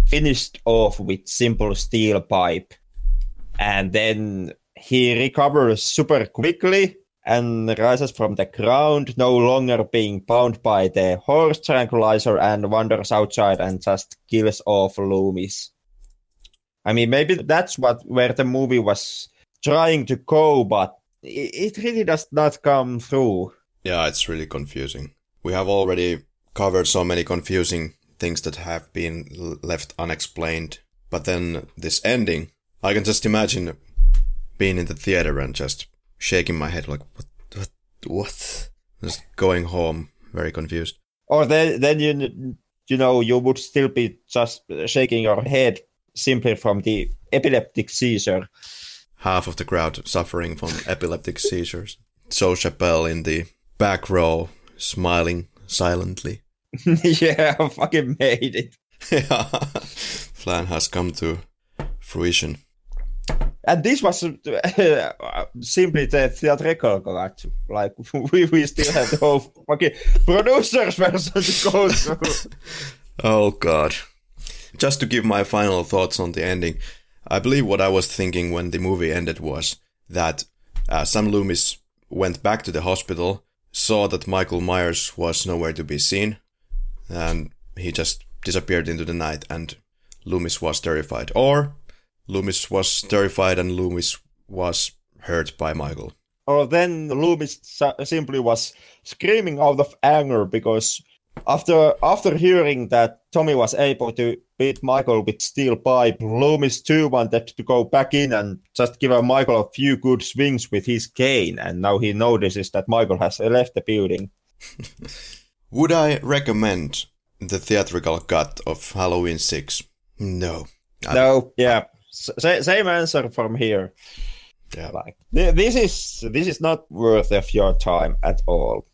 finished off with simple steel pipe and then he recovers super quickly and rises from the ground, no longer being bound by the horse tranquilizer, and wanders outside and just kills off Loomis. I mean, maybe that's what where the movie was trying to go, but it, it really does not come through. Yeah, it's really confusing. We have already covered so many confusing things that have been left unexplained, but then this ending, I can just imagine being in the theater and just shaking my head like what what what? Just going home very confused. Or then then you you know you would still be just shaking your head simply from the epileptic seizure. Half of the crowd suffering from epileptic seizures. So chappelle in the back row smiling silently yeah I fucking made it yeah plan has come to fruition and this was uh, simply the theatrical cut. Like we, we still had the whole fucking producers version to go through. oh god! Just to give my final thoughts on the ending, I believe what I was thinking when the movie ended was that uh, Sam Loomis went back to the hospital, saw that Michael Myers was nowhere to be seen, and he just disappeared into the night and Loomis was terrified. Or Loomis was terrified and Loomis was hurt by Michael. Or then Loomis simply was screaming out of anger because after after hearing that Tommy was able to beat Michael with steel pipe, Loomis too wanted to go back in and just give Michael a few good swings with his cane, and now he notices that Michael has left the building. Would I recommend the theatrical cut of Halloween 6? No. No, yeah. S- same answer from here. Yeah. Like this is this is not worth of your time at all.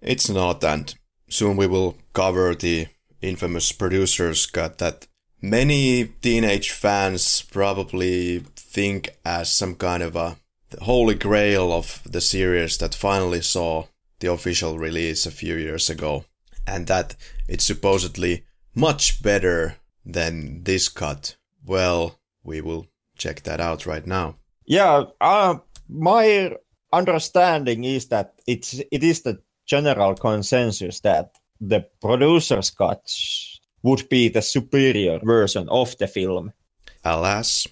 It's not, and soon we will cover the infamous producer's cut that many teenage fans probably think as some kind of a holy grail of the series that finally saw the official release a few years ago, and that it's supposedly much better than this cut. Well, we will check that out right now. Yeah, uh, my understanding is that it's it is the general consensus that the producer's cut would be the superior version of the film. Alas,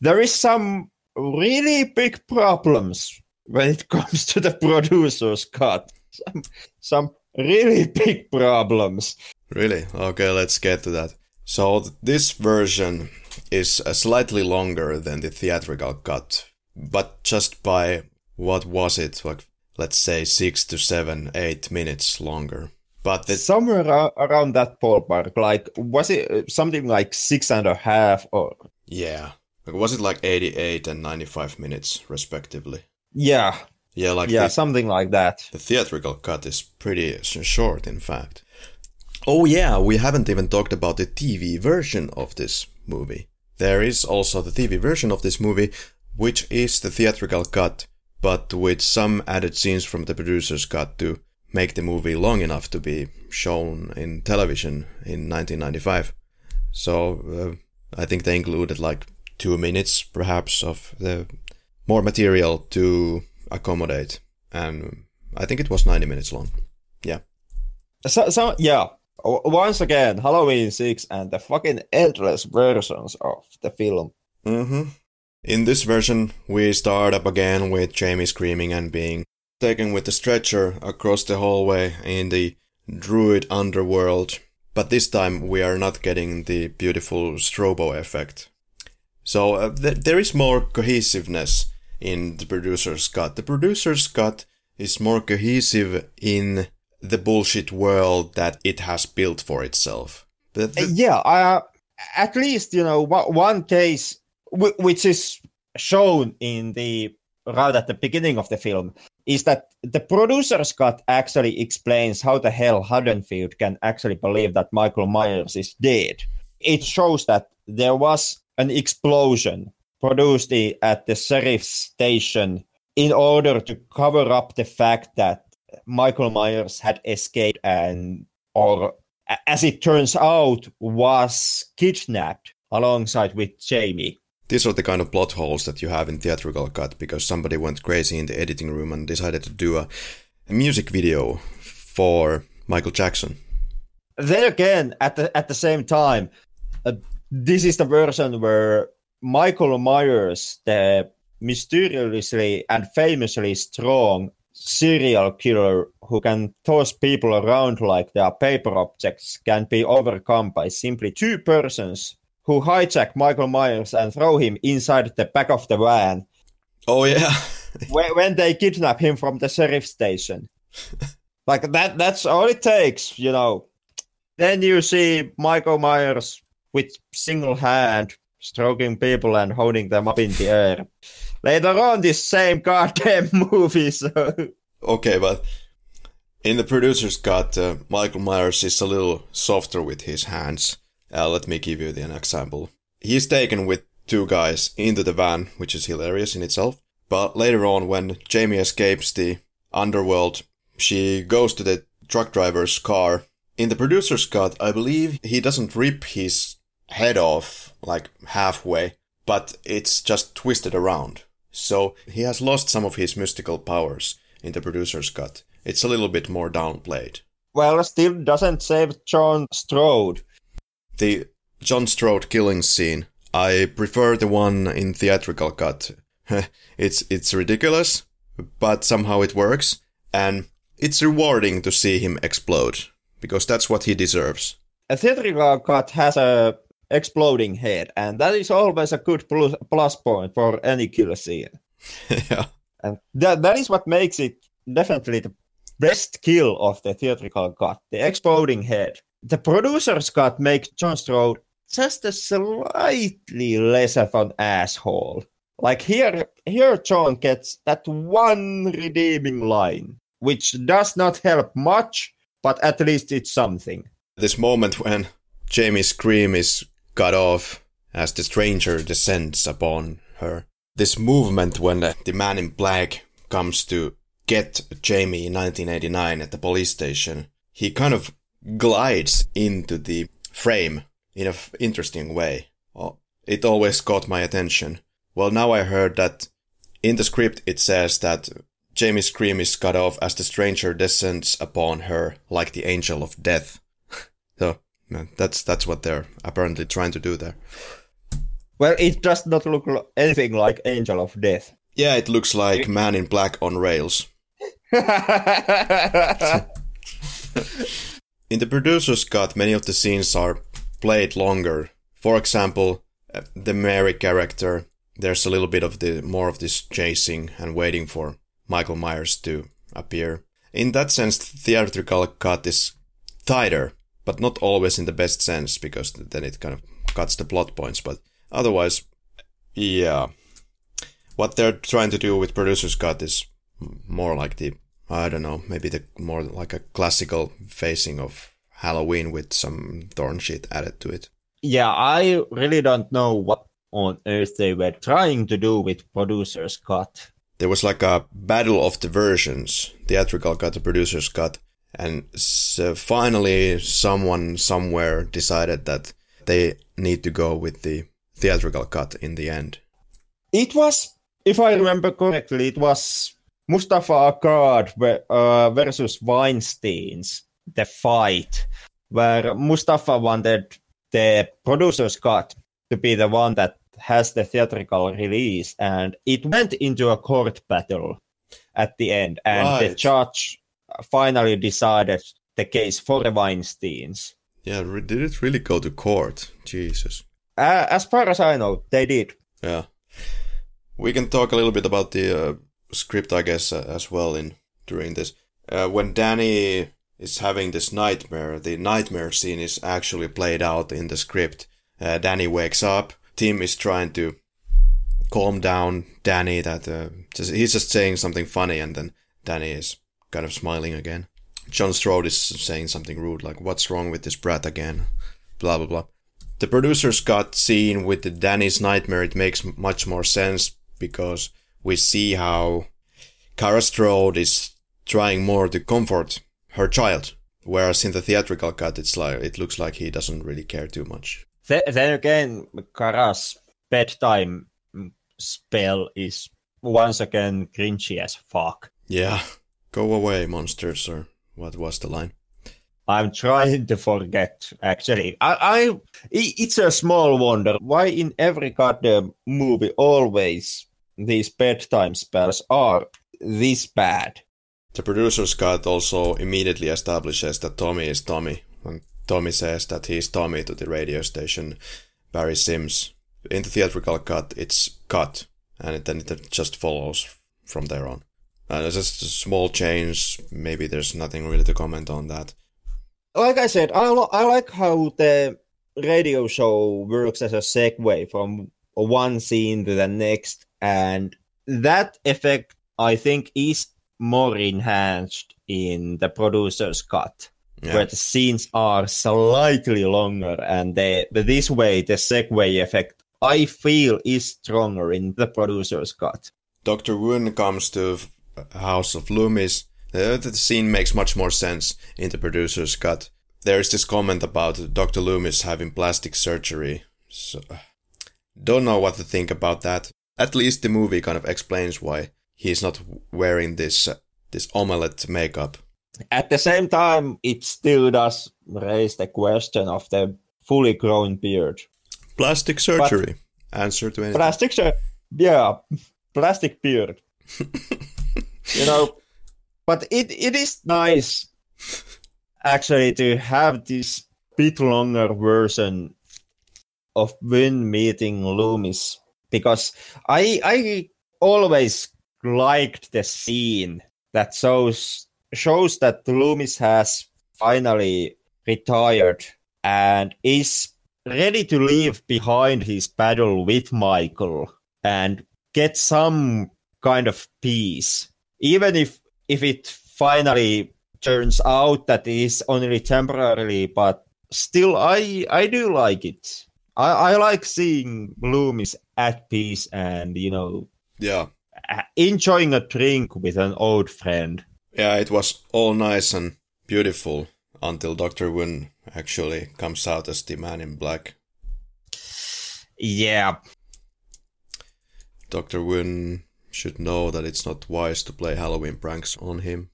there is some really big problems when it comes to the producer's cut. Some, some really big problems. Really? Okay, let's get to that. So this version is uh, slightly longer than the theatrical cut, but just by what was it? Like let's say six to seven, eight minutes longer. But the... somewhere around that ballpark, like was it uh, something like six and a half or? Yeah, was it like eighty-eight and ninety-five minutes respectively? Yeah, yeah, like yeah, the, something like that. The theatrical cut is pretty short, in fact. Oh yeah, we haven't even talked about the TV version of this movie. There is also the TV version of this movie, which is the theatrical cut, but with some added scenes from the producer's cut to make the movie long enough to be shown in television in 1995. So uh, I think they included like two minutes, perhaps, of the more material to accommodate, and I think it was 90 minutes long. Yeah. So, so yeah. Once again, Halloween 6 and the fucking endless versions of the film. Mm-hmm. In this version, we start up again with Jamie screaming and being taken with the stretcher across the hallway in the druid underworld, but this time we are not getting the beautiful strobo effect. So uh, th- there is more cohesiveness in the producer's cut. The producer's cut is more cohesive in the bullshit world that it has built for itself. The, the... yeah, uh, at least you know one case which is shown in the right at the beginning of the film is that the producer's cut actually explains how the hell Haddonfield can actually believe that Michael Myers is dead. It shows that there was an explosion produced at the sheriff's station in order to cover up the fact that Michael Myers had escaped and, or as it turns out, was kidnapped alongside with Jamie. These are the kind of plot holes that you have in theatrical cut because somebody went crazy in the editing room and decided to do a, a music video for Michael Jackson. Then again, at the at the same time, uh, this is the version where Michael Myers, the mysteriously and famously strong serial killer who can toss people around like they are paper objects, can be overcome by simply two persons who hijack Michael Myers and throw him inside the back of the van. Oh yeah. when, when they kidnap him from the sheriff station. like that that's all it takes, you know. Then you see Michael Myers with single hand stroking people and holding them up in the air. Later on this same goddamn movie, so Okay, but in the producer's cut, uh, Michael Myers is a little softer with his hands. Uh, let me give you an example. He's taken with two guys into the van, which is hilarious in itself. But later on, when Jamie escapes the underworld, she goes to the truck driver's car. In the producer's cut, I believe he doesn't rip his head off like halfway, but it's just twisted around. So he has lost some of his mystical powers in the producer's cut. It's a little bit more downplayed. Well, still doesn't save John Strode. The John Strode killing scene. I prefer the one in theatrical cut. it's it's ridiculous, but somehow it works, and it's rewarding to see him explode because that's what he deserves. A theatrical cut has a exploding head, and that is always a good plus, plus point for any killer scene. yeah. And that that is what makes it definitely the best kill of the theatrical cut, the exploding head. The producer's cut makes John Strode just a slightly less of an asshole. Like here, here John gets that one redeeming line, which does not help much, but at least it's something. This moment when Jamie's scream is cut off as the stranger descends upon her. This movement when the, man in black comes to get Jamie in 1989 at the police station, he kind of glides into the frame in an f- interesting way. Oh, it always caught my attention. Well, now I heard that in the script it says that Jamie's scream is cut off as the stranger descends upon her like the angel of death. so that's that's what they're apparently trying to do there. Well, it does not look anything like Angel of Death. Yeah, it looks like Man in Black on rails. in the producer's cut, many of the scenes are played longer. For example, uh, the Mary character, there's a little bit of the more of this chasing and waiting for Michael Myers to appear. In that sense, the theatrical cut is tighter, but not always in the best sense because then it kind of cuts the plot points. But otherwise, yeah, what they're trying to do with producer's cut is more like the I don't know, maybe the more like a classical facing of Halloween with some thorn shit added to it. Yeah, I really don't know what on earth they were trying to do with producer's cut. There was like a battle of the versions, theatrical cut, the producer's cut, and so finally someone somewhere decided that they need to go with the theatrical cut in the end. It was, if I remember correctly, it was Moustapha Akkad uh, versus Weinstein's the fight, where Moustapha wanted the producer's cut to be the one that has the theatrical release, and it went into a court battle at the end, and right. the judge finally decided the case for the Weinsteins. Yeah, did it really go to court? Jesus. Uh, as far as I know, they did. Yeah. We can talk a little bit about the uh, script, I guess, uh, as well in during this. Uh, when Danny is having this nightmare, the nightmare scene is actually played out in the script. Uh, Danny wakes up. Tim is trying to calm down Danny. That uh, just, he's just saying something funny, and then Danny is kind of smiling again. John Strode is saying something rude, like "What's wrong with this brat again?" Blah blah blah. The producer's cut scene with the Danny's nightmare it makes much more sense because we see how Kara Strode is trying more to comfort her child, whereas in the theatrical cut, it's like it looks like he doesn't really care too much. Then again, Kara's bedtime spell is once again cringy as fuck. Yeah, go away, monsters, or what was the line? I'm trying to forget. Actually, I, I, it's a small wonder why in every goddamn movie always these bedtime spells are this bad. The producer's cut also immediately establishes that Tommy is Tommy. When Tommy says that he's Tommy to the radio station, Barry Simms. In the theatrical cut, it's cut, and then it just follows from there on. Uh, it's just a small change. Maybe there's nothing really to comment on that. Like I said, I, I like how the radio show works as a segue from one scene to the next, and that effect I think is more enhanced in the producer's cut. Yeah. Where the scenes are slightly longer, and they, this way the segue effect I feel is stronger in the producer's cut. Doctor Wynn comes to House of Loomis. Uh, the scene makes much more sense in the producer's cut. There is this comment about Dr. Loomis having plastic surgery. So, don't know what to think about that. At least the movie kind of explains why he's not wearing this uh, this omelette makeup. at the same time, it still does raise the question of the fully grown beard. Plastic surgery. But Answer to anything. Plastic surgery. Yeah, plastic beard. you know, but it, it is nice actually to have this bit longer version of Wynn meeting Loomis because I I always liked the scene that shows shows that Loomis has finally retired and is ready to leave behind his battle with Michael and get some kind of peace. Even if if it finally turns out that it is only temporarily, but still I I do like it. I, I like seeing Loomis at peace and you know yeah enjoying a drink with an old friend. Yeah, it was all nice and beautiful until Doctor Wynn actually comes out as the Man in Black. Yeah. Doctor Wynn should know that it's not wise to play Halloween pranks on him.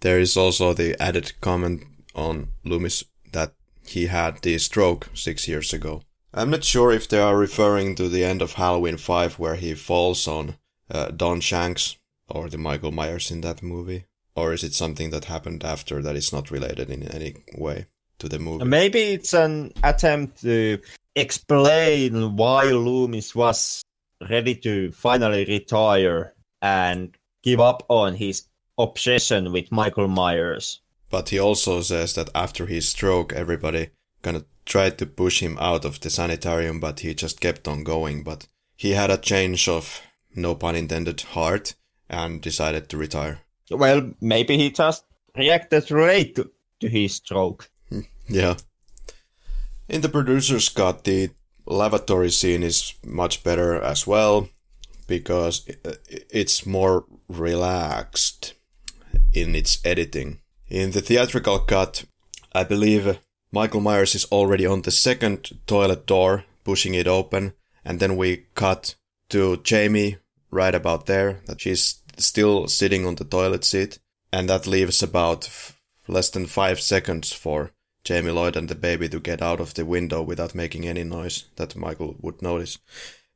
There is also the added comment on Loomis that he had the stroke six years ago. I'm not sure if they are referring to the end of Halloween 5 where he falls on uh, Don Shanks or the Michael Myers in that movie. Or is it something that happened after that is not related in any way to the movie? Maybe it's an attempt to explain why Loomis was ready to finally retire and give up on his obsession with Michael Myers. But he also says that after his stroke, everybody kind of tried to push him out of the sanitarium, but he just kept on going. But he had a change of, no pun intended, heart and decided to retire. Well, maybe he just reacted late to, to his stroke. Yeah. In the producer's cut, the lavatory scene is much better as well because it's more relaxed in its editing. In the theatrical cut, I believe Michael Myers is already on the second toilet door, pushing it open, and then we cut to Jamie right about there, that she's still sitting on the toilet seat, and that leaves about f- less than five seconds for Jamie Lloyd and the baby to get out of the window without making any noise that Michael would notice.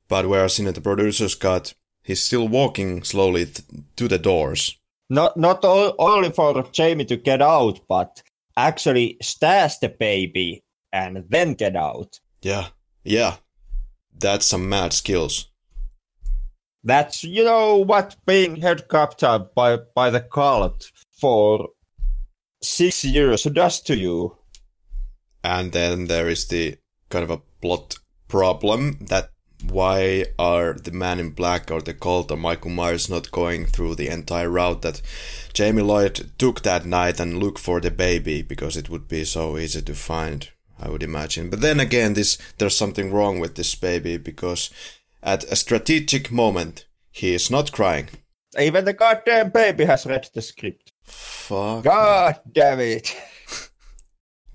But whereas in the producer's cut, he's still walking slowly th- to the doors. Not not all, only for Jamie to get out, but actually stash the baby and then get out. Yeah, yeah, that's some mad skills. That's you know what being head captured by by the cult for six years does to you. And then there is the kind of a plot problem that why are the man in black or the cult or Michael Myers not going through the entire route that Jamie Lloyd took that night and look for the baby because it would be so easy to find, I would imagine. But then again, this there's something wrong with this baby because at a strategic moment he is not crying. Even the goddamn baby has read the script. Fuck. God damn it.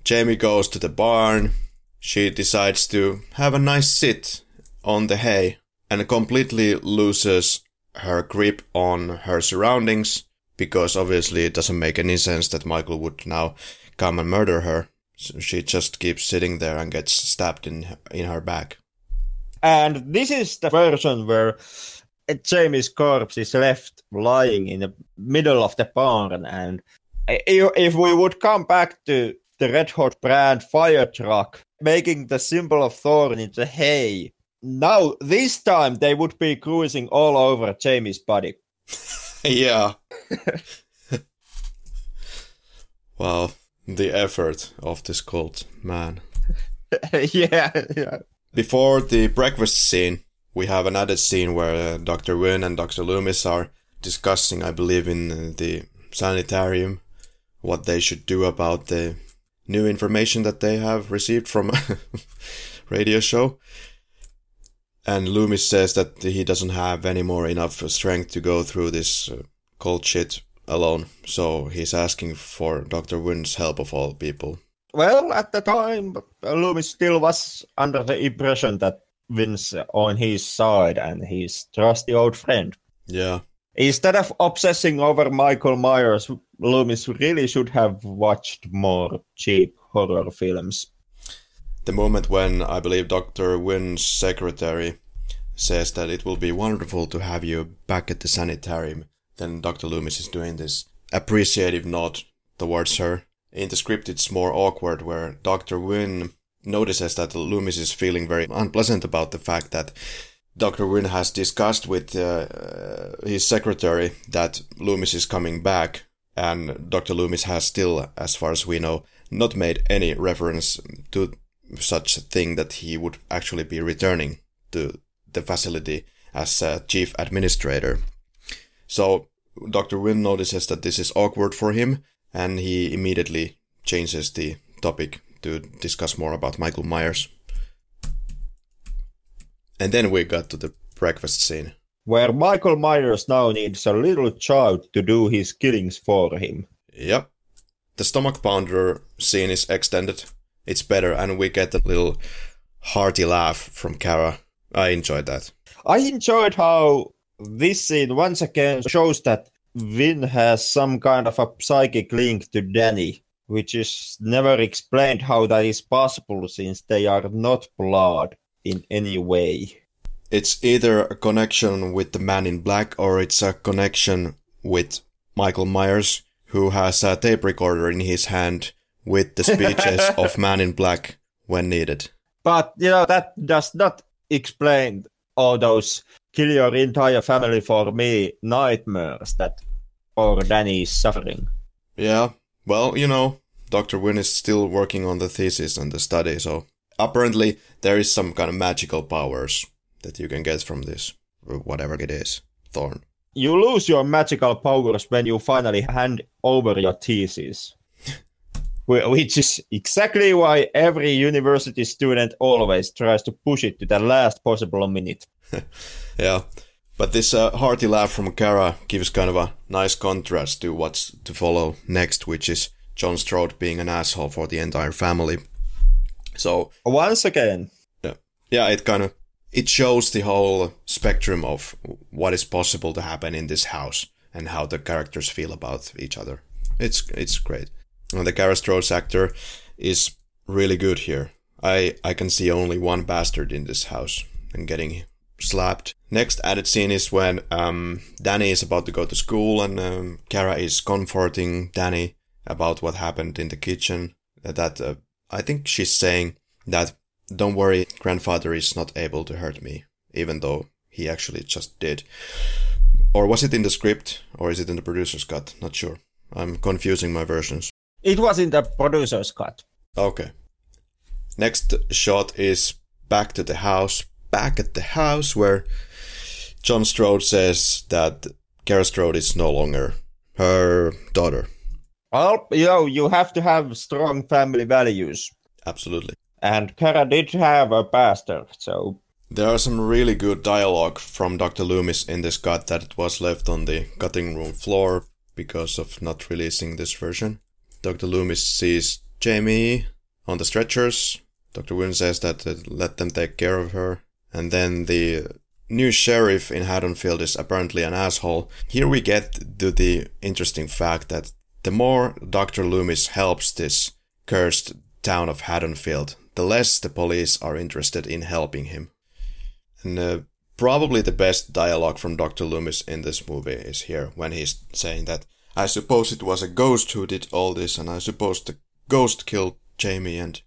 Jamie goes to the barn. She decides to have a nice sit on the hay and completely loses her grip on her surroundings because obviously it doesn't make any sense that Michael would now come and murder her. So she just keeps sitting there and gets stabbed in in her back. And this is the version where Jamie's corpse is left lying in the middle of the barn. And if we would come back to the Red Hot brand fire truck, making the symbol of Thorn into hay, now this time they would be cruising all over Jamie's body. yeah. wow, the effort of this cult, man. yeah, yeah. Before the breakfast scene, we have another scene where uh, Dr. Wynn and Dr. Loomis are discussing, I believe, in uh, the sanitarium what they should do about the new information that they have received from a radio show. And Loomis says that he doesn't have any more enough strength to go through this uh, cold shit alone. So he's asking for Dr. Wynn's help of all people. Well, at the time, Loomis still was under the impression that Wynn's on his side and his trusty old friend. Yeah. Instead of obsessing over Michael Myers, Loomis really should have watched more cheap horror films. The moment when I believe Dr. Wynn's secretary says that it will be wonderful to have you back at the sanitarium, then Dr. Loomis is doing this appreciative nod towards her. In the script, it's more awkward, where Dr. Wynn notices that Loomis is feeling very unpleasant about the fact that Dr. Wynn has discussed with uh, his secretary that Loomis is coming back, and Dr. Loomis has still, as far as we know, not made any reference to such a thing that he would actually be returning to the facility as chief administrator. So Dr. Wynn notices that this is awkward for him, and he immediately changes the topic to discuss more about Michael Myers. And then we got to the breakfast scene. Where Michael Myers now needs a little child to do his killings for him. Yep. The stomach pounder scene is extended. It's better, and we get a little hearty laugh from Kara. I enjoyed that. I enjoyed how this scene once again shows that Wynn has some kind of a psychic link to Danny, which is never explained how that is possible since they are not blood in any way. It's either a connection with the man in black or it's a connection with Michael Myers, who has a tape recorder in his hand with the speeches of Man in Black when needed. But, you know, that does not explain all those kill your entire family for me nightmares that poor Danny is suffering. Yeah, well, you know, Dr. Wynn is still working on the thesis and the study, so apparently there is some kind of magical powers that you can get from this, whatever it is, Thorn. You lose your magical powers when you finally hand over your thesis. Which is exactly why every university student always tries to push it to the last possible minute. yeah. But this uh, hearty laugh from Kara gives kind of a nice contrast to what's to follow next, which is John Strode being an asshole for the entire family. So once again, yeah, yeah, it kind of it shows the whole spectrum of what is possible to happen in this house and how the characters feel about each other. It's it's great. And the Kara Strode's actor is really good here. I I can see only one bastard in this house and getting slapped. Next added scene is when um, Danny is about to go to school and um, Kara is comforting Danny about what happened in the kitchen. That uh, I think she's saying that don't worry, grandfather is not able to hurt me, even though he actually just did. Or was it in the script, or is it in the producer's cut? Not sure. I'm confusing my versions. It was in the producer's cut. Okay. Next shot is back to the house. Back at the house where John Strode says that Kara Strode is no longer her daughter. Well, you know, you have to have strong family values. Absolutely. And Kara did have a pastor, so. There are some really good dialogue from Dr. Loomis in this cut that was left on the cutting room floor because of not releasing this version. Dr. Loomis sees Jamie on the stretchers. Dr. Wynn says that uh, let them take care of her. And then the new sheriff in Haddonfield is apparently an asshole. Here we get to the interesting fact that the more Dr. Loomis helps this cursed town of Haddonfield, the less the police are interested in helping him. And uh, probably the best dialogue from Dr. Loomis in this movie is here when he's saying that I suppose it was a ghost who did all this, and I suppose the ghost killed Jamie, and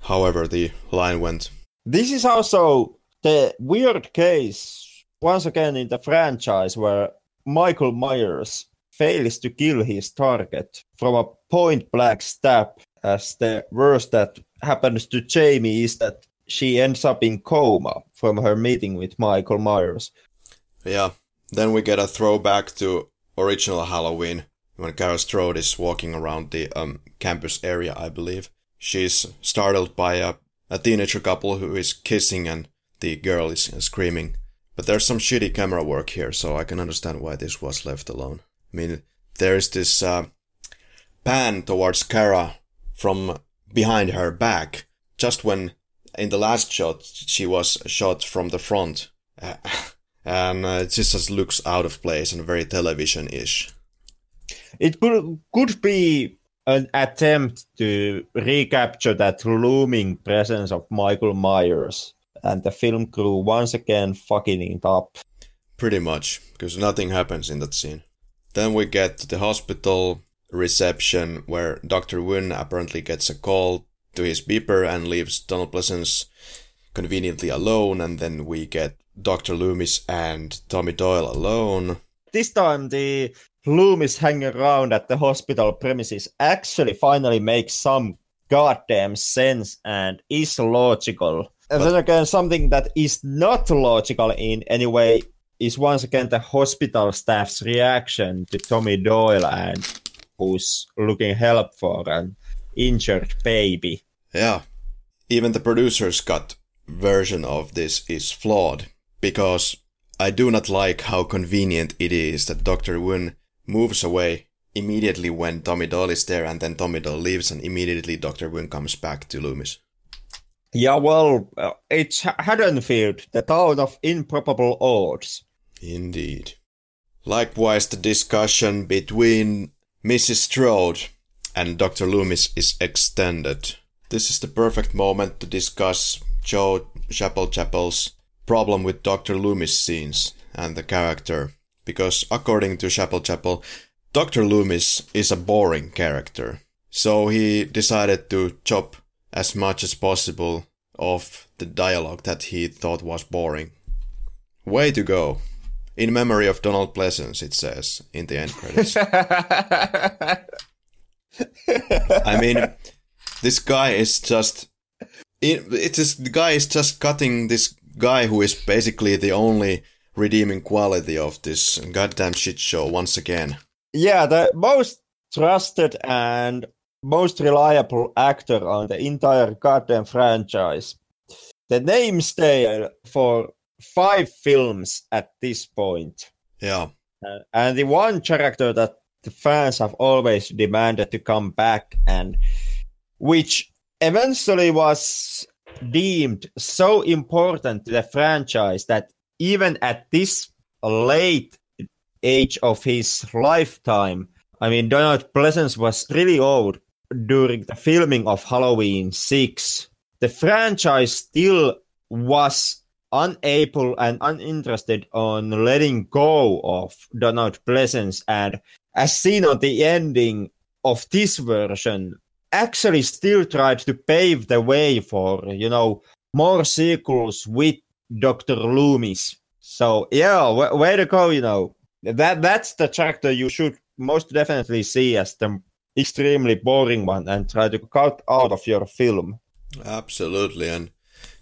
however the line went. This is also the weird case, once again in the franchise, where Michael Myers fails to kill his target from a point blank stab, as the worst that happens to Jamie is that she ends up in coma from her meeting with Michael Myers. Yeah, then we get a throwback to original Halloween when Kara Strode is walking around the um, campus area, I believe. She's startled by a, a teenager couple who is kissing and the girl is screaming. But there's some shitty camera work here, so I can understand why this was left alone. I mean, there's this uh, pan towards Kara from behind her back, just when in the last shot she was shot from the front. Uh, and uh, it just looks out of place and very television-ish. it could could be an attempt to recapture that looming presence of Michael Myers, and the film crew once again fucking it up. Pretty much, because nothing happens in that scene. Then we get to the hospital reception where Dr. Wynn apparently gets a call to his beeper and leaves Donald Pleasence conveniently alone, and then we get Dr. Loomis and Tommy Doyle alone. This time, the Loomis hanging around at the hospital premises actually finally makes some goddamn sense and is logical. And then again, something that is not logical in any way is once again the hospital staff's reaction to Tommy Doyle and who's looking help for an injured baby. Yeah. Even the producer's cut version of this is flawed because I do not like how convenient it is that Dr. Wynn moves away immediately when Tommy Doyle is there and then Tommy Doyle leaves and immediately Dr. Wynn comes back to Loomis. Yeah, well, uh, it's Haddonfield, the town of improbable odds. Indeed. Likewise, the discussion between Mrs. Strode and Dr. Loomis is extended. This is the perfect moment to discuss Joe Chappelle Chappelle's problem with Dr. Loomis scenes and the character, because according to Chappelle Chappelle, Dr. Loomis is a boring character. So he decided to chop as much as possible of the dialogue that he thought was boring. Way to go. In memory of Donald Pleasence, it says in the end credits. I mean, this guy is just. It, it is the guy is just cutting this guy who is basically the only redeeming quality of this goddamn shit show once again. Yeah, the most trusted and most reliable actor on the entire goddamn franchise. The name stay for five films at this point. Yeah. Uh, and the one character that the fans have always demanded to come back and which eventually was deemed so important to the franchise that even at this late age of his lifetime, I mean, Donald Pleasence was really old during the filming of Halloween 6. The franchise still was unable and uninterested on letting go of Donald Pleasence and as seen on the ending of this version, actually still tried to pave the way for, you know, more sequels with Dr. Loomis. So yeah, way to go, you know. That that's the character you should most definitely see as the extremely boring one and try to cut out of your film. Absolutely, and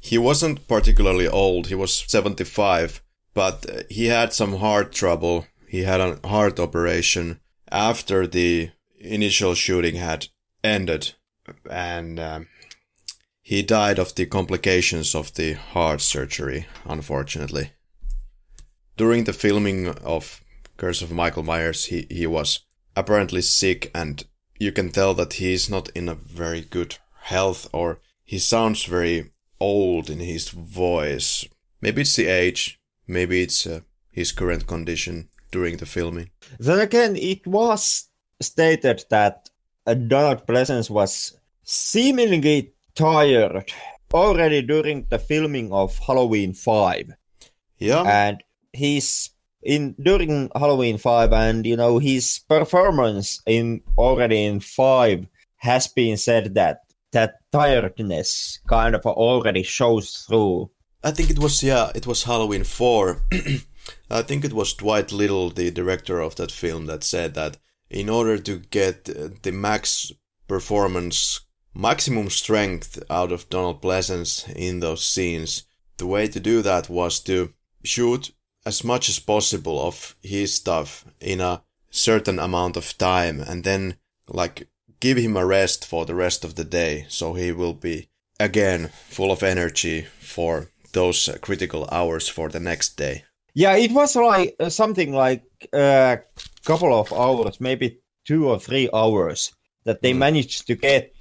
he wasn't particularly old. He was 75, but he had some heart trouble. He had a heart operation after the initial shooting had ended, and um, he died of the complications of the heart surgery, unfortunately. During the filming of Curse of Michael Myers, he, he was apparently sick, and you can tell that he's not in a very good health, or he sounds very old in his voice. Maybe it's the age, maybe it's uh, his current condition during the filming. Then again, it was stated that uh, Donald Pleasence was seemingly tired already during the filming of Halloween 5. Yeah. And he's in during Halloween 5 and you know his performance in already in 5 has been said that that tiredness kind of already shows through. I think it was yeah, it was Halloween 4. I think it was Dwight Little, the director of that film, that said that in order to get uh, the max performance, maximum strength out of Donald Pleasence in those scenes, the way to do that was to shoot as much as possible of his stuff in a certain amount of time and then like give him a rest for the rest of the day so he will be again full of energy for those critical hours for the next day. Yeah, it was like uh, something like a couple of hours, maybe two or three hours, that they mm. managed to get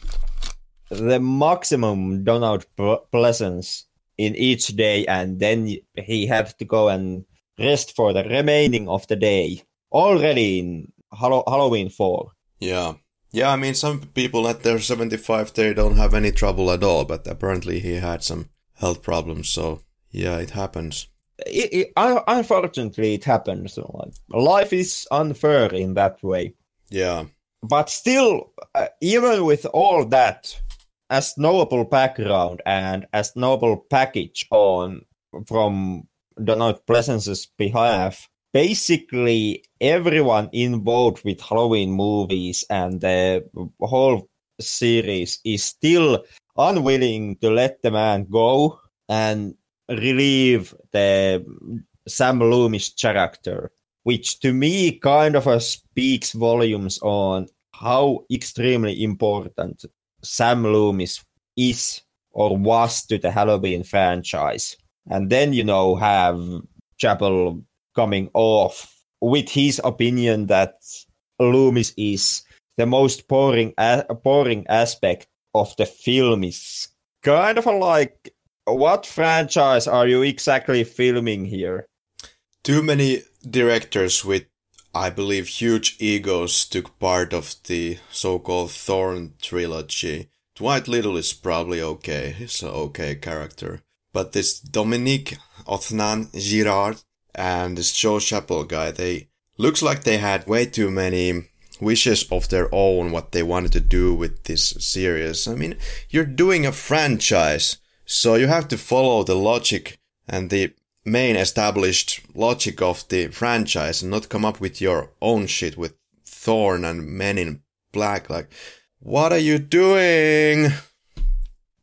the maximum Donald Pleasence in each day, and then he had to go and rest for the remaining of the day. Already in Hall- Halloween 4. Yeah. Yeah, I mean, some people at their 75, they don't have any trouble at all, but apparently he had some health problems, so yeah, it happens. It, it, unfortunately, it happens. Life is unfair in that way. Yeah. But still, uh, even with all that, as noble background and as noble package on from Donald Pleasence's behalf, basically everyone involved with Halloween movies and the whole series is still unwilling to let the man go and relieve the Sam Loomis character, which to me kind of uh, speaks volumes on how extremely important Sam Loomis is or was to the Halloween franchise. And then, you know, have Chappelle coming off with his opinion that Loomis is the most boring, a- boring aspect of the film is kind of like what franchise are you exactly filming here? Too many directors with, I believe, huge egos took part of the so-called Thorn trilogy. Dwight Little is probably okay. He's an okay character. But this Dominique Othenin-Girard and this Joe Chappelle guy, they looks like they had way too many wishes of their own what they wanted to do with this series. I mean, you're doing a franchise, so you have to follow the logic and the main established logic of the franchise and not come up with your own shit with Thorn and Men in Black. Like, what are you doing?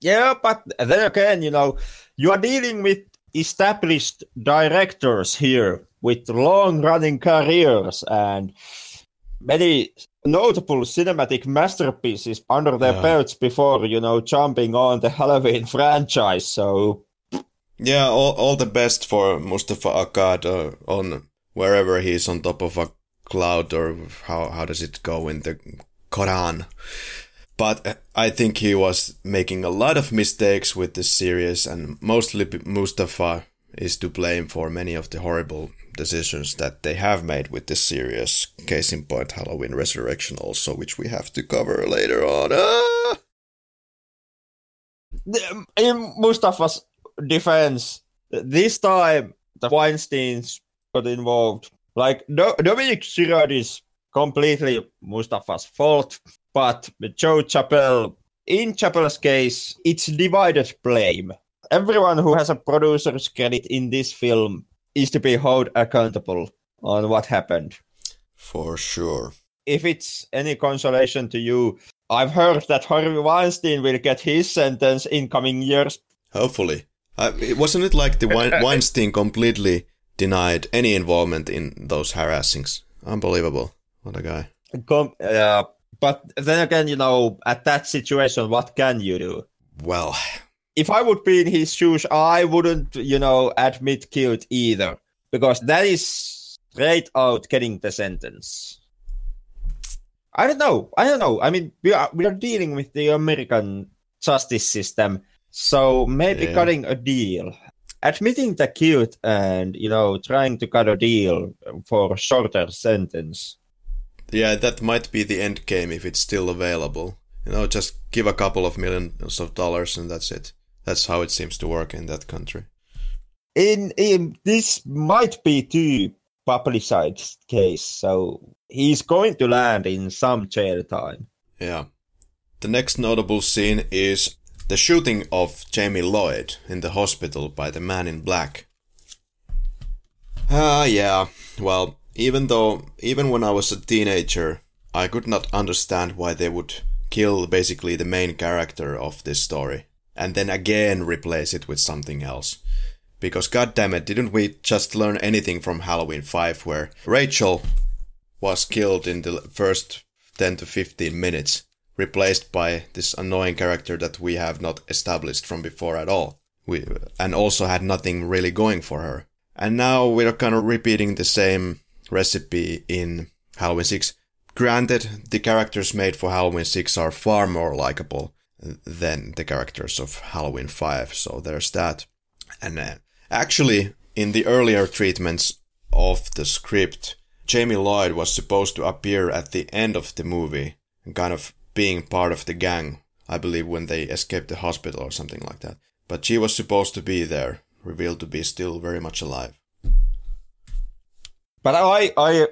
Yeah, but then again, you know, you are dealing with established directors here with long running careers and many notable cinematic masterpieces under their yeah. belts before, you know, jumping on the Halloween franchise. So, yeah, all, all the best for Moustapha Akkad uh, on wherever he's on top of a cloud or how, how does it go in the Quran. But I think he was making a lot of mistakes with this series, and mostly Moustapha is to blame for many of the horrible decisions that they have made with this series. Case in point, Halloween Resurrection, also, which we have to cover later on. Ah! In Moustapha's defense, this time the Weinsteins got involved. Like Dominic Girard is completely Moustapha's fault, but Joe Chappelle, in Chappelle's case, it's divided blame. Everyone who has a producer's credit in this film is to be held accountable on what happened. For sure. If it's any consolation to you, I've heard that Harvey Weinstein will get his sentence in coming years. Hopefully. Uh, wasn't it like the Weinstein completely denied any involvement in those harassings? Unbelievable. What a guy. Com- uh, but then again, you know, at that situation, what can you do? Well, if I would be in his shoes, I wouldn't, you know, admit guilt either, because that is straight out getting the sentence. I don't know. I don't know. I mean, we are we are dealing with the American justice system, so maybe yeah. cutting a deal, admitting the guilt, and you know, trying to cut a deal for a shorter sentence. Yeah, that might be the end game if it's still available. You know, just give a couple of millions of dollars and that's it. That's how it seems to work in that country. In, in this might be too publicized case, so he's going to land in some jail time. Yeah. The next notable scene is the shooting of Jamie Lloyd in the hospital by the man in black. Ah, uh, yeah. Well, even though, even when I was a teenager, I could not understand why they would kill basically the main character of this story and then again replace it with something else. Because goddammit, didn't we just learn anything from Halloween 5 where Rachel was killed in the first 10 to 15 minutes, replaced by this annoying character that we have not established from before at all. We, and also had nothing really going for her. And now we're kind of repeating the same recipe in Halloween 6. Granted, the characters made for Halloween 6 are far more likable, than the characters of Halloween 5. So there's that. And uh, actually, in the earlier treatments of the script, Jamie Lloyd was supposed to appear at the end of the movie kind of being part of the gang, I believe, when they escaped the hospital or something like that. But she was supposed to be there, revealed to be still very much alive. But I, I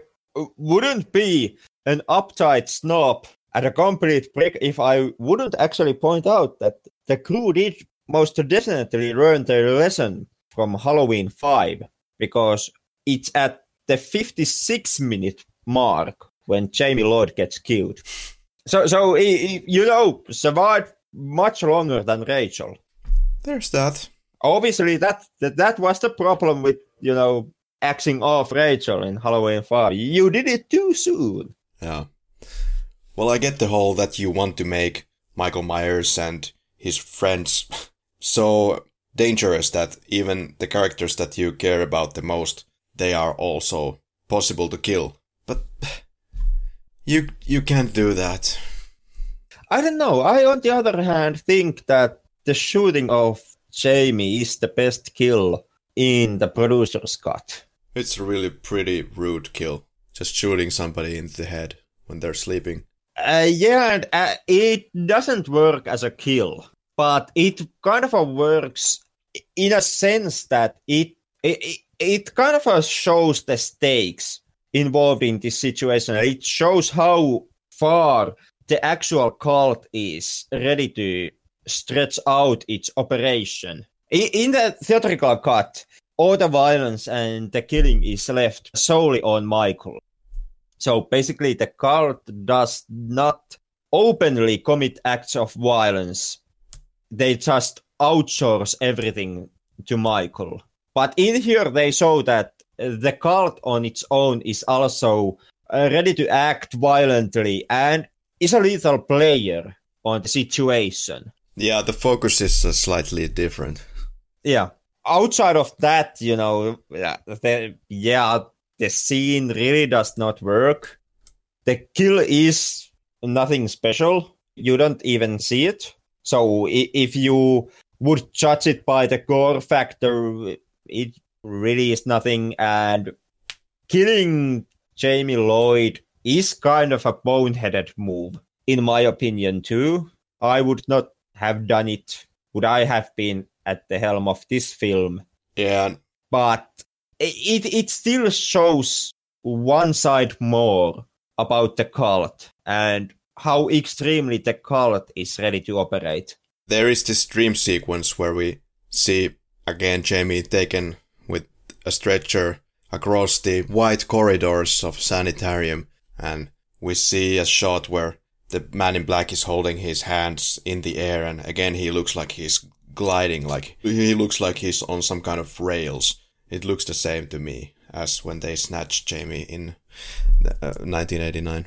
wouldn't be an uptight snob at a complete prick if I wouldn't actually point out that the crew did most definitely learn their lesson from Halloween 5 because it's at the 56 minute mark when Jamie Lloyd gets killed. So, so he, he, you know, survived much longer than Rachel. There's that. Obviously, that, that that was the problem with you know axing off Rachel in Halloween Five. You did it too soon. Yeah. Well, I get the whole that you want to make Michael Myers and his friends so dangerous that even the characters that you care about the most, they are also possible to kill. But you you can't do that. I don't know. I, on the other hand, think that the shooting of Jamie is the best kill in the producer's cut. It's a really pretty rude kill. Just shooting somebody in the head when they're sleeping. Uh, yeah, and uh, it doesn't work as a kill, but it kind of works in a sense that it it, it kind of shows the stakes involved in this situation. It shows how far the actual cult is ready to stretch out its operation. In the theatrical cut, all the violence and the killing is left solely on Michael. So basically, the cult does not openly commit acts of violence. They just outsource everything to Michael. But in here, they show that the cult on its own is also uh, ready to act violently and is a lethal player on the situation. Yeah, the focus is uh, slightly different. Yeah. Outside of that, you know, yeah, the, yeah, the scene really does not work. The kill is nothing special. You don't even see it. So if you would judge it by the gore factor, it really is nothing. And killing Jamie Lloyd is kind of a boneheaded move, in my opinion, too. I would not have done it. Would I have been at the helm of this film? Yeah. But it it still shows one side more about the cult and how extremely the cult is ready to operate. There is this dream sequence where we see again Jamie taken with a stretcher across the white corridors of sanitarium and we see a shot where the man in black is holding his hands in the air and again he looks like he's gliding like he looks like he's on some kind of rails it looks the same to me as when they snatched Jamie in uh, 1989.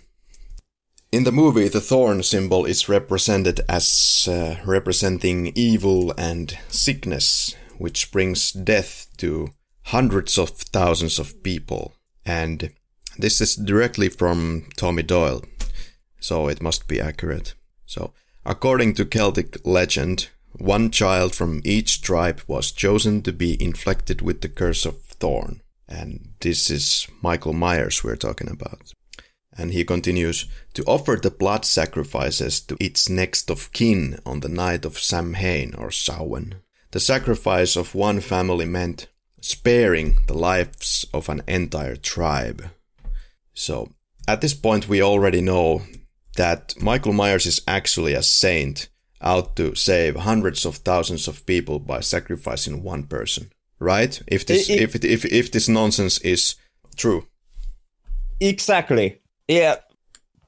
In the movie, the thorn symbol is represented as uh, representing evil and sickness, which brings death to hundreds of thousands of people. And this is directly from Tommy Doyle, so it must be accurate. So, according to Celtic legend, one child from each tribe was chosen to be inflicted with the curse of thorn. And this is Michael Myers we're talking about. And he continues to offer the blood sacrifices to its next of kin on the night of Samhain or Samhain. The sacrifice of one family meant sparing the lives of an entire tribe. So, at this point, we already know that Michael Myers is actually a saint out to save hundreds of thousands of people by sacrificing one person, right? If this it, it, if, if if this nonsense is true. Exactly. Yeah.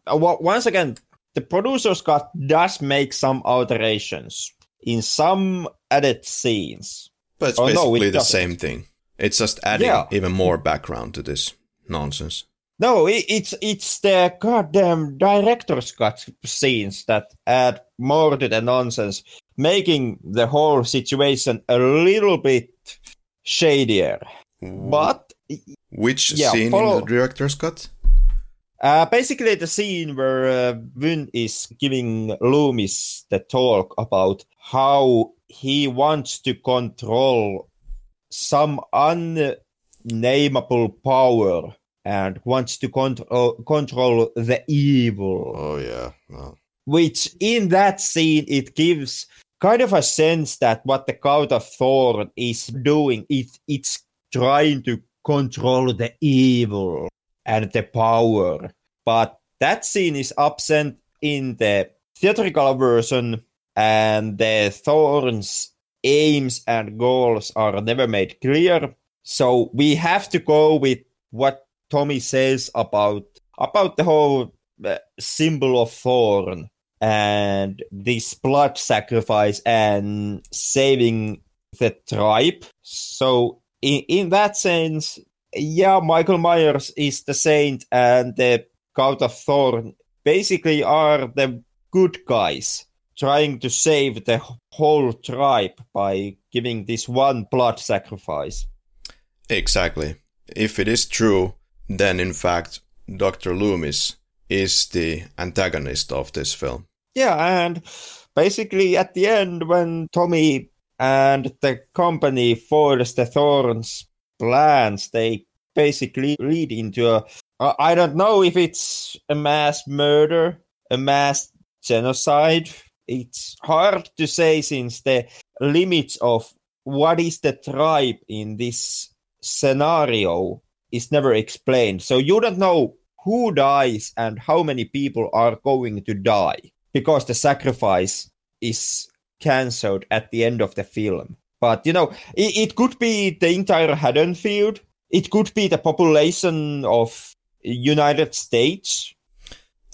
Uh, well, once again, the producer's cut does make some alterations in some added scenes. But it's oh, basically no, it the doesn't. same thing. It's just adding yeah. even more background to this nonsense. No, it's it's the goddamn director's cut scenes that add more to the nonsense, making the whole situation a little bit shadier. But which yeah, scene follow, in the director's cut? Uh, basically, the scene where uh, Wynn is giving Loomis the talk about how he wants to control some unnameable power and wants to control control the evil. Oh yeah. No. Which in that scene it gives kind of a sense that what the Cult of Thorn is doing, it it's trying to control the evil and the power. But that scene is absent in the theatrical version, and the Thorn's aims and goals are never made clear. So we have to go with what Tommy says about about the whole uh, symbol of Thorn and this blood sacrifice and saving the tribe. So in, in that sense, yeah, Michael Myers is the saint and the Cult of Thorn basically are the good guys trying to save the whole tribe by giving this one blood sacrifice. Exactly. If it is true, then in fact, Dr. Loomis is the antagonist of this film. Yeah, and basically at the end, when Tommy and the company forge the Thorns plans, they basically lead into a I don't know if it's a mass murder, a mass genocide. It's hard to say since the limits of what is the tribe in this scenario is never explained. So you don't know who dies and how many people are going to die because the sacrifice is cancelled at the end of the film. But you know, it, it could be the entire Haddonfield. It could be the population of United States.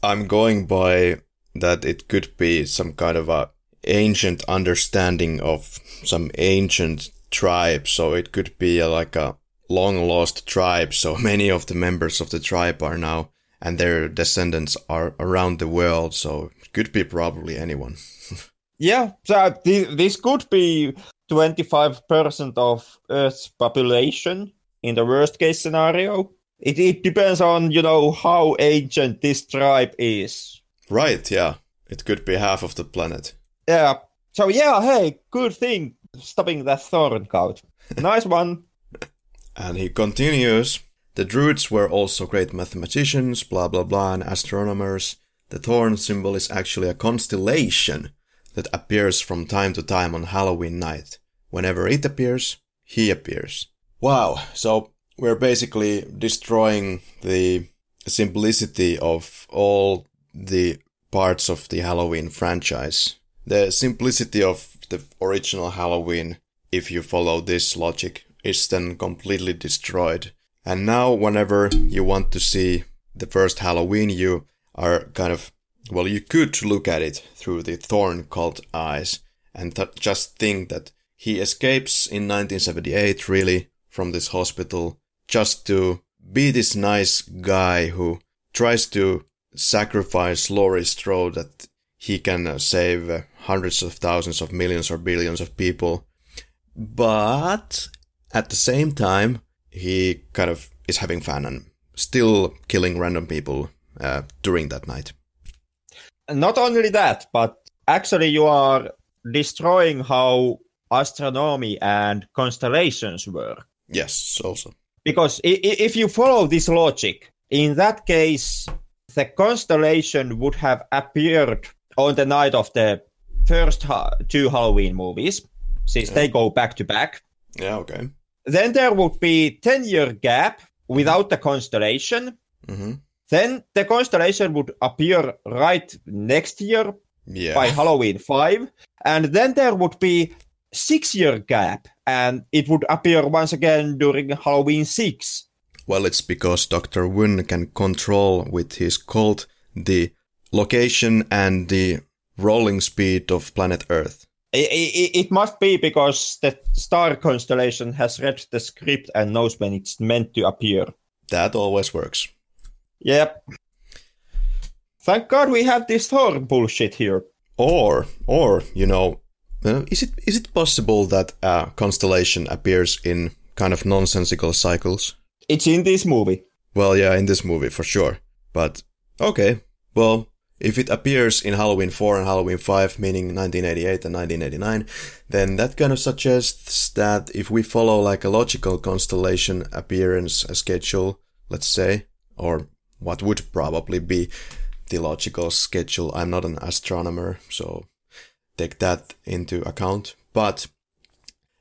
I'm going by that it could be some kind of a ancient understanding of some ancient tribe. So it could be uh, like a long lost tribe. So many of the members of the tribe are now and their descendants are around the world. So it could be probably anyone. yeah, so uh, this, this could be 25% of Earth's population in the worst case scenario. It, it depends on, you know, how ancient this tribe is. Right, yeah. It could be half of the planet. Yeah. So, yeah, hey, good thing stopping that thorn cult. Nice one. And he continues The Druids were also great mathematicians, blah blah blah, and astronomers. The thorn symbol is actually a constellation that appears from time to time on Halloween night. Whenever it appears, he appears. Wow, so we're basically destroying the simplicity of all the parts of the Halloween franchise. The simplicity of the original Halloween, if you follow this logic, is then completely destroyed. And now, whenever you want to see the first Halloween, you are kind of, well, you could look at it through the Thorn cult eyes and th- just think that he escapes in 1978, really, from this hospital just to be this nice guy who tries to sacrifice Laurie Strode that he can uh, save uh, hundreds of thousands of millions or billions of people. But at the same time, he kind of is having fun and still killing random people uh, during that night. Not only that, but actually, you are destroying how astronomy and constellations work. Yes, also because if you follow this logic, in that case, the constellation would have appeared on the night of the first two Halloween movies, since yeah. they go back to back. Yeah, okay. Then there would be 10 year gap without the constellation. Mm-hmm. Then the constellation would appear right next year yeah. by Halloween 5. And then there would be six year gap and it would appear once again during Halloween 6. Well, it's because Dr. Wynn can control with his cult the location and the rolling speed of planet Earth. It, it, it, must be because the star constellation has read the script and knows when it's meant to appear. That always works. Yep. Thank God we have this Thorn bullshit here. Or, or, you know, uh, is it is it possible that a constellation appears in kind of nonsensical cycles? It's in this movie. Well, yeah, in this movie for sure. But okay, well, if it appears in Halloween 4 and Halloween 5, meaning 1988 and 1989, then that kind of suggests that if we follow like a logical constellation appearance schedule, let's say, or what would probably be the logical schedule. I'm not an astronomer, so take that into account. But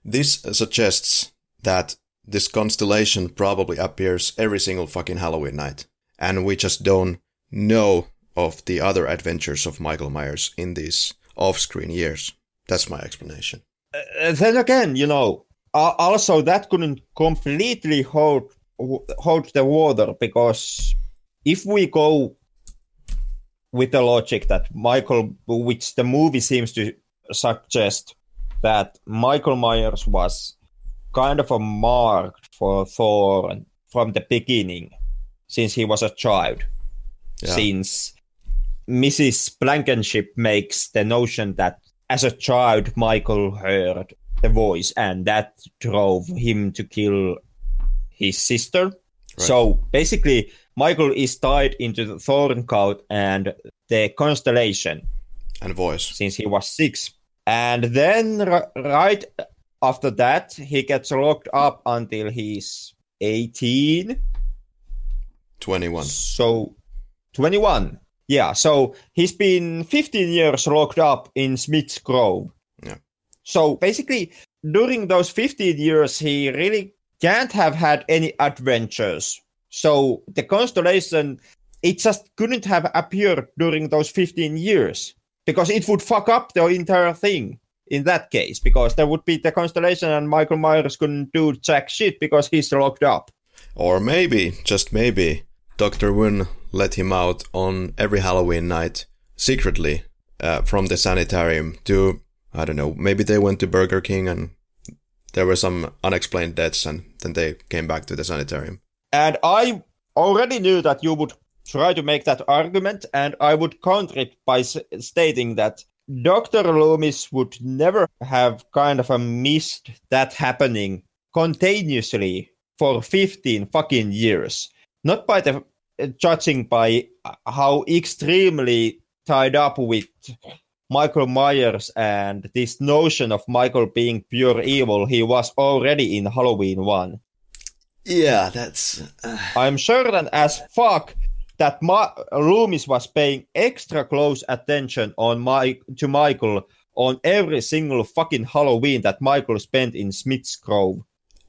this suggests that this constellation probably appears every single fucking Halloween night. And we just don't know of the other adventures of Michael Myers in these off screen years. That's my explanation. Uh, then again, you know, uh, also that couldn't completely hold hold the water because if we go with the logic that Michael, which the movie seems to suggest, that Michael Myers was kind of a mark for Thorn from the beginning, since he was a child. Yeah. Since Mrs. Blankenship makes the notion that as a child, Michael heard the voice, and that drove him to kill his sister. Right. So basically, Michael is tied into the Thorn cult and the constellation. And voice. Since he was six. And then r- right after that, he gets locked up until he's 18. 21. So 21. Yeah, so he's been 15 years locked up in Smith's Grove. Yeah. So basically, during those 15 years, he really can't have had any adventures. So the constellation, it just couldn't have appeared during those 15 years because it would fuck up the entire thing in that case because there would be the constellation and Michael Myers couldn't do jack shit because he's locked up. Or maybe, just maybe, Dr. Wynn let him out on every Halloween night secretly uh, from the sanitarium to, I don't know, maybe they went to Burger King and there were some unexplained deaths and then they came back to the sanitarium. And I already knew that you would try to make that argument, and I would counter it by s- stating that Dr. Loomis would never have kind of a missed that happening continuously for 15 fucking years. Not by the judging by how extremely tied up with Michael Myers and this notion of Michael being pure evil he was already in Halloween 1. Yeah, that's. Uh... I'm certain as fuck that Ma- Loomis was paying extra close attention on my to Michael on every single fucking Halloween that Michael spent in Smith's Grove.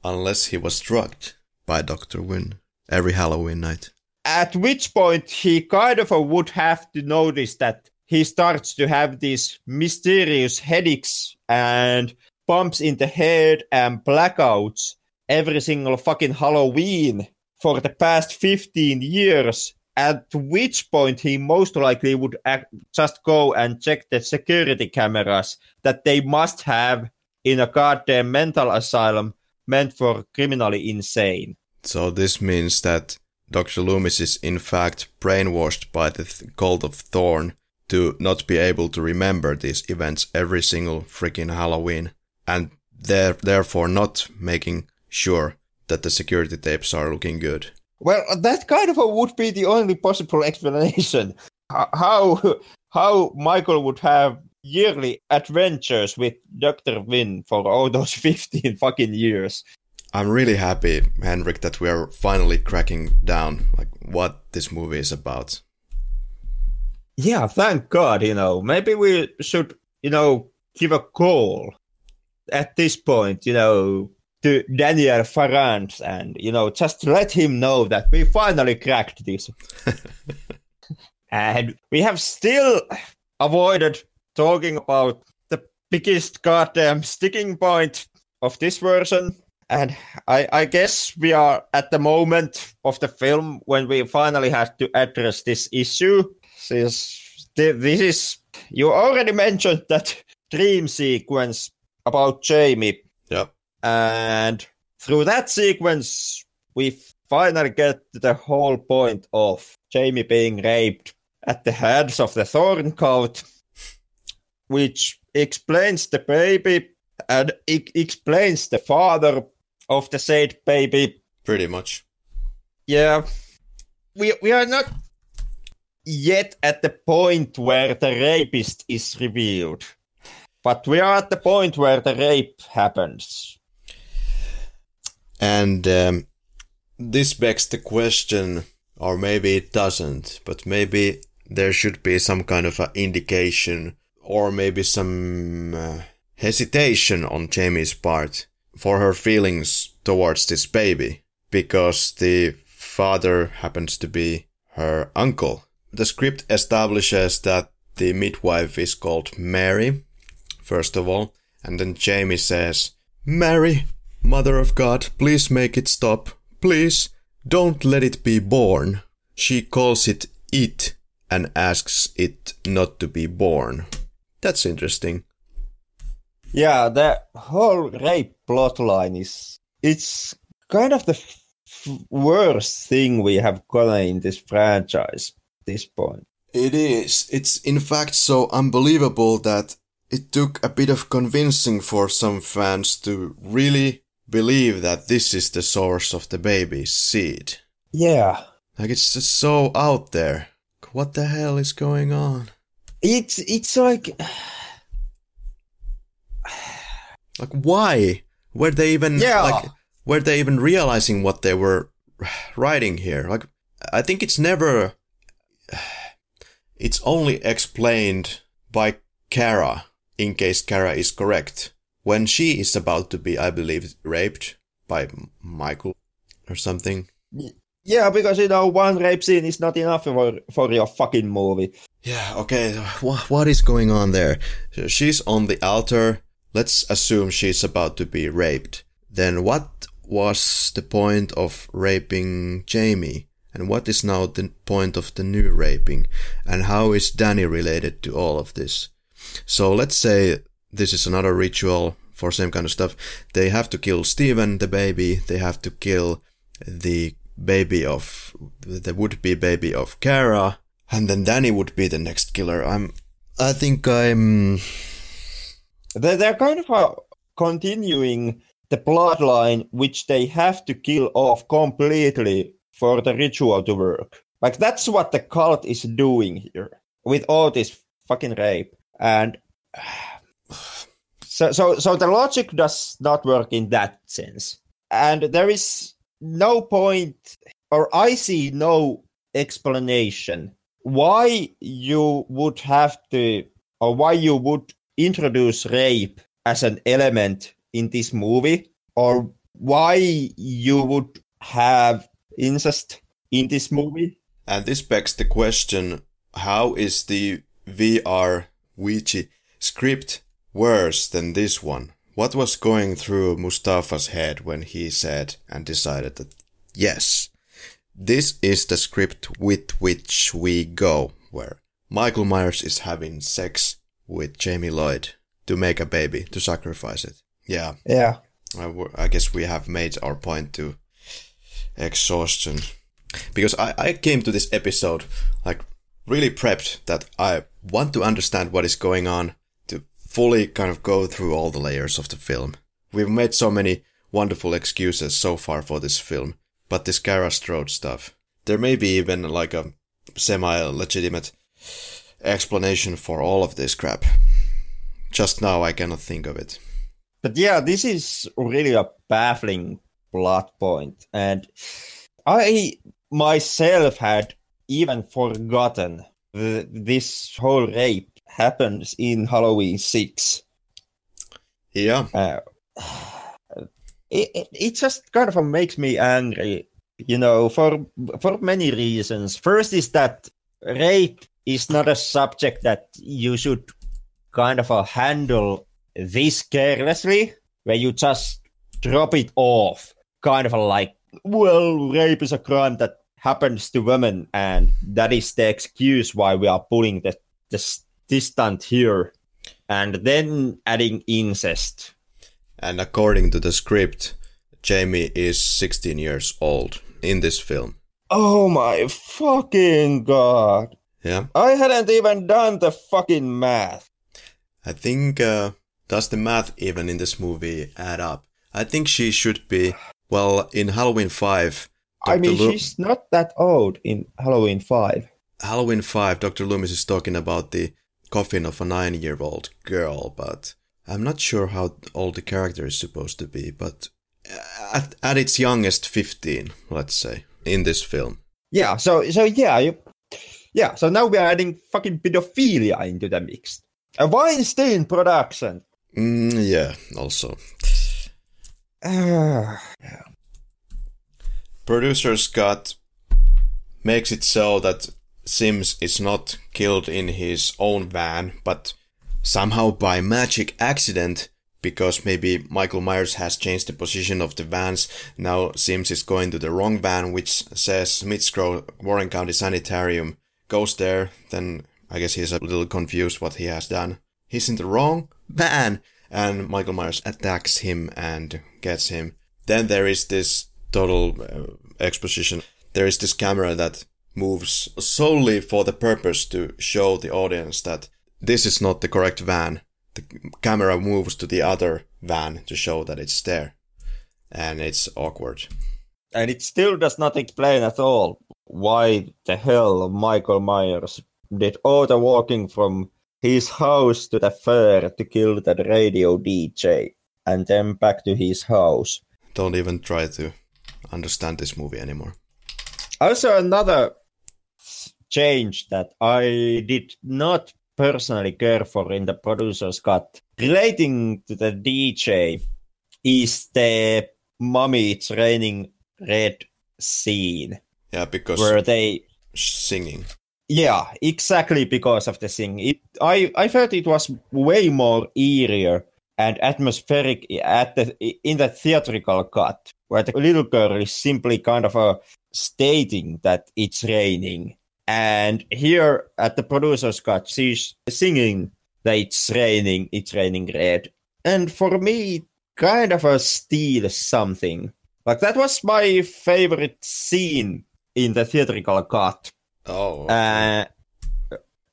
Unless he was drugged by Dr. Wynn every Halloween night. At which point he kind of would have to notice that he starts to have these mysterious headaches and bumps in the head and blackouts every single fucking Halloween for the past 15 years at which point he most likely would act, just go and check the security cameras that they must have in a goddamn mental asylum meant for criminally insane. So this means that Dr. Loomis is in fact brainwashed by the th- cult of Thorn to not be able to remember these events every single freaking Halloween and there- therefore not making sure that the security tapes are looking good. Well, that kind of would be the only possible explanation. How how Michael would have yearly adventures with Dr. Wynn for all those 15 fucking years. I'm really happy, Henrik, that we are finally cracking down like what this movie is about. Yeah, thank God, you know. Maybe we should, you know, give a call at this point, you know, to Daniel Farrand and you know just let him know that we finally cracked this. and we have still avoided talking about the biggest goddamn sticking point of this version. And I, I guess we are at the moment of the film when we finally have to address this issue. This, this is you already mentioned that dream sequence about Jamie. Yep. And through that sequence, we finally get the whole point of Jamie being raped at the hands of the Thorn cult, which explains the baby and it explains the father of the said baby. Pretty much. Yeah. We, we are not yet at the point where the rapist is revealed. But we are at the point where the rape happens. And um, this begs the question, or maybe it doesn't, but maybe there should be some kind of an indication, or maybe some uh, hesitation on Jamie's part for her feelings towards this baby, because the father happens to be her uncle. The script establishes that the midwife is called Mary, first of all, and then Jamie says, Mary, Mother of God, please make it stop. Please, don't let it be born. She calls it it and asks it not to be born. That's interesting. Yeah, the whole rape plotline is it's kind of the f- worst thing we have gotten in this franchise at this point. It is. It's in fact so unbelievable that it took a bit of convincing for some fans to really believe that this is the source of the baby's seed. Yeah. Like it's just so out there. What the hell is going on? It's it's like Like why? Were they even Yeah. like were they even realizing what they were writing here? Like I think it's never it's only explained by Kara in case Kara is correct. When she is about to be, I believe, raped by Michael or something. yeah, because you know one rape scene is not enough for for your fucking movie. Yeah, okay. Wh- what is going on there? She's on the altar. Let's assume she's about to be raped. Then what was the point of raping Jamie? And what is now the point of the new raping? And how is Danny related to all of this? So let's say this is another ritual for same kind of stuff. They have to kill Steven, the baby. They have to kill the baby of the would-be baby of Kara, and then Danny would be the next killer. I'm. I think I'm. They're, they're kind of uh, continuing the bloodline which they have to kill off completely for the ritual to work. Like that's what the cult is doing here with all this fucking rape. And so so so the logic does not work in that sense. And there is no point or I see no explanation why you would have to or why you would introduce rape as an element in this movie or why you would have incest in this movie And this begs the question: How is the VR Ouija script worse than this one? What was going through Moustapha's head when he said and decided that yes, this is the script with which we go, where Michael Myers is having sex with Jamie Lloyd to make a baby, to sacrifice it. Yeah, yeah I, w- I guess we have made our point to exhaustion. Because I, I came to this episode like really prepped that I want to understand what is going on to fully kind of go through all the layers of the film. We've made so many wonderful excuses so far for this film, but this Kara Strode stuff, there may be even like a semi legitimate explanation for all of this crap. Just now I cannot think of it. but yeah this is really a baffling plot point and i myself had even forgotten th- this whole rape happens in halloween 6 Yeah, uh, it, it, it just kind of makes me angry you know for for many reasons first is that rape is not a subject that you should kind of uh, handle this carelessly where you just drop it off kind of like well rape is a crime that happens to women and that is the excuse why we are putting the, the this stunt here and then adding incest And according to the script, Jamie is 16 years old in this film. Oh my fucking god. Yeah. I hadn't even done the fucking math. I think, uh, does the math even in this movie add up? I think she should be, well, in Halloween 5, I mean, Lu- she's not that old in Halloween 5. Halloween 5, Dr. Loomis is talking about the coffin of a nine year old girl, but I'm not sure how old the character is supposed to be. But at, at its youngest 15, let's say, in this film. Yeah, so so yeah, you, yeah. So now we are adding fucking pedophilia into the mix. A Weinstein production. Mm, yeah, also. Uh, Producer's Cut makes it so that Simms is not killed in his own van, but somehow by magic accident, because maybe Michael Myers has changed the position of the vans. Now Simms is going to the wrong van, which says Smith's Grove Warren County Sanitarium. Goes there, then I guess he's a little confused what he has done. He's in the wrong van, and Michael Myers attacks him and gets him. Then there is this total uh, exposition. There is this camera that moves solely for the purpose to show the audience that this is not the correct van. The camera moves to the other van to show that it's there. And it's awkward. and it still does not explain at all why the hell Michael Myers did all the walking from his house to the fair to kill that radio DJ and then back to his house. Don't even try to understand this movie anymore. Also, another change that I did not personally care for in the producer's cut relating to the DJ is the mummy It's Raining Red scene Yeah, because where they singing. Yeah, exactly because of the thing. It, I, I felt it was way more eerier and atmospheric at the in the theatrical cut, where the little girl is simply kind of uh, stating that it's raining, and here at the producer's cut, she's singing that it's raining, it's raining red, and for me, kind of a steal something. Like that was my favorite scene in the theatrical cut. Oh, uh,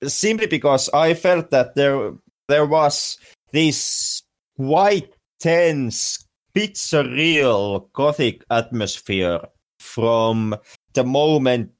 simply because I felt that there there was this quite tense, bit surreal gothic atmosphere from the moment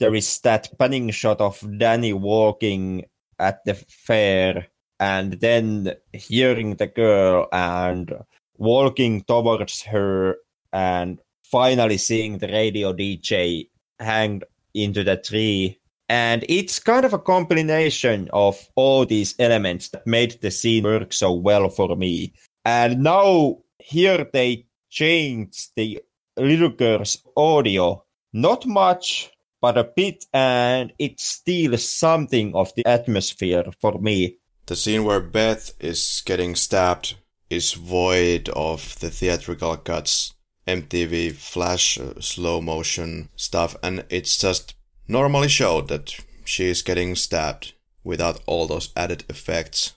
there is that panning shot of Danny walking at the fair and then hearing the girl and walking towards her and finally seeing the radio DJ hanged into the tree. And it's kind of a combination of all these elements that made the scene work so well for me. And now here they changed the little girl's audio. Not much, but a bit, and it steals something of the atmosphere for me. the scene where Beth is getting stabbed is void of the theatrical cuts, MTV flash, uh, slow motion stuff, and it's just normally showed that she is getting stabbed without all those added effects.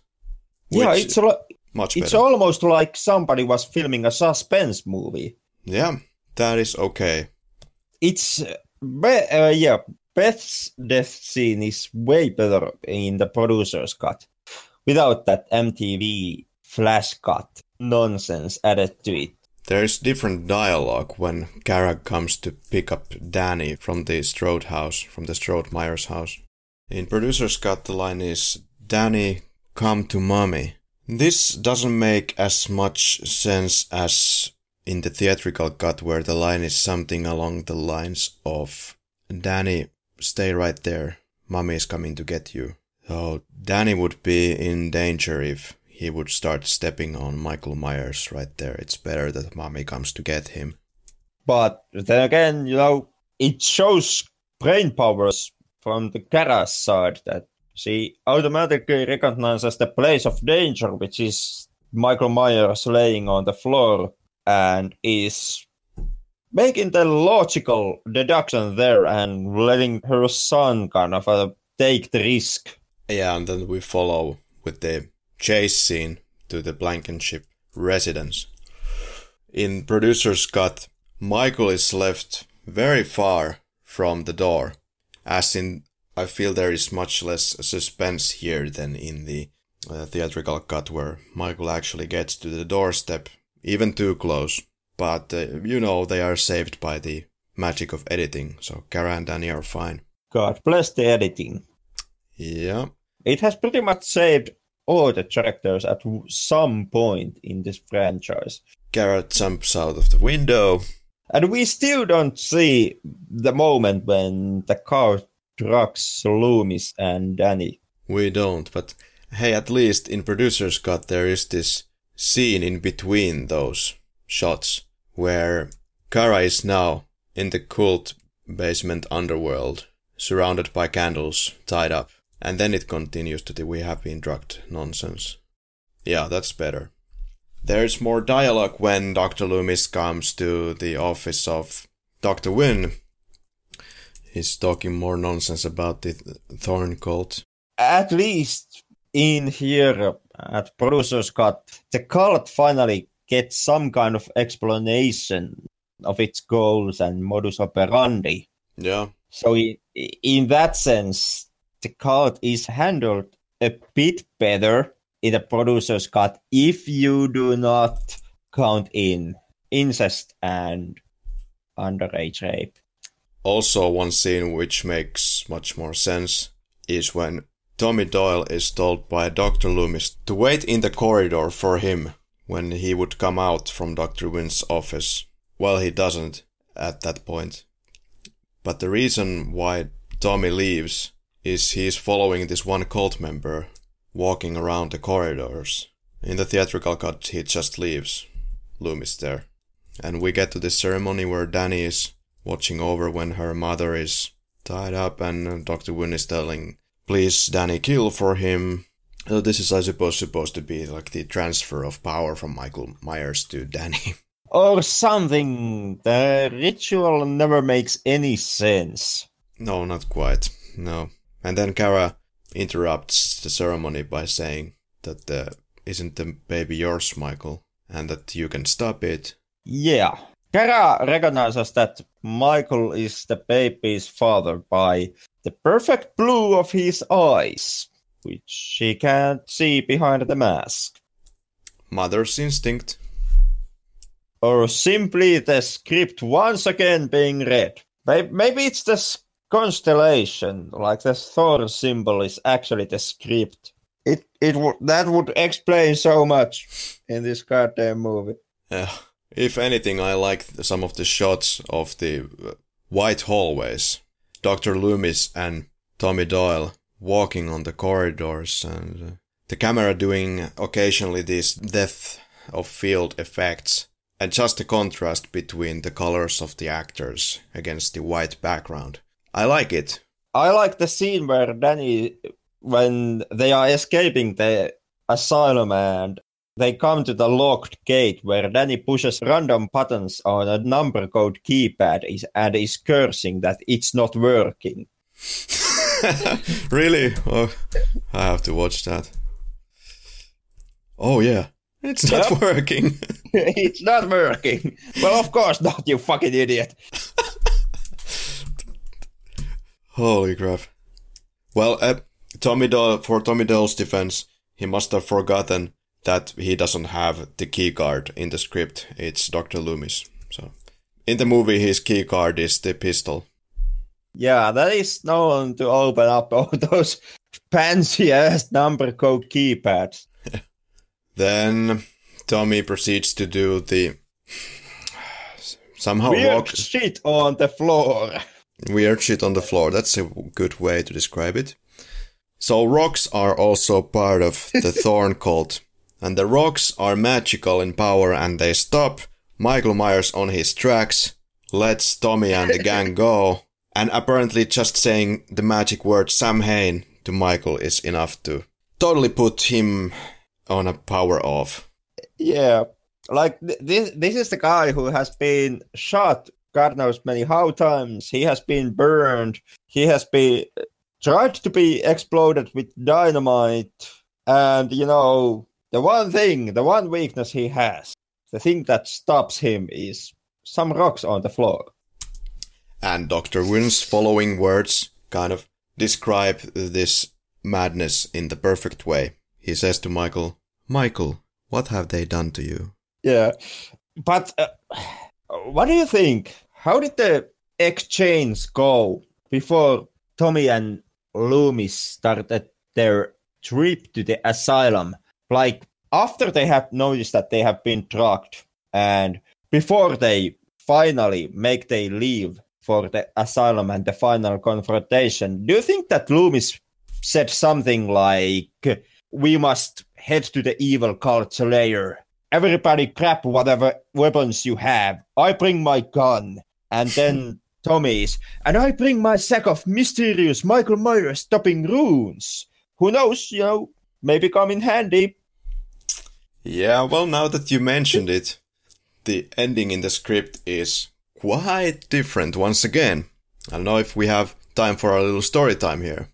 yeah, it's a, much it's better. almost like somebody was filming a suspense movie. yeah, that is okay. it's be- uh, yeah beth's death scene is way better in the producer's cut without that mtv flash cut nonsense added to it There is different dialogue when Kara comes to pick up Danny from the Strode house, from the Strode Myers house. In producer's cut, the line is, Danny, come to mommy. This doesn't make as much sense as in the theatrical cut where the line is something along the lines of, Danny, stay right there. Mommy is coming to get you. So Danny would be in danger if he would start stepping on Michael Myers right there. It's better that mommy comes to get him. but then again you know it shows brain powers from the Kara's side that she automatically recognizes the place of danger which is michael myers laying on the floor and is making the logical deduction there and letting her son kind of uh, take the risk. Yeah, and then we follow with the chase scene to the Blankenship residence. In producer's cut, Michael is left very far from the door, as in I feel there is much less suspense here than in the uh, theatrical cut where Michael actually gets to the doorstep, even too close. But uh, you know they are saved by the magic of editing, so Kara and Danny are fine. God bless the editing. Yeah. It has pretty much saved all the tractors at some point in this franchise. Garrett jumps out of the window. And we still don't see the moment when the car trucks Loomis and Danny. We don't, but hey, at least in producer's cut there is this scene in between those shots where Kara is now in the cult basement underworld, surrounded by candles, tied up. And then it continues to the we have been drugged nonsense. Yeah, that's better. There's more dialogue when Dr. Loomis comes to the office of Dr. Wynn. He's talking more nonsense about the Thorn cult. At least in here at Producer's Cut, the cult finally gets some kind of explanation of its goals and modus operandi. Yeah. So in, in that sense, the cut is handled a bit better in the producer's cut if you do not count in incest and underage rape. Also, one scene which makes much more sense is when Tommy Doyle is told by Dr. Loomis to wait in the corridor for him when he would come out from Dr. Wynn's office. Well, he doesn't at that point. But the reason why Tommy leaves is he is following this one cult member walking around the corridors. In the theatrical cut, he just leaves Loomis there. And we get to this ceremony where Danny is watching over when her mother is tied up, and Dr. Wynn is telling, Please, Danny, kill for him. So this is, I suppose, supposed to be like the transfer of power from Michael Myers to Danny. Or something. The ritual never makes any sense. No, not quite. No. And then Kara interrupts the ceremony by saying that uh, isn't the baby yours, Michael, and that you can stop it. Yeah. Kara recognizes that Michael is the baby's father by the perfect blue of his eyes, which she can't see behind the mask. Mother's instinct. Or simply the script once again being read. Maybe it's the constellation, like the Thorn symbol, is actually the script. It it would that would explain so much in this goddamn movie. Yeah. If anything, I like some of the shots of the uh, white hallways. Dr. Loomis and Tommy Doyle walking on the corridors and uh, the camera doing occasionally these depth of field effects and just the contrast between the colors of the actors against the white background. I like it. I like the scene where Danny, when they are escaping the asylum and they come to the locked gate where Danny pushes random buttons on a number code keypad is, and is cursing that it's not working. really? Oh, I have to watch that. Oh, yeah. It's not yep. working. it's not working. Well, of course not, you fucking idiot. Holy crap. Well, uh, Tommy Doyle, for Tommy Doyle's defense, he must have forgotten that he doesn't have the key card in the script. It's Dr. Loomis. So, in the movie, his key card is the pistol. Yeah, that is known to open up all those fancy ass number code keypads. then Tommy proceeds to do the somehow Weird walk shit on the floor. Weird shit on the floor. That's a good way to describe it. So rocks are also part of the Thorn cult. And the rocks are magical in power and they stop Michael Myers on his tracks, lets Tommy and the gang go, and apparently just saying the magic word Samhain to Michael is enough to totally put him on a power off. Yeah. Like th- this this is the guy who has been shot God knows many how times. He has been burned. He has been tried to be exploded with dynamite. And, you know, the one thing, the one weakness he has, the thing that stops him is some rocks on the floor. And Dr. Wynn's following words kind of describe this madness in the perfect way. He says to Michael, Michael, what have they done to you? Yeah. But uh, what do you think? How did the exchange go before Tommy and Loomis started their trip to the asylum? Like after they have noticed that they have been drugged And before they finally make their leave for the asylum and the final confrontation, do you think that Loomis said something like, "We must head to the evil cult layer. Everybody grab whatever weapons you have. I bring my gun." And then Tommy's, and I bring my sack of mysterious Michael Myers stopping runes. Who knows, you know, maybe come in handy. Yeah, well, now that you mentioned it, the ending in the script is quite different once again. I don't know if we have time for a little story time here.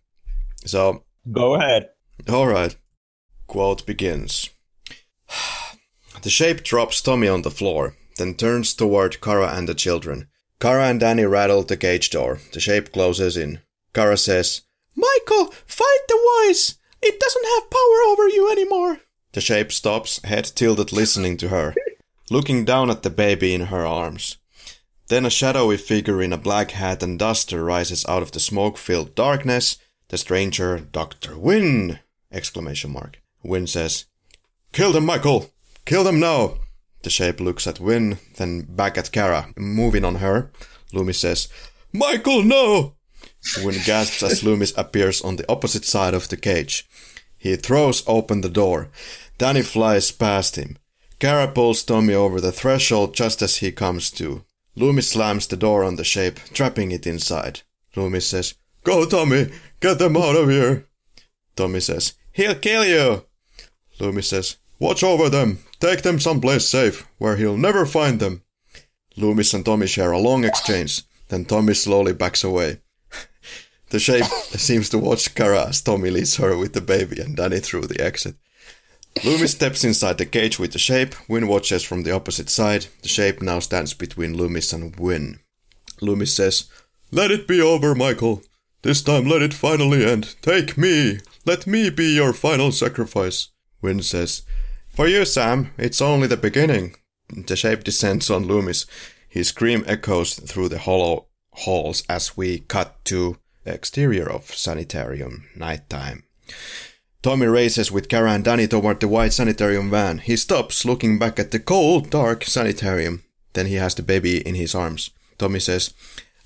So, go ahead. All right. Quote begins. The shape drops Tommy on the floor, then turns toward Kara and the children. Kara and Danny rattle the cage door. The shape closes in. Kara says, Michael, fight the voice! It doesn't have power over you anymore. The shape stops, head tilted listening to her, looking down at the baby in her arms. Then a shadowy figure in a black hat and duster rises out of the smoke-filled darkness. The stranger, Dr. Wynn! Exclamation mark. Wynn says, Kill them, Michael! Kill them now! The shape looks at Wynn, then back at Kara, moving on her. Loomis says, Michael, no! Wynn gasps as Loomis appears on the opposite side of the cage. He throws open the door. Danny flies past him. Kara pulls Tommy over the threshold just as he comes to. Loomis slams the door on the shape, trapping it inside. Loomis says, Go, Tommy! Get them out of here! Tommy says, He'll kill you! Loomis says, Watch over them! Take them someplace safe, where he'll never find them. Loomis and Tommy share a long exchange, then Tommy slowly backs away. the shape seems to watch Kara as Tommy leads her with the baby and Danny through the exit. Loomis steps inside the cage with the shape. Wynn watches from the opposite side. The shape now stands between Loomis and Wynn. Loomis says, Let it be over, Michael. This time let it finally end. Take me. Let me be your final sacrifice. Wynn says, For you, Sam, it's only the beginning. The shape descends on Loomis. His scream echoes through the hollow halls as we cut to the exterior of sanitarium, nighttime. Tommy races with Kara and Danny toward the white sanitarium van. He stops, looking back at the cold, dark sanitarium. Then he has the baby in his arms. Tommy says,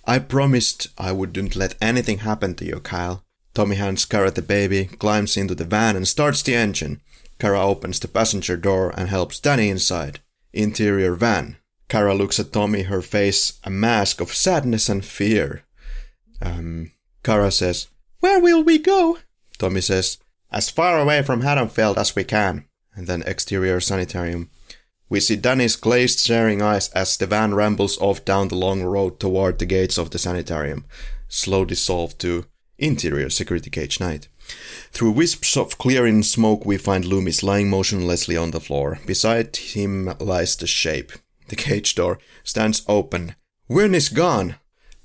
I promised I wouldn't let anything happen to you, Kyle. Tommy hands Kara the baby, climbs into the van and starts the engine. Kara opens the passenger door and helps Danny inside. Interior van. Kara looks at Tommy, her face a mask of sadness and fear. Um, Kara says, Where will we go? Tommy says, as far away from Haddonfield as we can. And then exterior sanitarium. We see Danny's glazed staring eyes as the van rambles off down the long road toward the gates of the sanitarium, slow dissolve to interior security cage night. Through wisps of clearing smoke we find Loomis lying motionlessly on the floor. Beside him lies the shape. The cage door stands open. Wynn is gone!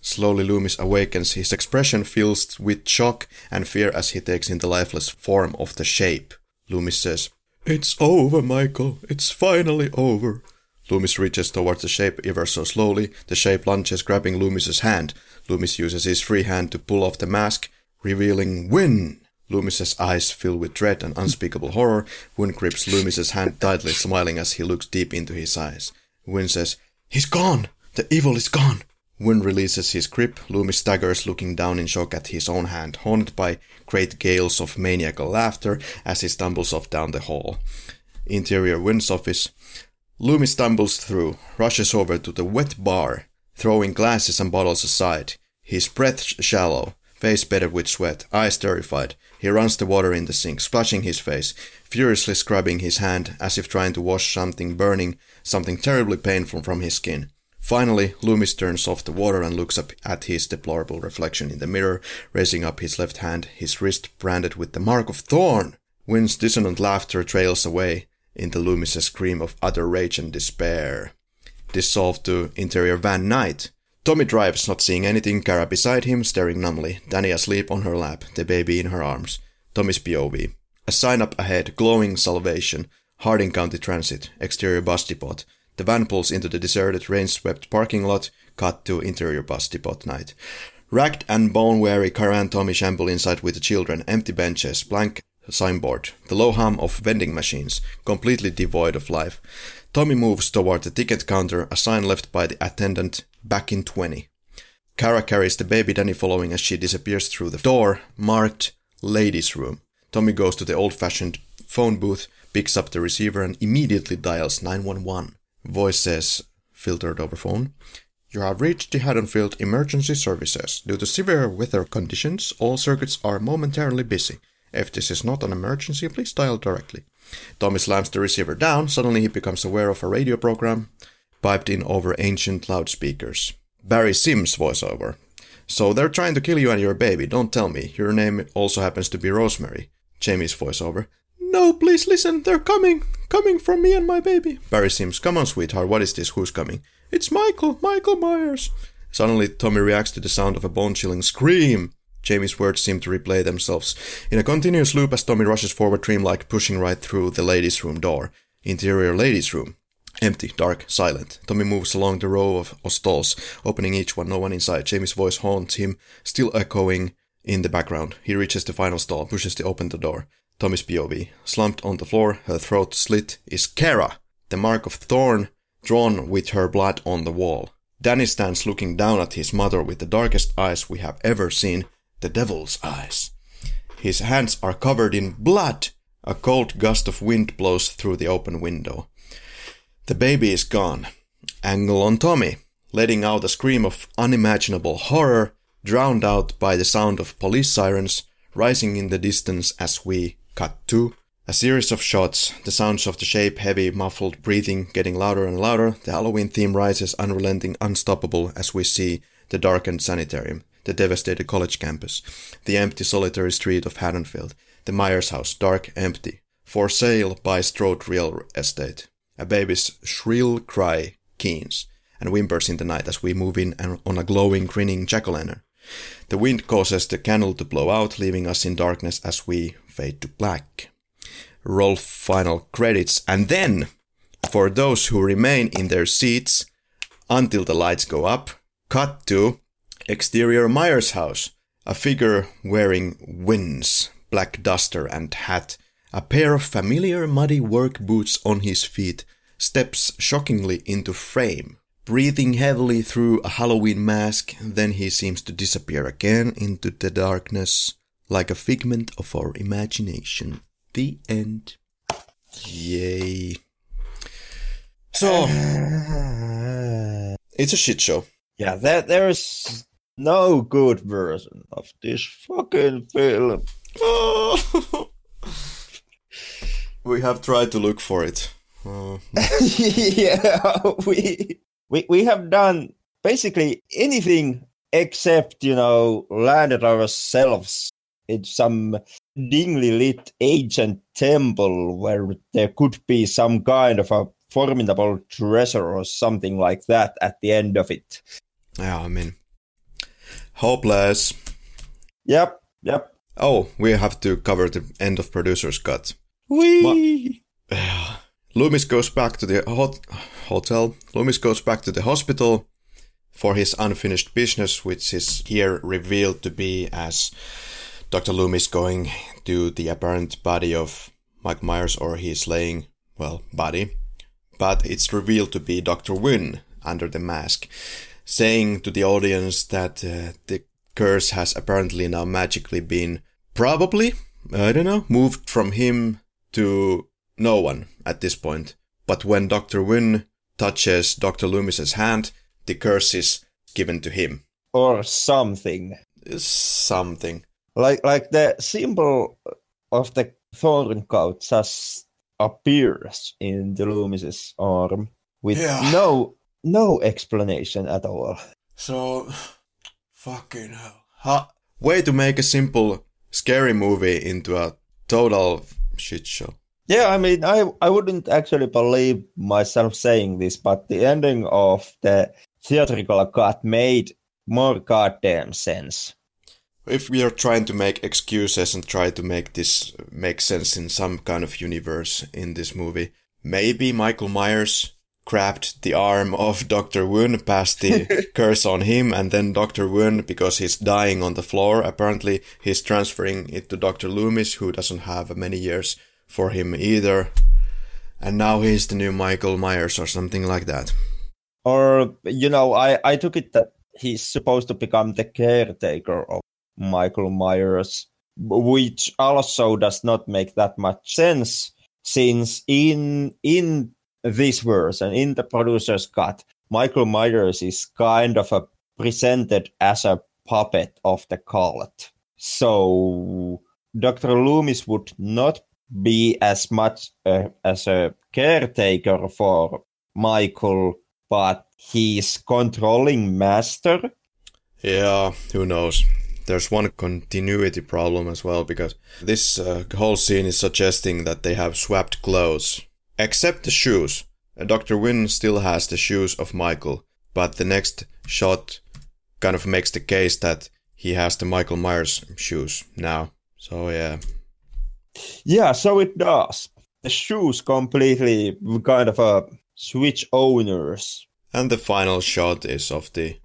Slowly Loomis awakens, his expression fills with shock and fear as he takes in the lifeless form of the shape. Loomis says, It's over, Michael. It's finally over. Loomis reaches towards the shape ever so slowly. The shape lunges, grabbing Loomis's hand. Loomis uses his free hand to pull off the mask, revealing Wynn. Loomis's eyes fill with dread and unspeakable horror. Wynn grips Loomis's hand tightly, smiling as he looks deep into his eyes. Wynn says, He's gone! The evil is gone! Wynn releases his grip, Loomis staggers looking down in shock at his own hand, haunted by great gales of maniacal laughter as he stumbles off down the hall. Interior Wynn's office. Loomis stumbles through, rushes over to the wet bar, throwing glasses and bottles aside. His breath shallow, face bedded with sweat, eyes terrified. He runs the water in the sink, splashing his face, furiously scrubbing his hand as if trying to wash something burning, something terribly painful from his skin. Finally, Loomis turns off the water and looks up at his deplorable reflection in the mirror, raising up his left hand, his wrist branded with the mark of thorn. Wynn's dissonant laughter trails away into Loomis's scream of utter rage and despair. Dissolved to interior van night. Tommy drives, not seeing anything, Kara beside him, staring numbly, Danny asleep on her lap, the baby in her arms. Tommy's POV. A sign up ahead, glowing salvation, Harding County Transit, exterior bus depot. The van pulls into the deserted, rain-swept parking lot, cut to interior bus depot night. Ragged and bone-weary Kara and Tommy shamble inside with the children, empty benches, blank signboard, the low hum of vending machines, completely devoid of life. Tommy moves toward the ticket counter, a sign left by the attendant, back in 20. Kara carries the baby Danny following as she disappears through the door, marked ladies' room. Tommy goes to the old fashioned phone booth, picks up the receiver, and immediately dials 911. Voice says, filtered over phone, You have reached the Haddonfield Emergency Services. Due to severe weather conditions, all circuits are momentarily busy. If this is not an emergency, please dial directly. Tommy slams the receiver down. Suddenly, he becomes aware of a radio program piped in over ancient loudspeakers. Barry Simms voiceover. So they're trying to kill you and your baby, don't tell me. Your name also happens to be Rosemary. Jamie's voiceover. No, please listen, they're coming. Coming from me and my baby. Barry Simms, come on, sweetheart, what is this? Who's coming? It's Michael, Michael Myers. Suddenly, Tommy reacts to the sound of a bone chilling scream. Jamie's words seem to replay themselves in a continuous loop as Tommy rushes forward, dreamlike, pushing right through the ladies' room door. Interior ladies' room. Empty, dark, silent. Tommy moves along the row of, stalls, opening each one, no one inside. Jamie's voice haunts him, still echoing in the background. He reaches the final stall, pushes to open the door. Tommy's POV. Slumped on the floor, her throat slit, is Kara, the mark of thorn drawn with her blood on the wall. Danny stands looking down at his mother with the darkest eyes we have ever seen, the devil's eyes. His hands are covered in blood. A cold gust of wind blows through the open window. The baby is gone. Angle on Tommy, letting out a scream of unimaginable horror, drowned out by the sound of police sirens rising in the distance as we cut to a series of shots, the sounds of the shape, heavy, muffled breathing getting louder and louder. The Halloween theme rises unrelenting, unstoppable as we see the darkened sanitarium, the devastated college campus, the empty, solitary street of Haddonfield, the Myers house, dark, empty, for sale by Strode Real Estate. A baby's shrill cry keens and whimpers in the night as we move in on a glowing, grinning jack-o'-lantern. The wind causes the candle to blow out, leaving us in darkness as we fade to black. Roll final credits, and then, for those who remain in their seats until the lights go up, cut to exterior Myers house. A figure wearing Wynn's, black duster and hat, a pair of familiar muddy work boots on his feet, steps shockingly into frame. Breathing heavily through a Halloween mask, then he seems to disappear again into the darkness, like a figment of our imagination. The end. Yay. So, it's a shit show. Yeah, there, there's no good version of this fucking film. we have tried to look for it. Uh, yeah, we, we we have done basically anything except you know landed ourselves in some dimly lit ancient temple where there could be some kind of a formidable treasure or something like that at the end of it. Yeah, I mean, hopeless. Yep, yep. Oh, we have to cover the end of producer's cut. We. Loomis goes back to the hot hotel. Loomis goes back to the hospital for his unfinished business, which is here revealed to be as Dr. Loomis going to the apparent body of Mike Myers or his laying, well, body. But it's revealed to be Dr. Wynn under the mask, saying to the audience that uh, the curse has apparently now magically been probably, I don't know, moved from him to no one at this point. But when Dr. Wynn touches Dr. Loomis's hand, the curse is given to him. Or something. Something. Like like the symbol of the thorn cult just appears in the Loomis's arm with Yeah. no no explanation at all. So, fucking hell. Ha- way to make a simple, scary movie into a total shit show. Yeah, I mean, I I wouldn't actually believe myself saying this, but the ending of the theatrical cut made more goddamn sense. If we are trying to make excuses and try to make this make sense in some kind of universe in this movie, maybe Michael Myers grabbed the arm of Dr. Woon, passed the curse on him, and then Dr. Woon, because he's dying on the floor, apparently he's transferring it to Dr. Loomis, who doesn't have many years for him either. And now he's the new Michael Myers or something like that. Or, you know, I, I took it that he's supposed to become the caretaker of Michael Myers, which also does not make that much sense since in in this version, in the producer's cut, Michael Myers is kind of a presented as a puppet of the cult. So Dr. Loomis would not be as much uh, as a caretaker for Michael, but he's controlling master. Yeah, who knows? There's one continuity problem as well because this uh, whole scene is suggesting that they have swapped clothes, except the shoes. Uh, Dr. Wynn still has the shoes of Michael, but the next shot kind of makes the case that he has the Michael Myers shoes now. So yeah. Yeah, so it does. The shoes completely kind of a switch owners. And the final shot is of the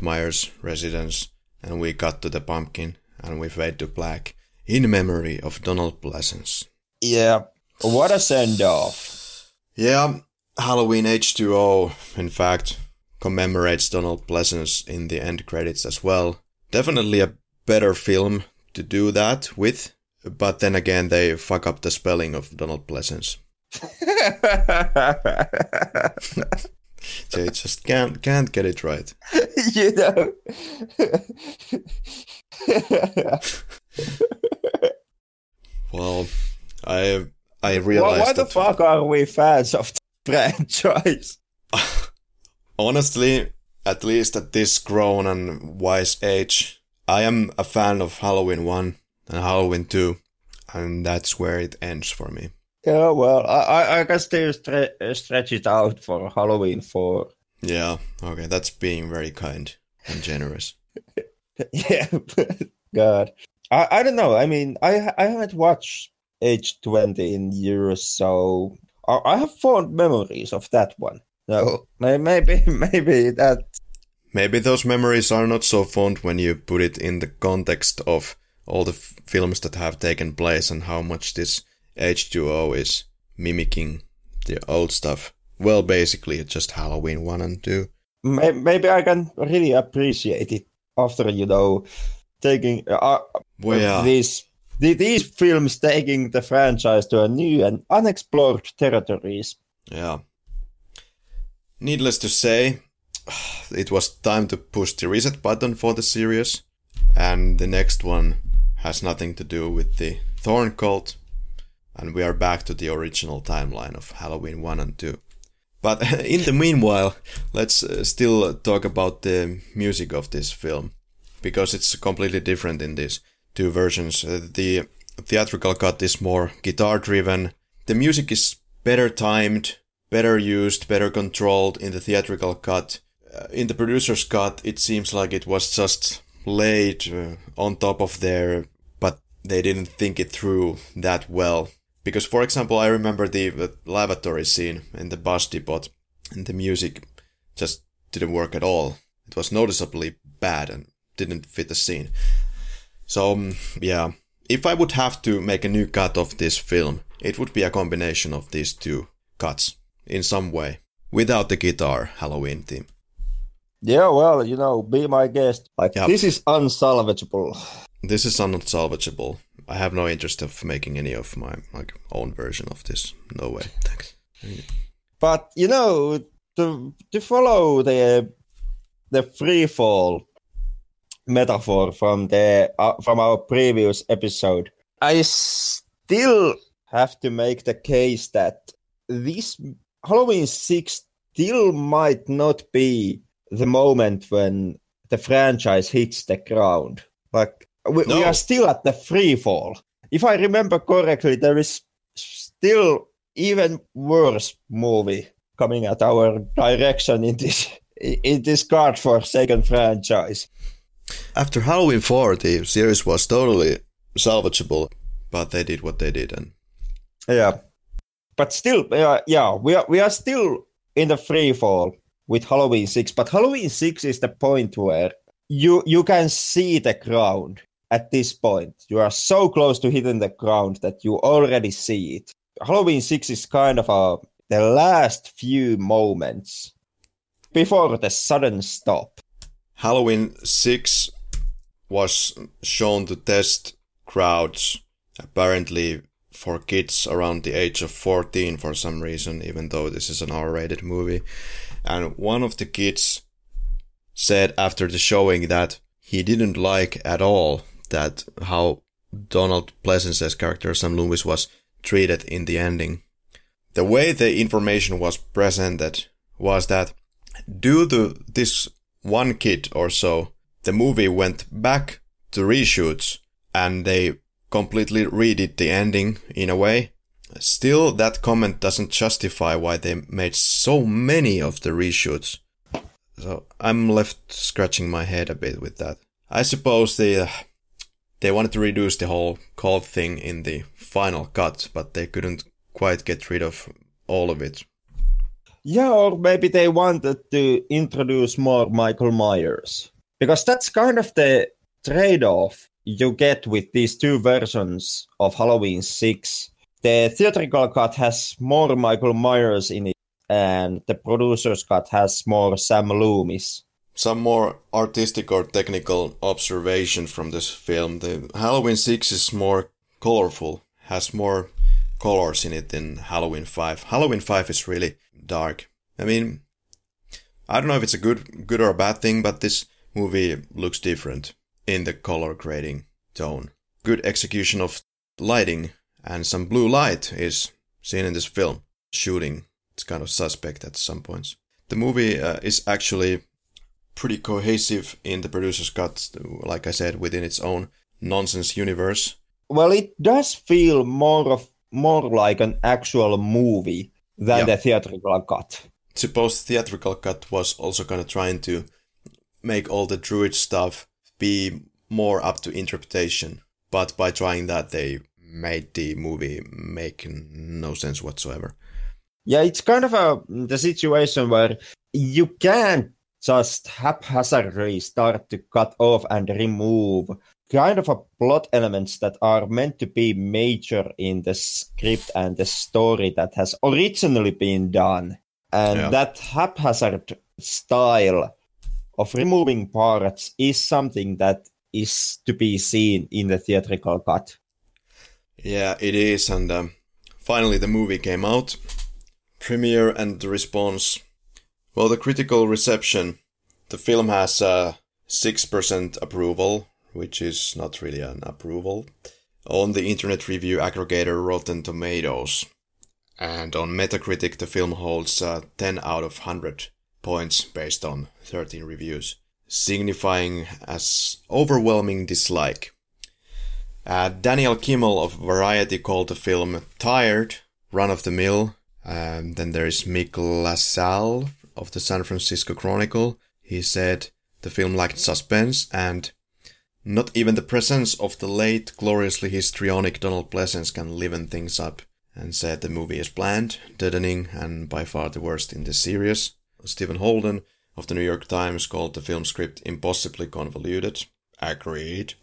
Myers residence, and we cut to the pumpkin and we fade to black in memory of Donald Pleasence. Yeah, what a send off. Yeah, Halloween H2O, in fact, commemorates Donald Pleasence in the end credits as well. Definitely a better film to do that with, but then again, they fuck up the spelling of Donald Pleasence. they just can't can't get it right. you know. well, I I realized. Well, why the fuck are we fans of franchise. Honestly, at least at this grown and wise age, I am a fan of Halloween 1 and Halloween 2, and that's where it ends for me. Yeah, well, I, I can still stre- uh, stretch it out for Halloween 4. Yeah, okay, that's being very kind and generous. yeah, God. I, I don't know. I mean, I I haven't watched H2O in years, so I have fond memories of that one. So maybe maybe that maybe those memories are not so fond when you put it in the context of all the f- films that have taken place and how much this H2O is mimicking the old stuff. Well, basically, just Halloween 1 and 2. Maybe I can really appreciate it after, you know, taking uh, well, yeah. these these films taking the franchise to a new and unexplored territories. Yeah. Needless to say, it was time to push the reset button for the series, and the next one has nothing to do with the Thorn cult, and we are back to the original timeline of Halloween 1 and 2. But in the meanwhile, let's uh, still talk about the music of this film, because it's completely different in these two versions. Uh, the theatrical cut is more guitar driven. The music is better timed, better used, better controlled in the theatrical cut. Uh, in the producer's cut, it seems like it was just laid on top of but they didn't think it through that well. Because, for example, I remember the, lavatory scene in the bus depot, and the music just didn't work at all. It was noticeably bad and didn't fit the scene. So, um, yeah, if I would have to make a new cut of this film, it would be a combination of these two cuts in some way, without the guitar Halloween theme. Yeah, well, you know, be my guest. Like yep. this is unsalvageable. This is unsalvageable. I have no interest of making any of my like own version of this. No way. Thanks. But you know, to to follow the the free fall metaphor from the uh, from our previous episode. I still have to make the case that this Halloween 6 still might not be the moment when the franchise hits the ground. Like we, no. we are still at the free fall. If I remember correctly, there is still even worse movie coming at our direction in this in this card for second franchise. After Halloween 4, the series was totally salvageable, but they did what they did. and Yeah. But still, uh, yeah, we are, we are still in the free fall with Halloween 6, but Halloween 6 is the point where you you can see the ground at this point. You are so close to hitting the ground that you already see it. Halloween 6 is kind of a the last few moments before the sudden stop. Halloween 6 was shown to test crowds apparently for kids around the age of 14 for some reason, even though this is an R rated movie. And one of the kids said after the showing that he didn't like at all that how Donald Pleasence's character Sam Loomis was treated in the ending. The way the information was presented was that due to this one kid or so, the movie went back to reshoots and they completely redid the ending in a way. Still, that comment doesn't justify why they made so many of the reshoots. So I'm left scratching my head a bit with that. I suppose they uh, they wanted to reduce the whole cult thing in the final cut, but they couldn't quite get rid of all of it. Yeah, or maybe they wanted to introduce more Michael Myers. Because that's kind of the trade off you get with these two versions of Halloween 6. The theatrical cut has more Michael Myers in it, and the producer's cut has more Sam Loomis. Some more artistic or technical observation from this film. The Halloween 6 is more colorful, has more colors in it than Halloween 5. Halloween 5 is really dark. I mean, I don't know if it's a good good or a bad thing, but this movie looks different in the color grading tone. Good execution of lighting and some blue light is seen in this film. Shooting, it's kind of suspect at some points. The movie uh, is actually pretty cohesive in the producer's cut, like I said, within its own nonsense universe. Well, it does feel more of more like an actual movie than yeah. the theatrical cut. Suppose the theatrical cut was also kind of trying to make all the druid stuff be more up to interpretation. But by trying that, they made the movie make no sense whatsoever. Yeah, it's kind of a the situation where you can't just haphazardly start to cut off and remove kind of a plot elements that are meant to be major in the script and the story that has originally been done. And yeah. that haphazard style of removing parts is something that is to be seen in the theatrical cut. Yeah, it is. And um, finally, the movie came out. Premiere and the response. Well, the critical reception. The film has a uh, 6% approval, which is not really an approval, on the internet review aggregator Rotten Tomatoes. And on Metacritic, the film holds uh, 10 out of 100 points based on 13 reviews signifying as overwhelming dislike. Uh, Daniel Kimmel of Variety called the film tired, run of the mill. Um, then there is Mick LaSalle of the San Francisco Chronicle. He said the film lacked suspense and not even the presence of the late, gloriously histrionic Donald Pleasence can liven things up, and said the movie is bland, deadening, and by far the worst in the series. Stephen Holden of the New York Times called the film script impossibly convoluted. Agreed.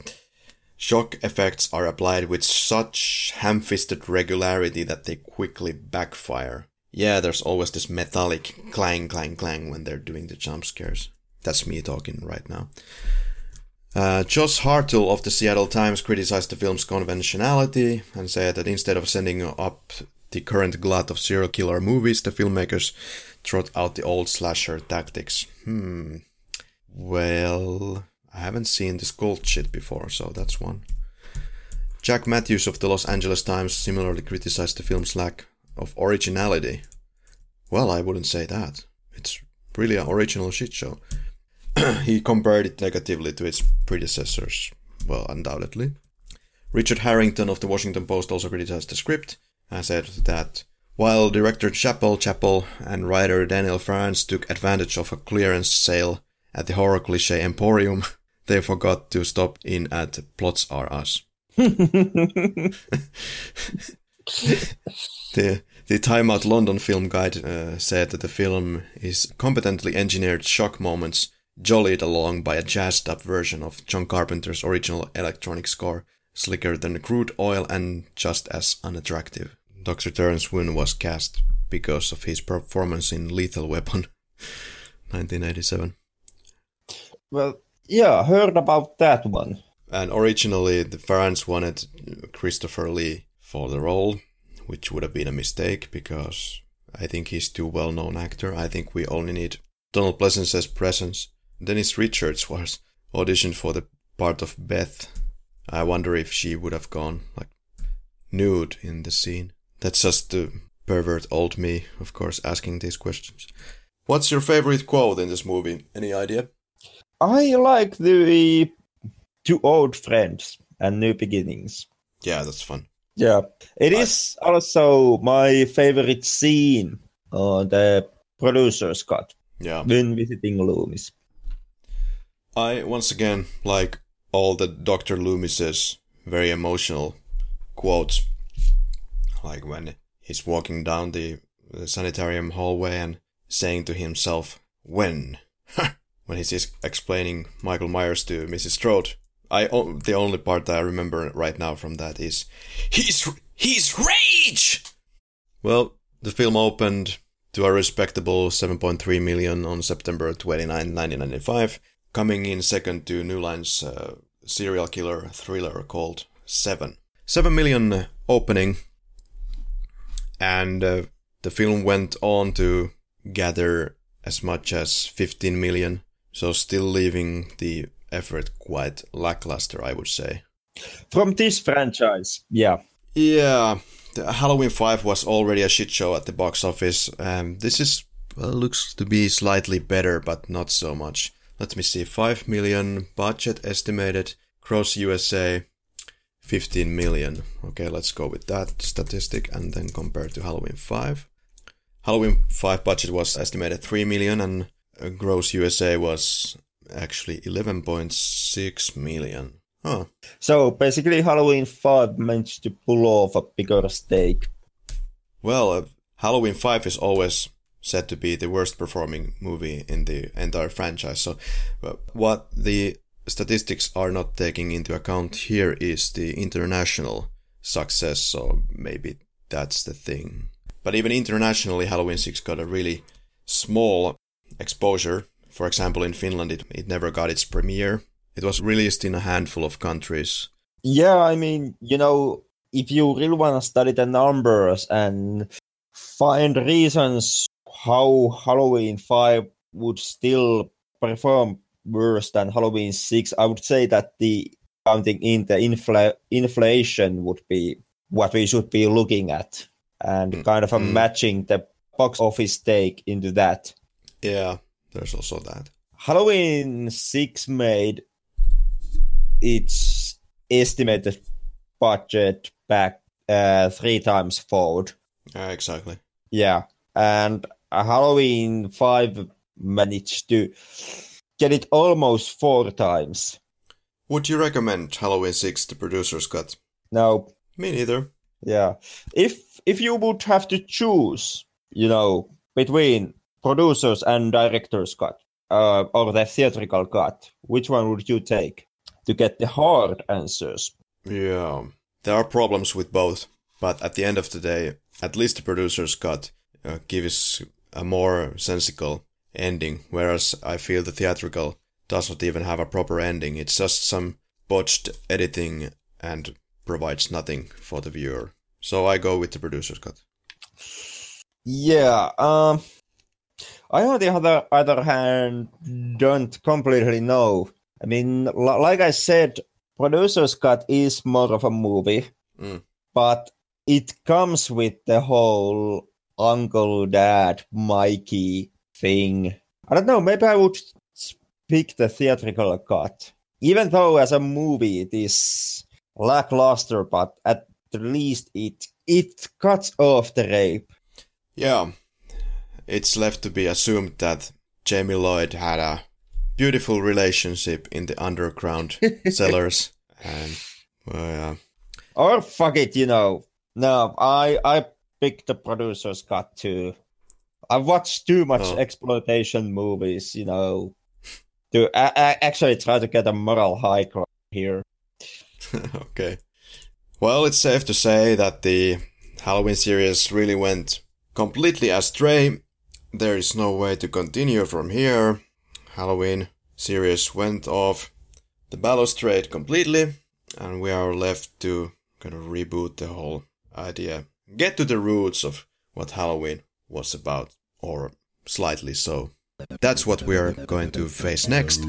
Shock effects are applied with such ham fisted regularity that they quickly backfire. Yeah, there's always this metallic clang, clang, clang when they're doing the jump scares. That's me talking right now. Uh, Josh Hartl of the Seattle Times criticized the film's conventionality and said that instead of sending up the current glut of serial killer movies, the filmmakers trot out the old slasher tactics. Hmm. Well, I haven't seen this cult shit before, so that's one. Jack Matthews of the Los Angeles Times similarly criticized the film's lack of originality. Well, I wouldn't say that. It's really an original shit show. he compared it negatively to its predecessors. Well, undoubtedly. Richard Harrington of the Washington Post also criticized the script and said that while director Chappelle Chappelle and writer Daniel Farrands took advantage of a clearance sale at the horror cliche Emporium, they forgot to stop in at Plots Are Us. the, the Time Out London Film Guide uh, said that the film is competently engineered shock moments jollied along by a jazzed up version of John Carpenter's original electronic score, slicker than crude oil and just as unattractive. Dr. Terence Woon was cast because of his performance in Lethal Weapon 1987. Well, yeah, heard about that one. And originally, the fans wanted Christopher Lee for the role, which would have been a mistake because I think he's too well known actor. I think we only need Donald Pleasence's presence. Denise Richards was auditioned for the part of Beth. I wonder if she would have gone like nude in the scene. That's just the pervert old me, of course, asking these questions. What's your favorite quote in this movie? Any idea? I like the two old friends and new beginnings. Yeah, that's fun. Yeah, it I... is also my favorite scene on the producer's cut. Yeah, when visiting Loomis. I once again like all the Dr. Loomis's very emotional quotes, like when he's walking down the, the sanitarium hallway and saying to himself, "When." when he's explaining Michael Myers to Mrs. Strode. I the only part that I remember right now from that is he's he's rage. Well, the film opened to a respectable 7.3 million on September 29, 1995, coming in second to New Line's uh, serial killer thriller called Seven. 7 million opening, and uh, the film went on to gather as much as 15 million, so still leaving the effort quite lackluster, I would say. From this franchise, yeah. Yeah, Halloween 5 was already a shit show at the box office. Um, this is well, looks to be slightly better, but not so much. Let me see, 5 million budget estimated, gross USA 15 million. Okay, let's go with that statistic and then compare to Halloween 5. Halloween 5 budget was estimated 3 million and gross USA was actually 11.6 million. Huh. So basically, Halloween 5 managed to pull off a bigger stake. Well, uh, Halloween 5 is always said to be the worst performing movie in the entire franchise. So, uh, what the statistics are not taking into account here is the international success. So, maybe that's the thing. But even internationally, Halloween 6 got a really small exposure for example, in Finland, it, it never got its premiere. It was released in a handful of countries. Yeah, I mean, you know, if you really want to study the numbers and find reasons how Halloween 5 would still perform worse than Halloween 6, I would say that the counting in the infl- inflation would be what we should be looking at and mm. kind of mm. matching the box office take into that. Yeah, there's also that. Halloween 6 made its estimated budget back uh, three times forward. Uh, exactly. Yeah. And Halloween 5 managed to get it almost four times. Would you recommend Halloween 6 the producer's cut? No. Me neither. Yeah. If if you would have to choose, you know, between producers and director's cut uh, or the theatrical cut, which one would you take to get the hard answers? Yeah, there are problems with both, but at the end of the day, at least the producer's cut uh, gives a more sensical ending, whereas I feel the theatrical does not even have a proper ending. It's just some botched editing and provides nothing for the viewer. So I go with the producer's cut. Yeah, um, I, on the other, other hand, don't completely know. I mean, l- like I said, producer's cut is more of a movie, mm. but it comes with the whole uncle, dad, Mikey thing. I don't know. Maybe I would pick the theatrical cut, even though as a movie it is lackluster, but at least it it cuts off the rape. Yeah, it's left to be assumed that Jamie Lloyd had a beautiful relationship in the underground cellars. And, well, yeah. Or fuck it, you know. No, I I pick the producer's cut too. I've watched too much Oh. exploitation movies, you know, to a- a- actually try to get a moral high ground here. okay. Well, it's safe to say that the Halloween series really went completely astray. There is no way to continue from here. Halloween series went off the balustrade completely, and we are left to kind of reboot the whole idea. Get to the roots of what Halloween was about, or slightly so. That's what we are going to face next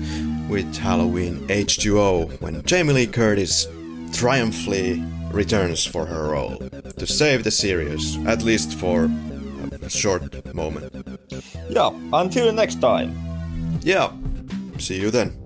with Halloween H2O when Jamie Lee Curtis triumphantly returns for her role to save the series, at least for a short moment. Yeah, until next time. Yeah, see you then.